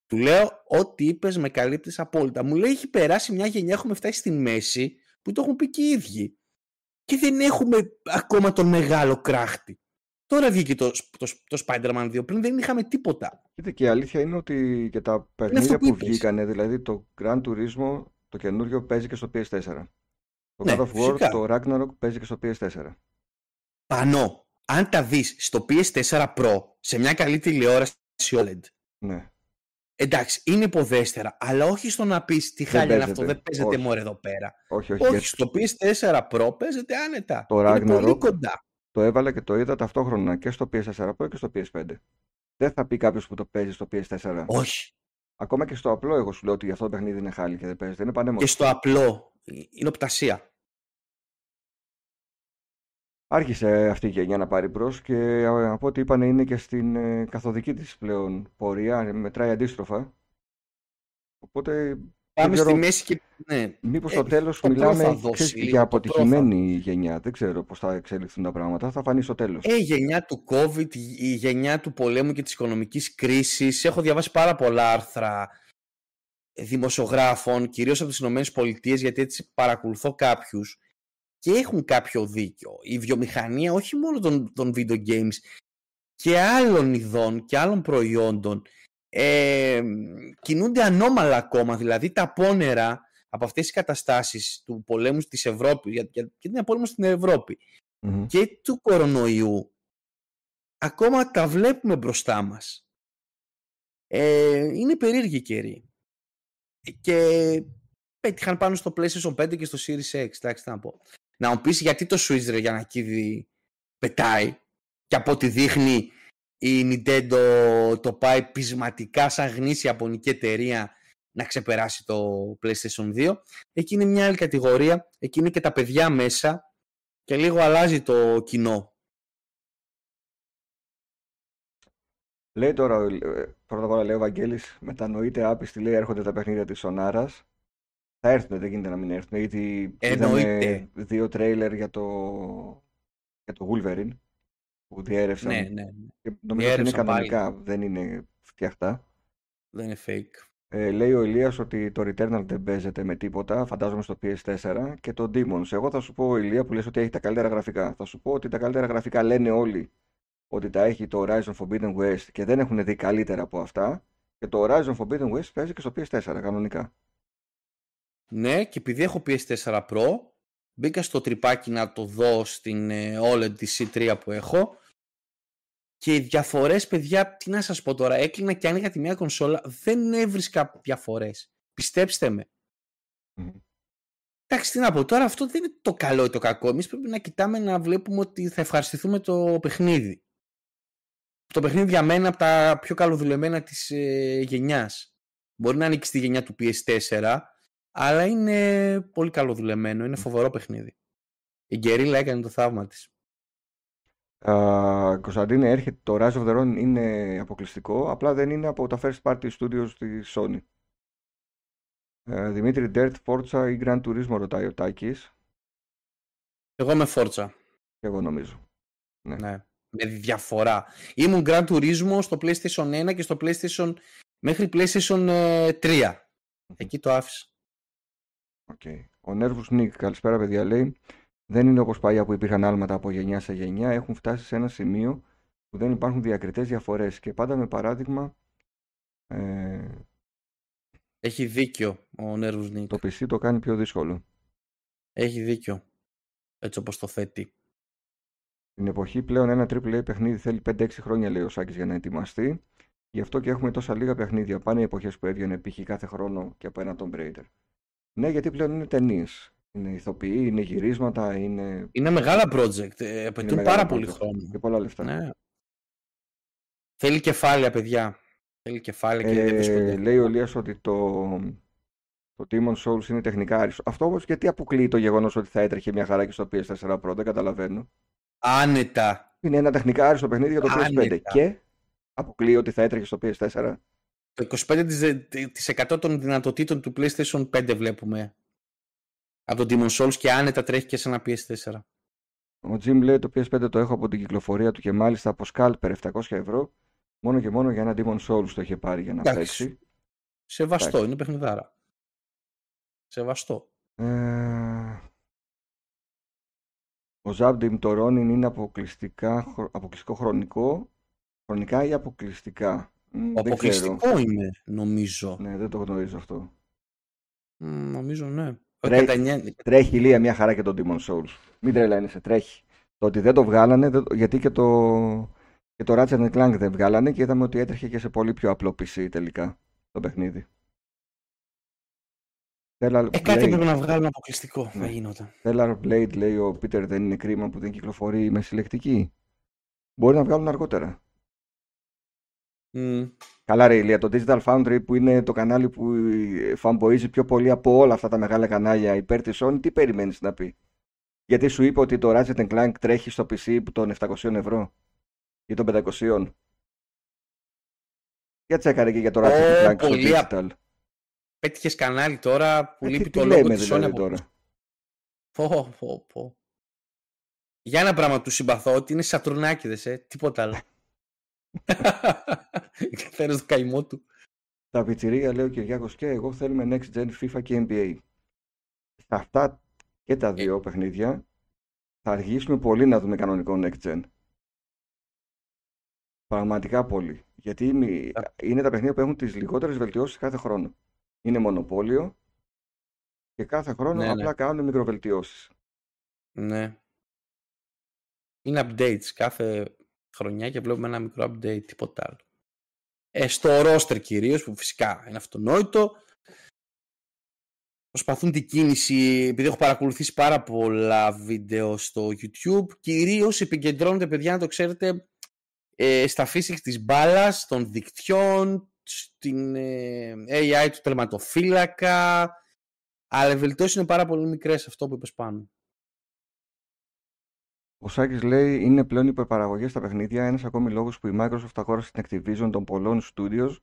Του λέω ό,τι είπες με καλύπτεις απόλυτα. Μου λέει έχει περάσει μια γενιά, έχουμε φτάσει στη μέση που το έχουν πει και οι ίδιοι. Και δεν έχουμε ακόμα τον μεγάλο κράχτη. Τώρα βγήκε το, το, το Spider-Man 2, πριν δεν είχαμε τίποτα. Κοίτα και η αλήθεια είναι ότι και τα παιχνίδια που που είπες. βγήκανε, δηλαδή το Gran Turismo, το καινούριο παίζει και στο PS4. Το Ναι, God of War, φυσικά. το Ragnarok παίζει και στο PS4. Πανώ, αν τα δεις στο PS4 Pro, σε μια καλή τηλεόραση OLED, Ναι. εντάξει, είναι υποδέστερα, αλλά όχι στο να πεις τι Δεν χάλια είναι αυτό, παίζεται. δεν παίζεται Όχι. μωρέ εδώ πέρα. Όχι, όχι. Όχι, γιατί στο PS4 Pro παίζεται άνετα. Το είναι πολύ Ragnarok κοντά. Το έβαλα και το είδα ταυτόχρονα και στο PS4 Pro και στο PS5. Δεν θα πει κάποιος που το παίζει στο PS4. Όχι. Ακόμα και στο απλό, εγώ σου λέω ότι αυτό το παιχνίδι είναι χάλι και δεν παίζεται. Είναι πανέμορφο. Και στο απλό. Είναι οπτασία. Άρχισε αυτή η γενιά να πάρει μπρος και ε, από ό,τι είπαν είναι και στην ε, καθοδική της πλέον πορεία, μετράει αντίστροφα. Οπότε Πάμε ξέρω. στη μέση και. Ναι. μήπως Ε, στο τέλος το Pro μιλάμε θα δώσει ξέρεις, λίγο, για το Pro θα- αποτυχημένη γενιά. Δεν ξέρω πώς θα εξελιχθούν τα πράγματα. Θα φανεί στο τέλος. Ε, η γενιά του COVID, η γενιά του πολέμου και της οικονομικής κρίσης. Έχω διαβάσει πάρα πολλά άρθρα δημοσιογράφων, κυρίως από τις Ηνωμένες Πολιτείες, γιατί έτσι παρακολουθώ κάποιους και έχουν κάποιο δίκιο. Η βιομηχανία όχι μόνο των, των video games και άλλων ειδών και άλλων προϊόντων ε, κινούνται ανώμαλα ακόμα, δηλαδή τα πόνερα από αυτές τις καταστάσεις του πολέμου της Ευρώπης, για, για, και την πόλεμο στην Ευρώπη Μμμ. και του κορονοϊού ακόμα τα βλέπουμε μπροστά μας. Ε, είναι περίεργη καιρή. Και πέτυχαν πάνω στο PlayStation 5 και στο Series X. Εντάξει, τι να πω. Να μου πεις γιατί το Switch ρε για να κίδι πετάει και από ό,τι δείχνει η Nintendo το πάει πεισματικά σαν γνήσια ιαπωνική εταιρεία να ξεπεράσει το PlayStation 2. Εκεί είναι μια άλλη κατηγορία. Εκεί είναι και τα παιδιά μέσα και λίγο αλλάζει το κοινό. Λέει τώρα, ε, πρώτα απ' όλα λέει ο Βαγγέλης, μετανοείται άπιστη, λέει έρχονται τα παιχνίδια της Σονάρας. Θα έρθουν, δεν γίνεται να μην έρθουν, γιατί είδαμε Εννοείται. δύο τρέιλερ για το, για το Wolverine. που διέρευσαν. Ναι, ναι. Και νομίζω ότι είναι κανονικά, δεν είναι φτιαχτά. Δεν είναι fake. Ε, λέει ο Ηλίας ότι το Returnal δεν παίζεται με τίποτα, φαντάζομαι στο PS4 και το Demons. Εγώ θα σου πω, Ηλία, που λες ότι έχει τα καλύτερα γραφικά. Θα σου πω ότι τα καλύτερα γραφικά λένε όλοι ότι τα έχει το Horizon Forbidden West και δεν έχουν δει καλύτερα από αυτά. Και το Horizon Forbidden West παίζει και στο PS4 κανονικά. Ναι, και επειδή έχω PS4 Pro, μπήκα στο τρυπάκι να το δω στην ε, OLED τη C3 που έχω και οι διαφορές, παιδιά, τι να σας πω τώρα, έκλεινα και άνοιγα τη μία κονσόλα, δεν έβρισκα διαφορές. Πιστέψτε με. Εντάξει, τι να πω τώρα, αυτό δεν είναι το καλό ή το κακό. Εμείς πρέπει να κοιτάμε να βλέπουμε ότι θα ευχαριστηθούμε το παιχνίδι. Το παιχνίδι για μένα από τα πιο καλοδουλεμένα της ε, γενιάς. Μπορεί να ανήκει στη γενιά του PS4, αλλά είναι πολύ καλοδουλεμένο, είναι φοβερό παιχνίδι. Η Γκερίλα έκανε το θαύμα της. Uh, Κωνσταντίνε, έρχεται το Rise of the Ronin είναι αποκλειστικό, απλά δεν είναι από τα first party studios της Sony. Uh, Δημήτρη Ντέρτ, Forza ή Grand Turismo ρωτάει ο Τάκης. Εγώ με Forza. Και εγώ νομίζω. Ναι. ναι. Με διαφορά. Ήμουν Grand Turismo στο PlayStation 1 και στο PlayStation μέχρι PlayStation 3. Εκεί το άφησα. Okay. Ο Nervous Nick, καλησπέρα παιδιά, λέει δεν είναι όπως παλιά που υπήρχαν άλματα από γενιά σε γενιά, έχουν φτάσει σε ένα σημείο που δεν υπάρχουν διακριτές διαφορές και πάντα με παράδειγμα ε... Έχει δίκιο ο Νέρβους Νίκ. Το PC το κάνει πιο δύσκολο. Έχει δίκιο. Έτσι όπως το θέτει. Στην εποχή πλέον ένα AAA παιχνίδι θέλει 5-6 χρόνια λέει ο Σάκης για να ετοιμαστεί. Γι' αυτό και έχουμε τόσα λίγα παιχνίδια. Πάνε οι εποχές που έβγαινε π.χ. κάθε χρόνο και από ένα Tomb Raider. Ναι, γιατί πλέον είναι ταινίες. Είναι ηθοποιοί, είναι γυρίσματα, είναι... Είναι μεγάλα project, ε, απαιτούν πάρα πολύ χρόνο. Και πολλά λεφτά. Ναι. Θέλει κεφάλαια, παιδιά. Θέλει κεφάλαια και ε, Λέει ο Λίας ότι το, το Demon Souls είναι τεχνικά άριστο. Αυτό όμως γιατί αποκλείει το γεγονός ότι θα έτρεχε μια χαρά και στο PS4 Pro, δεν καταλαβαίνω. Άνετα. Είναι ένα τεχνικά άριστο παιχνίδι για το PS5 και αποκλείει ότι θα έτρεχε στο PS4. Το 25% των δυνατοτήτων του PlayStation 5 βλέπουμε από τον Demon Souls και άνετα τρέχει και σε ένα PS4. Ο Jim λέει το PS5 το έχω από την κυκλοφορία του και μάλιστα από Scalper 700 ευρώ μόνο και μόνο για ένα Demon Souls το είχε πάρει για να Εντάξει. παίξει. Σεβαστό, Εντάξει. είναι παιχνιδάρα. Σεβαστό. Ε... Ο Zabdim το Ronin είναι αποκλειστικά, αποκλειστικό χρονικό, χρονικά ή αποκλειστικά; Αποκλειστικό είναι, νομίζω. Ναι, δεν το γνωρίζω αυτό. νομίζω ναι. Τρέχει, τρέχει ηλία μια χαρά και το Demon Souls. Μην τρελαίνεσαι, τρέχει. Το ότι δεν το βγάλανε, γιατί και το, και το Ratchet Clank δεν βγάλανε και είδαμε ότι έτρεχε και σε πολύ πιο απλό PC τελικά το παιχνίδι. Stellar ε, κάτι πρέπει να βγάλουν αποκλειστικό. Ναι. Θα γινόταν. Stellar Blade λέει ο Πίτερ δεν είναι κρίμα που δεν κυκλοφορεί με συλλεκτική. Μπορεί να βγάλουν αργότερα. Mm. Καλά ρε Ηλία, το Digital Foundry που είναι το κανάλι που φαμποίζει πιο πολύ από όλα αυτά τα μεγάλα κανάλια υπέρ της Sony, τι περιμένεις να πει; Γιατί σου είπε ότι το Ratchet Clank τρέχει στο PC των 700 ευρώ ή των 500. Για τσέκαρε και για το Ratchet Clank στο Digital. Πέτυχες κανάλι τώρα που ε, λείπει το λόγο της δηλαδή Sony τώρα; Πω, πω, πω. Για ένα πράγμα του συμπαθώ ότι είναι σατουρνάκιδες, ε, τίποτα άλλο. Καθένα το καημό του. Τα πιτσιρία, λέει ο Κυριάκο και εγώ θέλουμε next gen FIFA και NBA. Σε αυτά και τα δύο ε. παιχνίδια θα αργήσουμε πολύ να δούμε κανονικό next gen. Πραγματικά πολύ. Γιατί είναι τα παιχνίδια που έχουν τις λιγότερες βελτιώσεις κάθε χρόνο. Είναι μονοπόλιο και κάθε χρόνο ναι, ναι. απλά κάνουν μικροβελτιώσεις. Ναι. Είναι updates. Κάθε χρονιά και βλέπουμε ένα μικρό update, τίποτα άλλο. Ε, στο roster κυρίως, που φυσικά είναι αυτονόητο, προσπαθούν την κίνηση, επειδή έχω παρακολουθήσει πάρα πολλά βίντεο στο YouTube, κυρίως επικεντρώνονται, παιδιά, να το ξέρετε, ε, στα physics της μπάλας, των δικτυών, στην ε, AI του τερματοφύλακα, αλλά οι βελτιώσεις είναι πάρα πολύ μικρές, αυτό που είπες πάνω. Ο Σάκης λέει είναι πλέον υπερπαραγωγές στα παιχνίδια. Ένας ακόμη λόγος που η Microsoft αγόρασε την Activision των πολλών studios.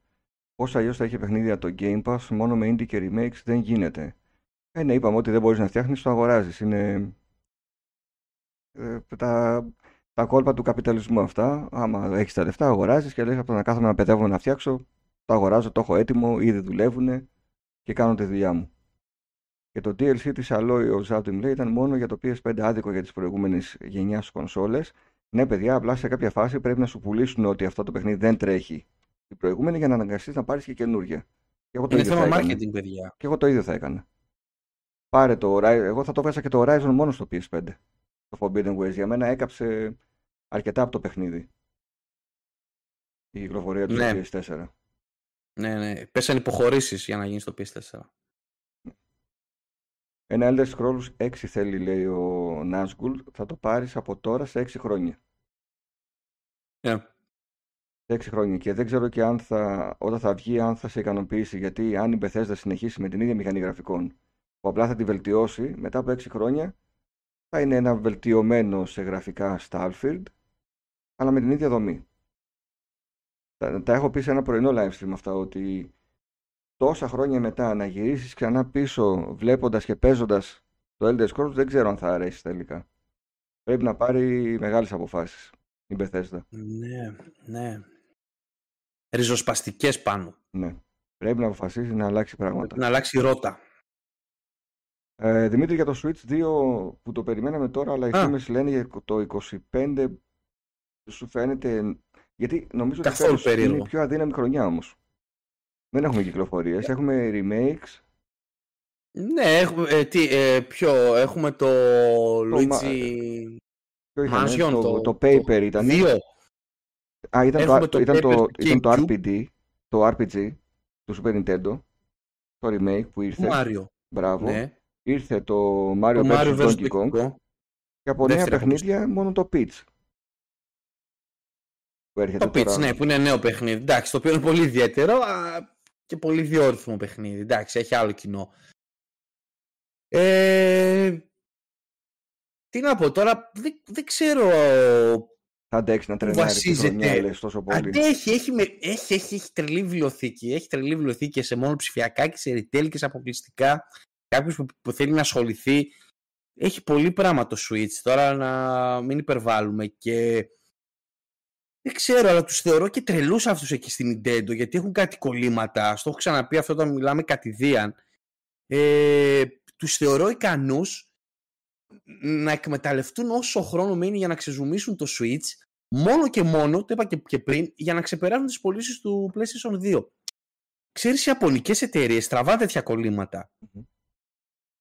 Πώς αλλιώς θα έχει παιχνίδια το Game Pass, μόνο με indie και remakes δεν γίνεται. Ε, ναι, είπαμε ότι δεν μπορείς να φτιάχνεις, το αγοράζεις. Είναι. Ε, τα... τα κόλπα του καπιταλισμού αυτά. Άμα έχεις τα λεφτά, αγοράζεις και λέει από να κάθομαι να παιδεύω να φτιάξω, το αγοράζω, το έχω έτοιμο, ήδη δουλεύουν και κάνω τη δουλειά μου. Και το DLC της Alloy ο Zaudim λέει ήταν μόνο για το PS5 άδικο για τις προηγούμενες γενιάς κονσόλες. Ναι, παιδιά, απλά σε κάποια φάση πρέπει να σου πουλήσουν ότι αυτό το παιχνίδι δεν τρέχει την προηγούμενη για να αναγκαστείς να πάρεις και καινούργια. Και εγώ το Είναι θέμα marketing, παιδιά. Και εγώ το ίδιο θα έκανα. Πάρε το Εγώ θα το έβγαζα και το Horizon μόνο στο PS5. Το Forbidden West. Για μένα έκαψε αρκετά από το παιχνίδι. Η κυκλοφορία του ναι. PS4. Ναι, ναι. Πέσαν υποχωρήσεις για να γίνει στο PS4. Ένα Elder Scrolls 6 θέλει, λέει ο Nazgul, θα το πάρεις από τώρα σε 6 χρόνια. Yeah. Σε 6 χρόνια και δεν ξέρω και αν θα, όταν θα βγει αν θα σε ικανοποιήσει γιατί αν η Bethesda συνεχίσει με την ίδια μηχανή γραφικών που απλά θα τη βελτιώσει μετά από 6 χρόνια θα είναι ένα βελτιωμένο σε γραφικά Starfield αλλά με την ίδια δομή. Τα, τα έχω πει σε ένα πρωινό live stream αυτά ότι τόσα χρόνια μετά να γυρίσεις ξανά πίσω βλέποντας και παίζοντας το Elder Scrolls δεν ξέρω αν θα αρέσει τελικά. Πρέπει να πάρει μεγάλες αποφάσεις η Bethesda. Ναι, ναι. Ριζοσπαστικές πάνω. Ναι. Πρέπει να αποφασίσει να αλλάξει πράγματα. Να αλλάξει ρότα. Ε, Δημήτρη για το Switch 2 που το περιμέναμε τώρα αλλά οι φήμες λένε για το 25 σου φαίνεται γιατί νομίζω ότι είναι η πιο αδύναμη χρονιά όμως. Δεν έχουμε κυκλοφορίες, έχουμε remakes. Ναι, έχουμε, ε, τι, ε, ποιο, έχουμε το, το Luigi Mansion, το, το, το Paper ήταν. Δύο. Α, ήταν, το, το, ήταν, το, ήταν το RPG, το RPG του Super Nintendo, το remake που ήρθε. Mario. Μπράβο. Ναι. Ήρθε το Mario, vs. Donkey Kong. Και από νέα παιχνίδια μόνο το Peach. Που το Peach, ναι, που είναι νέο παιχνίδι. Εντάξει, το οποίο είναι πολύ ιδιαίτερο και πολύ διόρυθμο παιχνίδι. Εντάξει, έχει άλλο κοινό. Ε, τι να πω τώρα, δεν, δεν ξέρω. Θα αντέξει να τρενάρει βασίζεται. τόσο πολύ. Αντέχει, έχει, έχει, έχει, έχει τρελή βιβλιοθήκη. Έχει τρελή βιβλιοθήκη σε μόνο ψηφιακά και σε retail και σε αποκλειστικά. Κάποιος που, που, θέλει να ασχοληθεί. Έχει πολύ πράγμα το Switch. Τώρα να μην υπερβάλλουμε και δεν ξέρω, αλλά τους θεωρώ και τρελούς αυτούς εκεί στην Nintendo γιατί έχουν κάτι κολλήματα. Στο έχω ξαναπεί αυτό όταν μιλάμε κατηδίαν. Ε, τους θεωρώ ικανούς να εκμεταλλευτούν όσο χρόνο μένει για να ξεζουμίσουν το Switch μόνο και μόνο, το είπα και, πριν, για να ξεπεράσουν τις πωλήσεις του PlayStation 2. Ξέρεις, οι Ιαπωνικές εταιρείες τραβά τέτοια κολλήματα. Mm-hmm.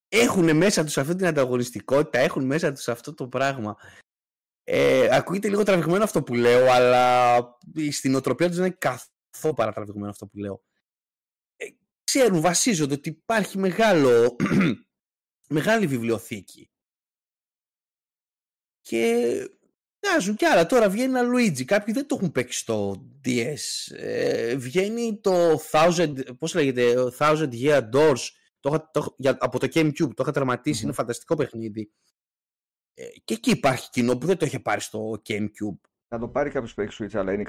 Έχουν μέσα τους αυτή την ανταγωνιστικότητα, έχουν μέσα τους αυτό το πράγμα. Ε, ακούγεται λίγο τραβηγμένο αυτό που λέω, αλλά στην οτροπία τους δεν είναι καθόλου παρατραβηγμένο αυτό που λέω. Ε, ξέρουν, βασίζονται ότι υπάρχει μεγάλο, μεγάλη βιβλιοθήκη. Και βγάζουν κι άλλα. Τώρα βγαίνει ένα Luigi. Κάποιοι δεν το έχουν παίξει στο DS. Ε, βγαίνει το Thousand, πώς λέγεται, Thousand Year Doors το, το, για, από το GameCube. Το είχα τερματίσει. Είναι φανταστικό παιχνίδι. Ε, και εκεί υπάρχει κοινό που δεν το είχε πάρει στο GameCube. Να το πάρει κάποιος που έχει Switch, αλλά είναι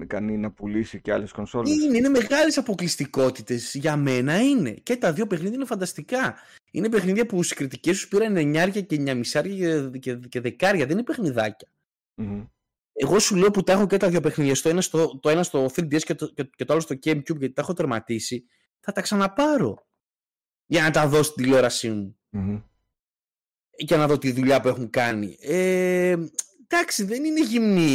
ικανή να, να πουλήσει και άλλες κονσόλες. Είναι, είναι μεγάλες αποκλειστικότητες. Για μένα είναι. Και τα δύο παιχνίδια είναι φανταστικά. Είναι παιχνίδια που στι κριτικές του πήραν 9 και 9,5 και, και, και δεκάρια. Δεν είναι παιχνιδάκια. Mm-hmm. Εγώ σου λέω που τα έχω και τα δύο παιχνίδια. Το ένα στο, το ένα στο 3DS και το, και, και το άλλο στο GameCube γιατί τα έχω τερματίσει. Θα τα ξαναπάρω. Για να τα δω στην τηλεόρασή μου. Mm-hmm για να δω τη δουλειά που έχουν κάνει. Ε, εντάξει, δεν είναι γυμνή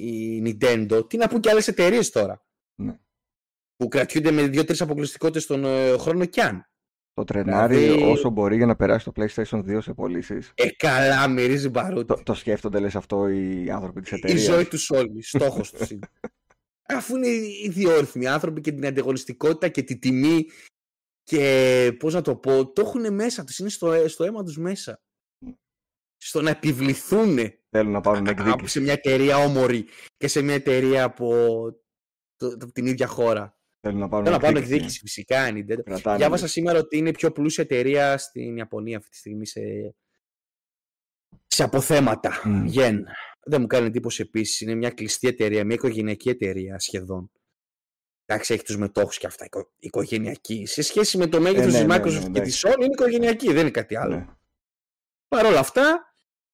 η Nintendo. Τι να πούν και άλλες εταιρείες τώρα. Ναι. Που κρατιούνται με δύο-τρεις αποκλειστικότητες τον ε, χρόνο κι αν. Το τρενάρι δηλαδή... όσο μπορεί για να περάσει το PlayStation 2 σε πωλήσεις. Ε, καλά, μυρίζει μπαρούτι. Το, το σκέφτονται, λες αυτό οι άνθρωποι της εταιρείας. Η ζωή τους όλοι. Στόχος τους είναι. Αφού είναι οι διόρθμοι άνθρωποι και την ανταγωνιστικότητα και τη τιμή και πώς να το πω, το έχουν μέσα τους, είναι στο, στο αίμα τους μέσα στο να επιβληθούν Θέλουν να πάρουν εκδίκηση. σε μια εταιρεία όμορη και σε μια εταιρεία από, το, την ίδια χώρα. Θέλουν να πάρουν, Θέλουν να πάρουν εκδίκηση φυσικά. Διάβασα σήμερα ότι είναι η πιο πλούσια εταιρεία στην Ιαπωνία αυτή τη στιγμή σε, σε αποθέματα. Mm. Δεν μου κάνει εντύπωση επίσης. Είναι μια κλειστή εταιρεία, μια οικογενειακή εταιρεία σχεδόν. Εντάξει, έχει τους μετόχους και αυτά οικογενειακή. Σε σχέση με το μέγεθος ε, ναι, της Microsoft ναι, ναι, και της Sony, είναι οικογενειακή, δεν είναι κάτι άλλο. Ναι. Παρ' όλα αυτά,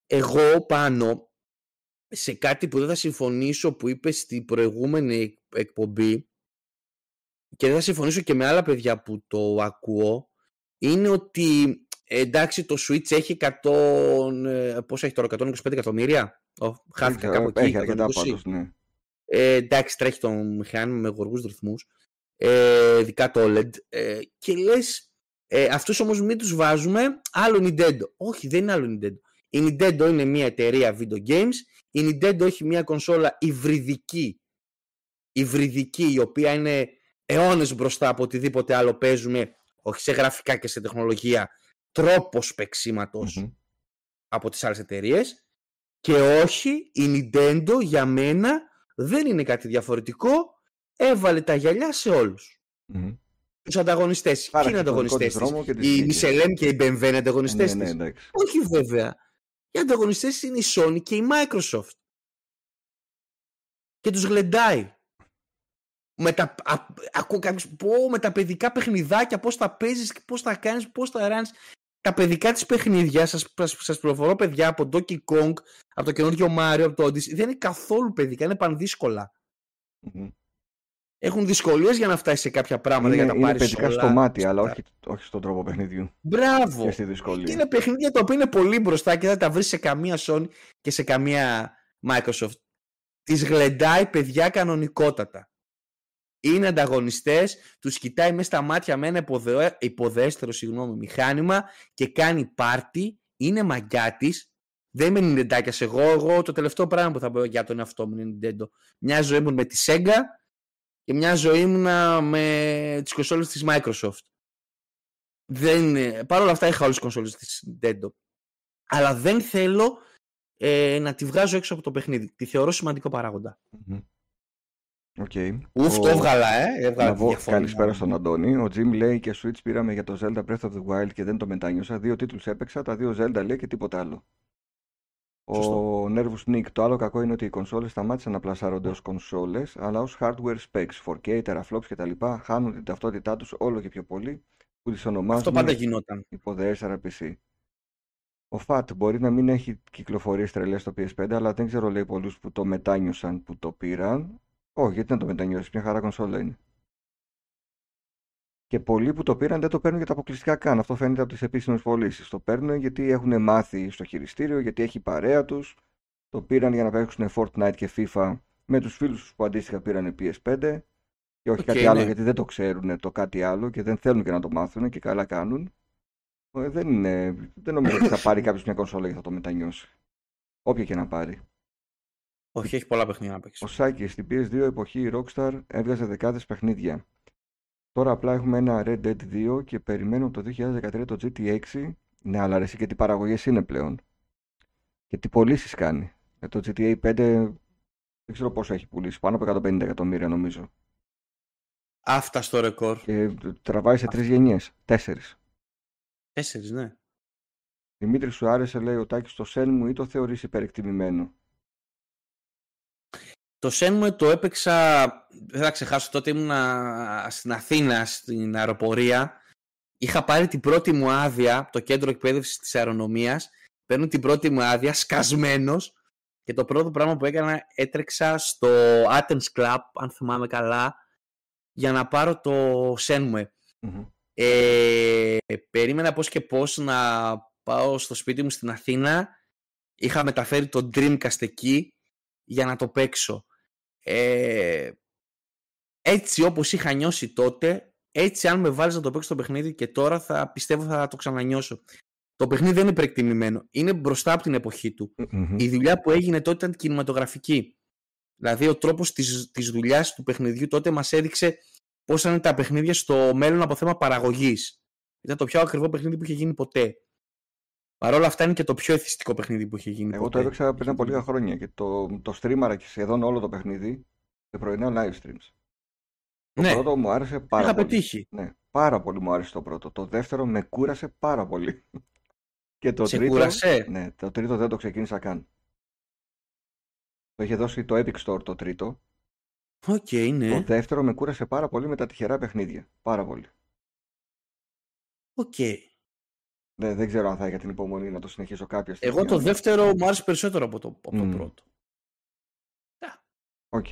εγώ πάνω σε κάτι που δεν θα συμφωνήσω που είπε στην προηγούμενη εκπομπή και δεν θα συμφωνήσω και με άλλα παιδιά που το ακούω είναι ότι εντάξει το Switch έχει 100 ε, πόσο έχει τώρα 125 εκατομμύρια; Χάθηκα κάπου εκεί έχει αρκετά πάντως, ναι. ε, εντάξει τρέχει το μηχάνημα με γοργούς ρυθμούς ε, ειδικά το OLED ε, και λες ε, αυτούς όμως μην τους βάζουμε άλλο Nintendo. Όχι δεν είναι άλλο Nintendo η Nintendo είναι μια εταιρεία video games. Η Nintendo έχει μια κονσόλα υβριδική. Υβριδική η οποία είναι αιώνες μπροστά από οτιδήποτε άλλο παίζουμε όχι σε γραφικά και σε τεχνολογία τρόπος από τις άλλες εταιρείες. και όχι η Nintendo για μένα δεν είναι κάτι διαφορετικό. Έβαλε τα γυαλιά σε όλους. Mm-hmm. τους ανταγωνιστές. Άρα, είναι ανταγωνιστές η Michelin και η BMW είναι ανταγωνιστές ναι, ναι, όχι βέβαια οι ανταγωνιστές είναι η Sony και η Microsoft και τους γλεντάει με τα, ακούω πω, με τα παιδικά παιχνιδάκια, πώς τα παίζεις, πώς τα κάνεις, πώς τα ράνεις. Τα παιδικά της παιχνίδια, σας, σας πληροφορώ παιδιά, από Donkey Kong, από το καινούργιο Mario, από το Odyssey, δεν είναι καθόλου παιδικά, είναι πανδύσκολα. Mm-hmm. Έχουν δυσκολίες για να φτάσει σε κάποια πράγματα είναι, για να τα πάρεις. Είναι παιδικά στο μάτι, αλλά όχι, όχι στον τρόπο παιχνιδιού. Μπράβο! Και στη δυσκολία. είναι παιχνίδια τα οποία είναι πολύ μπροστά και δεν τα βρεις σε καμία Sony και σε καμία Microsoft. Τις γλεντάει παιδιά κανονικότατα είναι ανταγωνιστές, τους κοιτάει μέσα στα μάτια με ένα υποδέστερο συγγνώμη, μηχάνημα και κάνει πάρτι, είναι μαγκιά της. Δεν είμαι Nintendo εγώ. Εγώ το τελευταίο πράγμα που θα πω για τον εαυτό μου είναι Nintendo. Μια ζωή μου με τη Sega και μια ζωή μου με τις κονσόλες της Microsoft. Δεν, παρ' όλα αυτά είχα όλες τις κονσόλες της Nintendo. Αλλά δεν θέλω ε, να τη βγάζω έξω από το παιχνίδι. Τη θεωρώ σημαντικό Okay. Ουφ, το έβγαλα, ε. Έβγαλα να καλησπέρα στον Αντώνη. Ο Jim λέει και Switch πήραμε για το Zelda Breath of the Wild και δεν το μετάνιωσα. Δύο τίτλους έπαιξα, τα δύο Zelda λέει και τίποτα άλλο. Σωστό. Ο Nervous Nick, το άλλο κακό είναι ότι οι κονσόλες σταμάτησαν να πλασάρονται ως κονσόλες, αλλά ως hardware specs, 4K, teraflops κτλ. χάνουν την ταυτότητά τους όλο και πιο πολύ, που τις ονομάζουν Αυτό πάντα γινόταν. υποδέσσερα PC. Ο FAT μπορεί να μην έχει κυκλοφορίες τρελές στο PS5, αλλά δεν ξέρω λέει πολλούς που το μετάνιωσαν που το πήραν. Όχι, γιατί να το μετανιώσεις, μια χαρά κονσόλα είναι. Και πολλοί που το πήραν δεν το παίρνουν για τα αποκλειστικά καν. Αυτό φαίνεται από τις επίσημες πωλήσεις. Το παίρνουν γιατί έχουν μάθει στο χειριστήριο, γιατί έχει παρέα τους. Το πήραν για να παίξουν Fortnite και FIFA με τους φίλους τους που αντίστοιχα πήραν PS5. Και όχι κάτι άλλο, ναι. γιατί δεν το ξέρουν το κάτι άλλο και δεν θέλουν και να το μάθουν και καλά κάνουν. Ε, δεν, είναι, δεν νομίζω ότι θα πάρει κάποιος μια κονσόλα και θα το μετανιώσει. Όποια και να πάρει. Όχι, έχει πολλά παιχνίδια να παίξεις. Ο Σάκης στην PS2 εποχή η Rockstar έβγαζε δεκάδες παιχνίδια. Τώρα απλά έχουμε ένα Red Dead 2 και περιμένουμε το 2013 το GTA 6. Ναι, αλλά αρέσει και τι παραγωγές είναι πλέον. Και τι πωλήσεις κάνει. Ε, το GTA 5 δεν ξέρω πόσο έχει πουλήσει. Πάνω από 150 εκατομμύρια νομίζω. Αυτά στο ρεκόρ. Και τραβάει σε τρεις γενιές. Τέσσερις. Τέσσερις, ναι. Δημήτρης, σου άρεσε, λέει ο Τάκης, το σεν μου ή το θεωρείς υπερεκτιμημένο; Το Shenmue το έπαιξα, δεν θα ξεχάσω, τότε ήμουν στην Αθήνα, στην αεροπορία. Είχα πάρει την πρώτη μου άδεια το κέντρο εκπαίδευσης της αερονομίας. Παίρνω την πρώτη μου άδεια, σκασμένος. Και το πρώτο πράγμα που έκανα, έτρεξα στο Athens Club, αν θυμάμαι καλά, για να πάρω το Shenmue. Ε, περίμενα πώς και πώς να πάω στο σπίτι μου στην Αθήνα. Είχα μεταφέρει το Dreamcast εκεί για να το παίξω. Ε, έτσι όπως είχα νιώσει τότε, έτσι αν με βάλεις να το παίξω το παιχνίδι και τώρα θα πιστεύω θα το ξανανιώσω. Το παιχνίδι δεν είναι υπερεκτιμημένο. Είναι μπροστά από την εποχή του. Η δουλειά που έγινε τότε ήταν κινηματογραφική. Δηλαδή ο τρόπος της, της δουλειάς του παιχνιδιού τότε μας έδειξε πώς είναι τα παιχνίδια στο μέλλον από θέμα παραγωγής. Ήταν το πιο ακριβό παιχνίδι που είχε γίνει ποτέ. Παρ' όλα αυτά είναι και το πιο εθιστικό παιχνίδι που έχει γίνει. Εγώ το έπαιξα πριν από λίγα χρόνια και το, το streamer και σχεδόν όλο το παιχνίδι σε πρωινά live streams. Το ναι. πρώτο μου άρεσε πάρα Είχα πολύ. πετύχει. Ναι, πάρα πολύ μου άρεσε το πρώτο. Το δεύτερο με κούρασε πάρα πολύ. Και το Σε τρίτο, κούρασε; Ναι, το τρίτο δεν το ξεκίνησα καν. Το είχε δώσει το Epic Store το τρίτο. OK, okay, ναι. Το δεύτερο με κούρασε πάρα πολύ με τα τυχερά παιχνίδια. Πάρα πολύ. OK. Okay. Δεν, δεν ξέρω αν θα είχα την υπομονή να το συνεχίσω κάποια στιγμή. Εγώ το δεύτερο μου άρεσε περισσότερο από το, από το πρώτο. Οκ.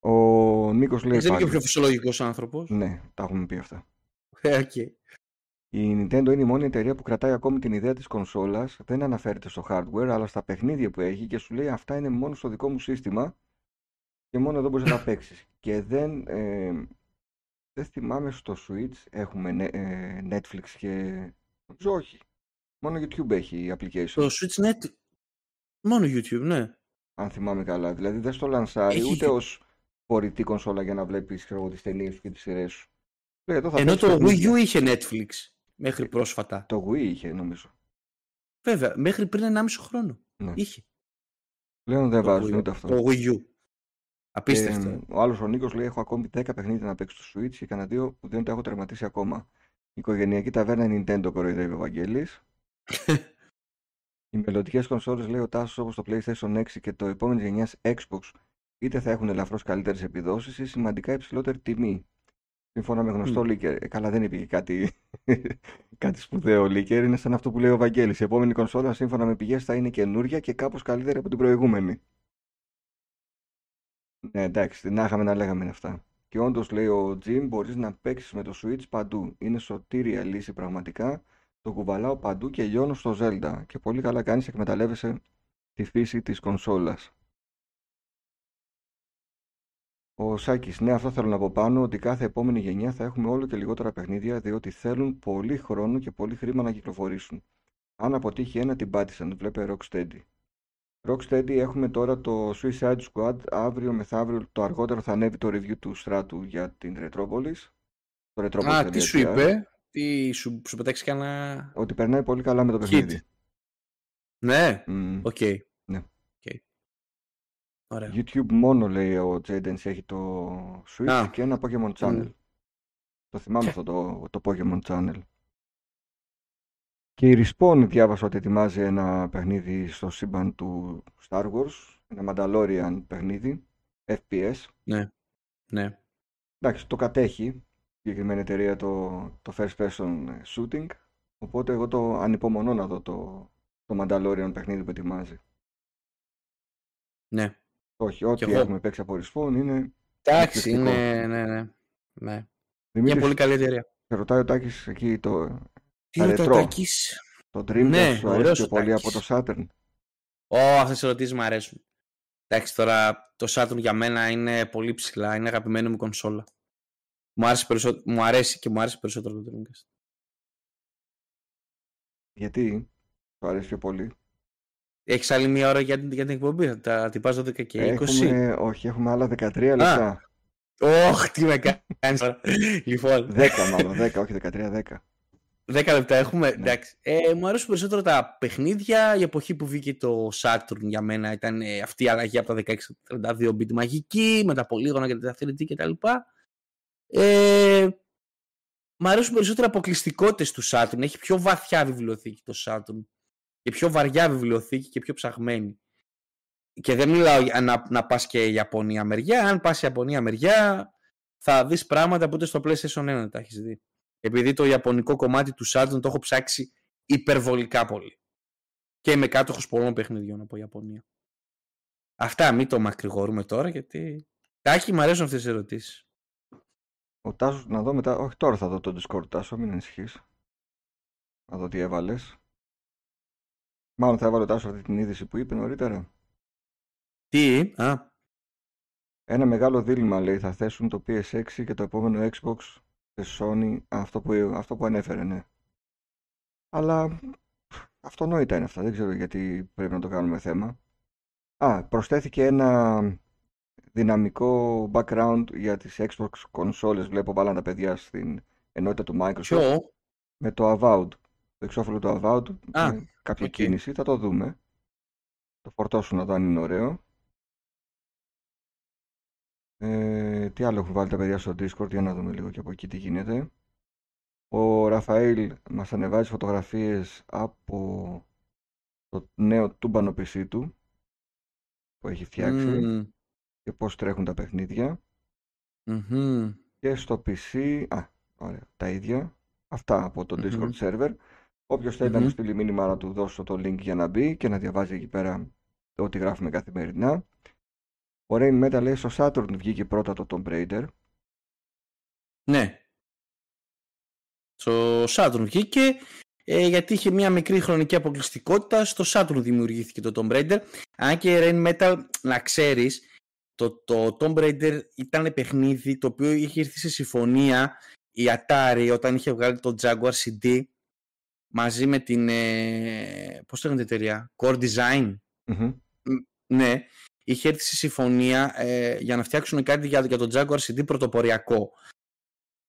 Ο Νίκος λέει Δεν είναι και ο πιο φυσιολογικός άνθρωπος. Ναι, τα έχουμε πει αυτά. Ε, okay. Η Nintendo είναι η μόνη εταιρεία που κρατάει ακόμη την ιδέα της κονσόλας, δεν αναφέρεται στο hardware, αλλά στα παιχνίδια που έχει και σου λέει αυτά είναι μόνο στο δικό μου σύστημα και μόνο εδώ μπορείς να τα παίξεις. Και δεν, ε, δεν θυμάμαι στο Switch έχουμε ε, Netflix και... Νομίζω όχι. Μόνο YouTube έχει application. Το Switch Net... Μόνο YouTube, ναι. Αν θυμάμαι καλά. Δηλαδή δεν στο λανσάρει έχει... ούτε ως φορητή κονσόλα για να βλέπεις ξέρω, τις ταινίες και τις σειρές σου. Ενώ το Wii U είχε Netflix μέχρι πρόσφατα. Το Wii είχε νομίζω. Βέβαια, μέχρι πριν 1,5 χρόνο. Ναι. Είχε. Πλέον δεν βάζουν ούτε αυτό. Το Wii U. Απίστευτο. Ε, ο άλλος ο Νίκος λέει: Έχω ακόμη 10 παιχνίδια να παίξω στο Switch και κανένα δύο που δεν τα έχω τερματίσει ακόμα. Η οικογενειακή ταβέρνα Nintendo κοροϊδεύει ο Βαγγέλης. Οι μελλοντικές κονσόλες, λέει ο Τάσος, όπως το PlayStation 6 και το επόμενο γενιά Xbox, είτε θα έχουν ελαφρώς καλύτερες επιδόσεις ή σημαντικά υψηλότερη τιμή. Σύμφωνα με γνωστό mm. Λίκερ. Ε, καλά, δεν είπε κάτι, κάτι σπουδαίο ο Λίκερ. Είναι σαν αυτό που λέει ο Βαγγέλης. Η επόμενη κονσόλα, σύμφωνα με πηγές, θα είναι καινούρια και κάπως καλύτερη από την προηγούμενη. Ναι, εντάξει, να είχαμε να λέγαμε αυτά. Και όντως λέει ο Jim, μπορείς να παίξεις με το Switch παντού. Είναι σωτήρια λύση πραγματικά. Το κουβαλάω παντού και λιώνω στο Zelda. Και πολύ καλά κάνεις, εκμεταλλεύεσαι τη φύση της κονσόλας. Ο Σάκης, ναι, αυτό θέλω να πω πάνω, ότι κάθε επόμενη γενιά θα έχουμε όλο και λιγότερα παιχνίδια, διότι θέλουν πολύ χρόνο και πολύ χρήμα να κυκλοφορήσουν. Αν αποτύχει ένα, την πάτησαν. Βλέπε Rocksteady. Rocksteady έχουμε τώρα το Suicide Squad. Αύριο μεθαύριο το αργότερο θα ανέβει το review του Στράτου για την Retropolis. Το Retropolis Α, τι σου είπε, τι σου, σου πετάξεις κανένα... Ότι περνάει πολύ καλά με το παιχνίδι. Ναι, OK. Okay. Ναι. Okay. Ωραία. YouTube μόνο λέει ο Jadens έχει το Switch και ένα Pokemon Channel. Το θυμάμαι αυτό το, το Pokemon Channel. Και η Respawn διάβασα ότι ετοιμάζει ένα παιχνίδι στο σύμπαν του Star Wars, ένα Mandalorian παιχνίδι, FPS. Ναι, ναι. Εντάξει, το κατέχει η συγκεκριμένη εταιρεία το, το first person shooting, οπότε εγώ το ανυπομονώ να δω το, το Mandalorian παιχνίδι που ετοιμάζει. Ναι. Όχι, ό,τι έχουμε παίξει από Respawn είναι... Εντάξει, είναι, ναι, ναι. ναι. Μια πολύ καλή εταιρεία. Σε ρωτάει ο Τάκης εκεί το, τι είναι το Τάκης. Το Dreamcast ναι, σου αρέσει πιο πολύ από το Saturn. Ω, oh, αυτές οι ερωτήσεις μου αρέσουν. Εντάξει, τώρα το Saturn για μένα είναι πολύ ψηλά. Είναι αγαπημένη μου κονσόλα. Μου, άρεσε περισσότερο, μου αρέσει και μου άρεσε περισσότερο το Dreamcast. Γιατί; Σου αρέσει πιο πολύ. Έχεις άλλη μία ώρα για, για την εκπομπή; Θα τα τυπάς 12 και 20. Έχουμε, όχι, έχουμε άλλα 13 λεπτά. Όχι, τι με κάνεις τώρα. λοιπόν. 10 μάλλον, 10, όχι 13, 10. 10 λεπτά έχουμε. Ναι. Εντάξει. Ε, μου αρέσουν περισσότερο τα παιχνίδια. Η εποχή που βγήκε το Saturn για μένα ήταν ε, αυτή η αλλαγή από τα 16-32 bit μαγική, με τα πολύγωνα και τα 3D κτλ. Ε, μ' αρέσουν περισσότερο αποκλειστικότητες του Saturn. Έχει πιο βαθιά βιβλιοθήκη το Saturn. Και πιο βαριά βιβλιοθήκη και πιο ψαγμένη. Και δεν μιλάω να, να πας και Ιαπωνία μεριά. Αν πας Ιαπωνία μεριά θα δεις πράγματα που ούτε στο PlayStation 1 δεν τα έχεις δει επειδή το ιαπωνικό κομμάτι του Saturn το έχω ψάξει υπερβολικά πολύ. Και είμαι κάτοχος πολλών παιχνιδιών από Ιαπωνία. Αυτά μην το μακρηγορούμε τώρα γιατί... Τάκη μου αρέσουν αυτές οι ερωτήσεις. Ο Τάσος, να δω μετά, όχι τώρα θα δω το Discord Τάσο, μην ανησυχείς. Να δω τι έβαλες. Μάλλον θα έβαλε ο Τάσος αυτή την είδηση που είπε νωρίτερα. Τι, α. Ένα μεγάλο δίλημα λέει θα θέσουν το PS6 και το επόμενο Xbox Sony, αυτό που, αυτό που ανέφερε, ναι. Αλλά αυτονόητα είναι αυτά, δεν ξέρω γιατί πρέπει να το κάνουμε θέμα. Α, προσθέθηκε ένα δυναμικό background για τις Xbox consoles, βλέπω βάλαν τα παιδιά στην ενότητα του Microsoft. Ποιο; Με το Avowed, το εξώφυλλο του Avowed, Α, με κάποια κίνηση, θα το δούμε. Το φορτώσουν να δω αν είναι ωραίο. Ε, τι άλλο έχουν βάλει τα παιδιά στο Discord, για να δούμε λίγο και από εκεί τι γίνεται. Ο Ραφαήλ μας ανεβάζει φωτογραφίες από το νέο τούμπανο PC του που έχει φτιάξει και πώς τρέχουν τα παιχνιδια και στο PC, α, ωραία, τα ίδια, αυτά από το Discord server. Όποιος θέλει να μου στείλει μήνυμα να του δώσω το link για να μπει και να διαβάζει εκεί πέρα ό,τι γράφουμε καθημερινά. Ο Rain Metal λέει στο Saturn βγήκε πρώτα το Tomb Raider. Ναι. Στο Saturn βγήκε ε, γιατί είχε μια μικρή χρονική αποκλειστικότητα. Στο Saturn δημιουργήθηκε το Tomb Raider. Αν και Rain Metal, να ξέρεις, το, το Tomb Raider ήταν παιχνίδι το οποίο είχε έρθει σε συμφωνία η Atari όταν είχε βγάλει το Jaguar CD μαζί με την, ε, πώς λέγεται εταιρεία, Core Design. Ναι, είχε έρθει σε συμφωνία ε, για να φτιάξουν κάτι για, για το Jaguar CD πρωτοποριακό.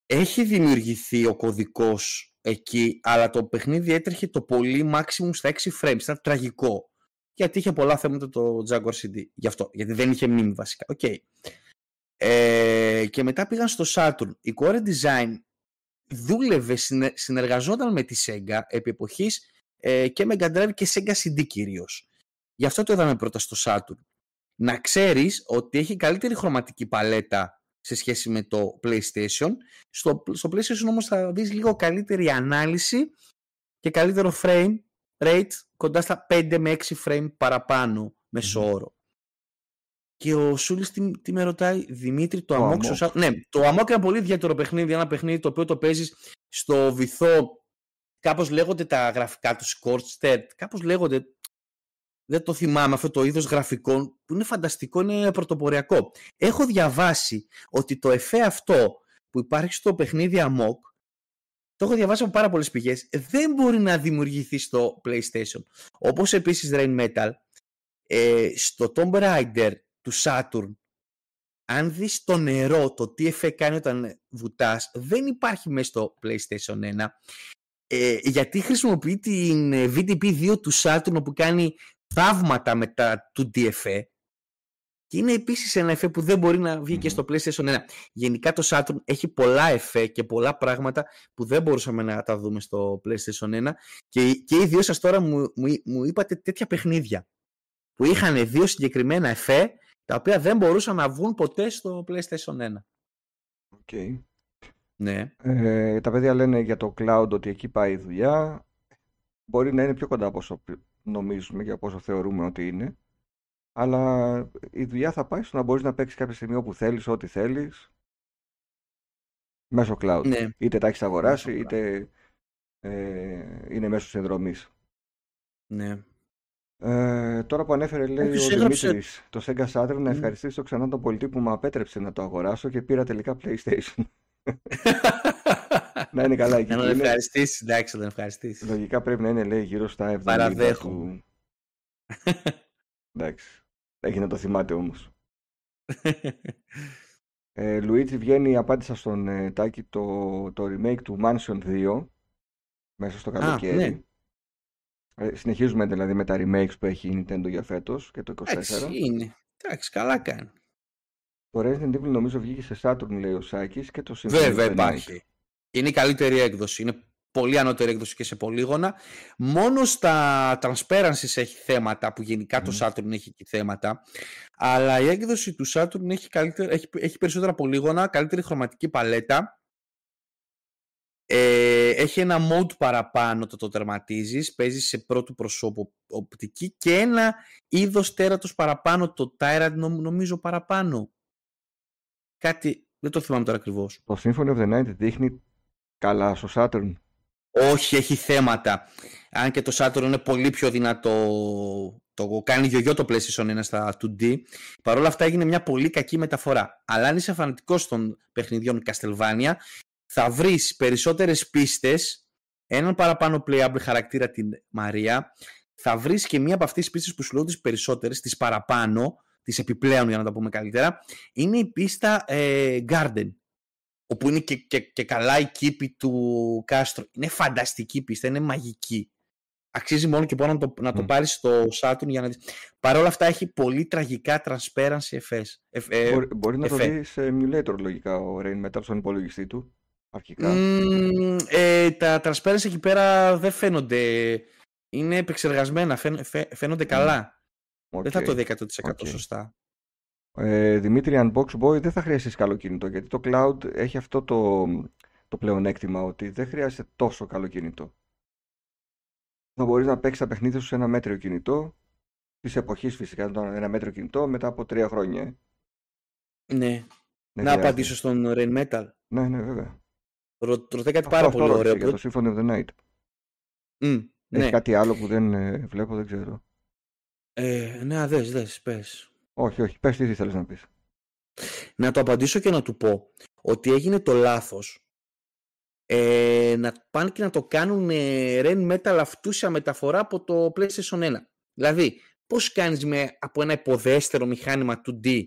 Έχει δημιουργηθεί ο κωδικός εκεί, αλλά το παιχνίδι έτρεχε το πολύ maximum στα 6 frames. Ήταν τραγικό. Γιατί είχε πολλά θέματα το Jaguar CD. Γι' αυτό. Γιατί δεν είχε μνήμη βασικά. Okay. Ε, και μετά πήγαν στο Saturn. Η Core Design δούλευε, συνεργαζόταν με τη Sega επί εποχής ε, και Mega Drive και Sega CD κυρίως. Γι' αυτό το είδαμε πρώτα στο Saturn. Να ξέρεις ότι έχει καλύτερη χρωματική παλέτα σε σχέση με το PlayStation. Στο, στο PlayStation όμως θα δεις λίγο καλύτερη ανάλυση και καλύτερο frame rate κοντά στα 5 με 6 frame παραπάνω μεσόωρο. Και ο Σούλης τι, τι, με ρωτάει, Δημήτρη, το, το Amok. Ναι, το Amok είναι πολύ ιδιαίτερο παιχνίδι. Ένα παιχνίδι το οποίο το παίζεις στο βυθό. Κάπως λέγονται τα γραφικά του Scorched Κάπως λέγονται. Δεν το θυμάμαι αυτό το είδος γραφικών που είναι φανταστικό, είναι πρωτοποριακό. Έχω διαβάσει ότι το εφέ αυτό που υπάρχει στο παιχνίδι Amok το έχω διαβάσει από πάρα πολλές πηγές. Δεν μπορεί να δημιουργηθεί στο PlayStation. Όπως επίσης Rain Metal, ε, στο Tomb Raider του Saturn, αν δεις το νερό, το τι εφέ κάνει όταν βουτάς, δεν υπάρχει μέσα στο PlayStation 1. Ε, γιατί χρησιμοποιεί την VDP 2 του Saturn που κάνει θαύματα μετά του DFE και είναι επίσης ένα εφέ που δεν μπορεί να βγει και στο PlayStation 1. Γενικά το Saturn έχει πολλά εφέ και πολλά πράγματα που δεν μπορούσαμε να τα δούμε στο PlayStation 1 και, και οι δύο σας τώρα μου, μου, μου είπατε τέτοια παιχνίδια που είχαν δύο συγκεκριμένα εφέ τα οποία δεν μπορούσαν να βγουν ποτέ στο PlayStation 1. Okay. Ναι. Ε, τα παιδιά λένε για το cloud ότι εκεί πάει η δουλειά. Μπορεί να είναι πιο κοντά από όσο νομίζουμε και από όσο θεωρούμε ότι είναι. Αλλά η δουλειά θα πάει στο να μπορείς να παίξεις κάποια στιγμή όπου θέλεις, ό,τι θέλεις. Μέσω cloud. Ναι. Είτε τα έχεις αγοράσει, είτε ε, είναι μέσω συνδρομής. Ναι. Ε, τώρα που ανέφερε, λέει ο Δημήτρης, το Sega Saturn, να ευχαριστήσω ξανά τον πολιτή που μου απέτρεψε να το αγοράσω και πήρα τελικά PlayStation. να είναι καλά εκεί. Να τον ευχαριστήσεις, εντάξει, να τον ευχαριστήσεις. Λογικά πρέπει να είναι, λέει, γύρω στα 70 Παραδέχομαι. Του... εντάξει. Έχει να το θυμάται όμως. ε, Λουίτζι βγαίνει, απάντησα στον ε, Τάκη, το, το remake του Mansion 2 μέσα στο καλοκαίρι. ναι. Ε, συνεχίζουμε δηλαδή με τα remakes που έχει η Nintendo για φέτος και το 24. Εντάξει, είναι. Εντάξει, καλά κάνει. Το Resident Evil νομίζω βγήκε σε Saturn, λέει ο Σάκης, και το Symphony Βέβαια υπάρχει. Είναι η καλύτερη έκδοση. Είναι πολύ ανώτερη έκδοση και σε πολύγωνα. Μόνο στα Transparencies έχει θέματα, που γενικά το Saturn έχει και θέματα. Αλλά η έκδοση του Saturn έχει, καλύτερη, έχει, έχει περισσότερα πολύγωνα, καλύτερη χρωματική παλέτα ε, έχει ένα mode παραπάνω το το τερματίζεις, παίζεις σε πρώτου προσώπου οπτική και ένα είδος τέρατος παραπάνω, το Tyrant νομίζω παραπάνω. Κάτι, δεν το θυμάμαι τώρα ακριβώς. Το Symphony of the Night δείχνει καλά στο Saturn. Όχι, έχει θέματα. Αν και το Saturn είναι πολύ πιο δυνατό, το κάνει γιογιό το PlayStation 1 στα 2D. Παρ' όλα αυτά έγινε μια πολύ κακή μεταφορά. Αλλά αν είσαι φανατικός των παιχνιδιών Castlevania, θα βρεις περισσότερες πίστες, έναν παραπάνω playable χαρακτήρα την Μαρία, θα βρεις και μία από αυτές τις πίστες που σου λέω τις περισσότερες, τις παραπάνω, τις επιπλέον για να τα πούμε καλύτερα, είναι η πίστα ε, Garden, όπου είναι και, και, και καλά η κήπη του Κάστρο. Είναι φανταστική πίστα, είναι μαγική. Αξίζει μόνο και μόνο να το, να το πάρεις στο Saturn για να δεις. Παρ' όλα αυτά έχει πολύ τραγικά transparency FS. Ε, μπορεί, μπορεί να το δεις σε emulator λογικά ο Rain μετά στον υπολογιστή του αρχικά. ε, τα transparency εκεί πέρα δεν φαίνονται. Είναι επεξεργασμένα, φαίνονται καλά. Δεν θα το δει 100% σωστά. Ε, Δημήτρη, Unbox Boy δεν θα χρειαστείς καλό κινητό γιατί το cloud έχει αυτό το, το πλεονέκτημα ότι δεν χρειάζεται τόσο καλό κινητό. Θα μπορείς να παίξεις τα παιχνίδια σου σε ένα μέτριο κινητό, της εποχής φυσικά, ένα μέτριο κινητό μετά από τρία χρόνια. Ναι. να απαντήσω στον Rain Metal. Ναι, ναι, βέβαια. Ρωτάει κάτι πάρα πολύ ωραίο. Για το Symphony of the Night. Mm, Έχει ναι. κάτι άλλο που δεν ε, βλέπω, δεν ξέρω. Ε, ναι, δες, δες, πες. Όχι, όχι, πες τι θέλεις να πεις. Να το απαντήσω και να του πω ότι έγινε το λάθος ε, να πάνε και να το κάνουν ε, Ren Metal αυτούσια μεταφορά από το PlayStation 1. Δηλαδή, πώς κάνεις με, από ένα υποδέστερο μηχάνημα 2D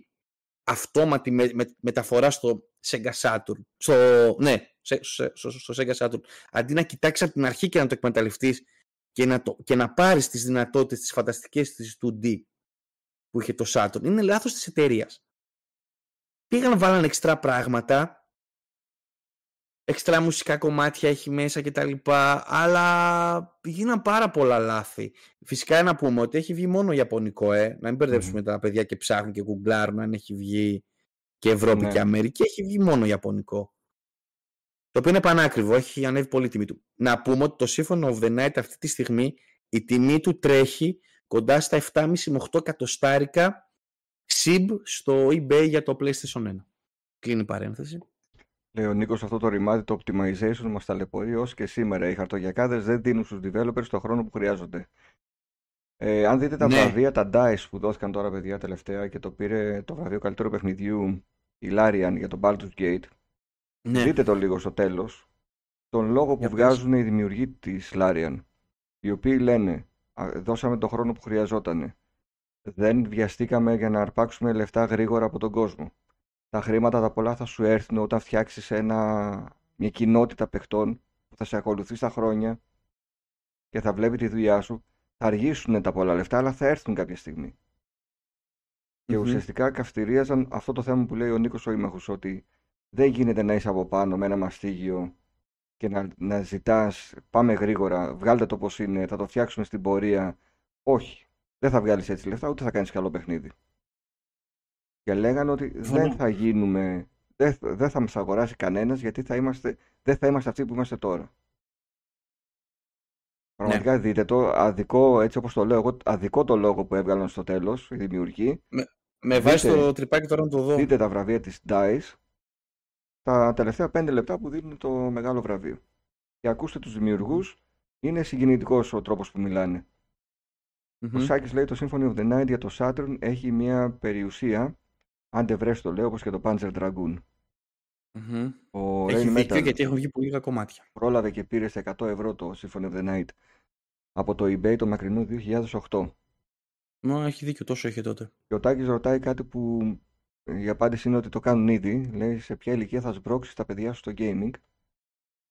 αυτόματη με, μεταφορά στο Sega Saturn. Στο, ναι, στο, στο, στο Sega Saturn. Αντί να κοιτάξεις από την αρχή και να το εκμεταλλευτείς και να, το, και να πάρεις τις δυνατότητες, τις φανταστικές της 2D που είχε το Saturn. Είναι λάθος της εταιρείας. Πήγαν βάλαν εξτρά πράγματα εξτρά μουσικά κομμάτια έχει μέσα και τα λοιπά, αλλά γίναν πάρα πολλά λάθη. Φυσικά να πούμε ότι έχει βγει μόνο Ιαπωνικό, ε. να μην μπερδεψουμε τα παιδιά και ψάχνουν και γκουγκλάρουν αν έχει βγει και Ευρώπη ναι. και Αμερική, έχει βγει μόνο Ιαπωνικό. Το οποίο είναι πανάκριβο, έχει ανέβει πολύ τιμή του. Να πούμε ότι το Symphony of the Night αυτή τη στιγμή η τιμή του τρέχει κοντά στα 7,5 με 8 εκατοστάρικα SIB στο eBay για το PlayStation 1. Κλείνει η παρένθεση. Λέει ο Νίκος, αυτό το ρημάδι, το optimization μας ταλαιπωρεί ως και σήμερα. Οι χαρτογιακάδες δεν δίνουν στους developers το χρόνο που χρειάζονται. Ε, αν δείτε τα ναι. βραβεία, τα DICE που δόθηκαν τώρα, παιδιά, τελευταία και το πήρε το βραβείο καλύτερου παιχνιδιού η Larian για το Baldur's Gate. Ναι. Δείτε το λίγο στο τέλος. Τον λόγο που βγάζουν οι δημιουργοί της Larian. Οι οποίοι λένε, δώσαμε το χρόνο που χρειαζόταν. Δεν βιαστήκαμε για να αρπάξουμε λεφτά γρήγορα από τον κόσμο τα χρήματα τα πολλά θα σου έρθουν όταν φτιάξεις ένα, μια κοινότητα παιχτών που θα σε ακολουθεί στα χρόνια και θα βλέπει τη δουλειά σου. Θα αργήσουν τα πολλά λεφτά, αλλά θα έρθουν κάποια στιγμή. Και ουσιαστικά καυτηρίαζαν αυτό το θέμα που λέει ο Νίκος ο Ήμαχος, ότι δεν γίνεται να είσαι από πάνω με ένα μαστίγιο και να, να ζητάς πάμε γρήγορα, βγάλτε το πώς είναι, θα το φτιάξουμε στην πορεία. Όχι, δεν θα βγάλεις έτσι λεφτά, ούτε θα κάνεις καλό παιχνίδι και λέγανε ότι δεν θα γίνουμε, δεν, δεν θα μας αγοράσει κανένας γιατί θα είμαστε, δεν θα είμαστε αυτοί που είμαστε τώρα. Πραγματικά ναι. δείτε το, αδικό, έτσι όπως το λέω εγώ, αδικό το λόγο που έβγαλαν στο τέλος οι δημιουργοί. Με, με βάζει το τρυπάκι τώρα να το δω. Δείτε τα βραβεία της DICE, τα τελευταία πέντε λεπτά που δίνουν το μεγάλο βραβείο. Και ακούστε τους δημιουργούς, είναι συγκινητικός ο τρόπος που μιλάνε. Mm-hmm. Ο Σάκης λέει το Symphony of the Night για το Saturn έχει μια περιουσία αν δεν βρες το λέω, όπως και το Panzer Dragoon. Mm-hmm. Ο Έχει Rain δίκιο γιατί έχουν βγει πολύ λίγα κομμάτια. Πρόλαβε και πήρε στα 100 ευρώ το Symphony of the Night από το eBay το μακρινού 2008. Μα έχει δίκιο, τόσο έχει τότε. Και ο Τάκης ρωτάει κάτι που η απάντηση είναι ότι το κάνουν ήδη. Λέει σε ποια ηλικία θα σμπρώξει τα παιδιά σου στο gaming.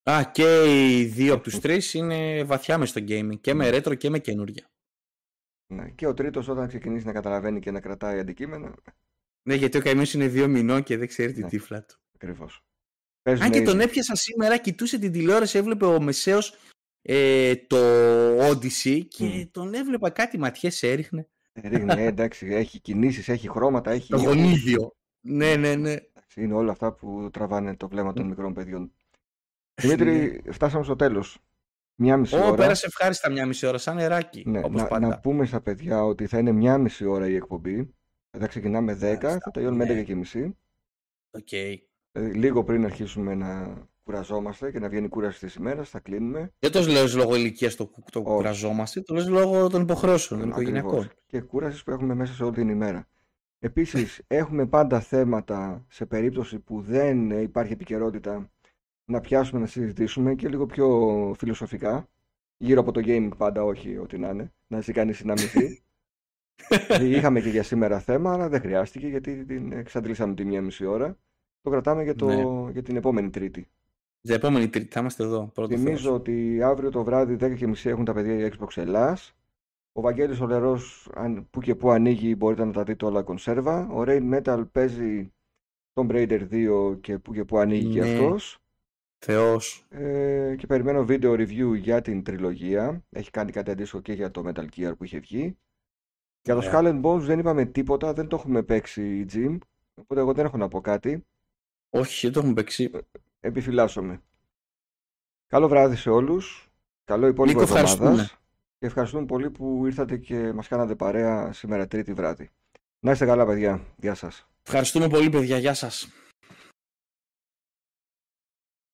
Α, και οι δύο από τους τρεις είναι βαθιά μες στο gaming. Και με retro και με καινούργια. Ναι, και ο τρίτος όταν ξεκινήσει να καταλαβαίνει και να κρατάει αντικείμενα, ναι, γιατί ο καημένο είναι δύο μηνών και δεν ξέρει τη ναι. τύφλα του. Ακριβώς. Αν και τον έπιασα σήμερα, κοιτούσε την τηλεόραση, έβλεπε ο Μεσαίος ε, το Odyssey και τον έβλεπα κάτι ματιές έριχνε. Έριχνε, ε, εντάξει, έχει κινήσεις, έχει χρώματα, έχει. Το γονίδιο. Ναι, ναι, ναι. Είναι όλα αυτά που τραβάνε το βλέμμα των μικρών παιδιών. Δημήτρη, φτάσαμε στο τέλος. Μια μισή ώρα. πέρασε ευχάριστα μια μισή ώρα, σαν νεράκι. Ναι, να, να πούμε στα παιδιά ότι θα είναι μια μισή ώρα η εκπομπή. Θα ξεκινάμε 10, θα τελειώνουμε 11 και μισή. Okay. λίγο πριν αρχίσουμε να κουραζόμαστε και να βγαίνει η κούραση της ημέρας, θα κλείνουμε. Δεν το λέω λόγω ηλικίας το, το κουραζόμαστε, το λέω λόγω των υποχρεώσεων των οικογενειακών. Και κούρασης που έχουμε μέσα σε όλη την ημέρα. Επίσης, έχουμε πάντα θέματα σε περίπτωση που δεν υπάρχει επικαιρότητα να πιάσουμε να συζητήσουμε και λίγο πιο φιλοσοφικά. Γύρω από το gaming πάντα, όχι ό,τι να είναι. Να ζει κανείς να Είχαμε και για σήμερα θέμα, αλλά δεν χρειάστηκε γιατί την εξαντλήσαμε τη μία μισή ώρα. Το κρατάμε για, το, ναι. για την επόμενη Τρίτη. Για επόμενη Τρίτη θα είμαστε εδώ. Θυμίζω ότι αύριο το βράδυ 10.30 έχουν τα παιδιά για Xbox Ελλάς. Ο Βαγγέλης Ολερός που και που ανοίγει μπορείτε να τα δείτε όλα κονσέρβα. Ο Rain Metal παίζει τον Raider 2 και που και που ανοίγει ναι. και αυτός. Θεός. Ε, και περιμένω βίντεο review για την τριλογία. Έχει κάνει κάτι αντίστοιχο και για το Metal Gear που είχε βγει. Για το Skull and Bones δεν είπαμε τίποτα, δεν το έχουμε παίξει Jim, οπότε εγώ δεν έχω να πω κάτι. Όχι, δεν το έχουμε παίξει. Επιφυλάσσομαι. Καλό βράδυ σε όλους, καλό υπόλοιπο εβδομάδας. Και ευχαριστούμε πολύ που ήρθατε και μας κάνατε παρέα σήμερα τρίτη βράδυ. Να είστε καλά παιδιά. Γεια σας. Ευχαριστούμε πολύ παιδιά. Γεια σας.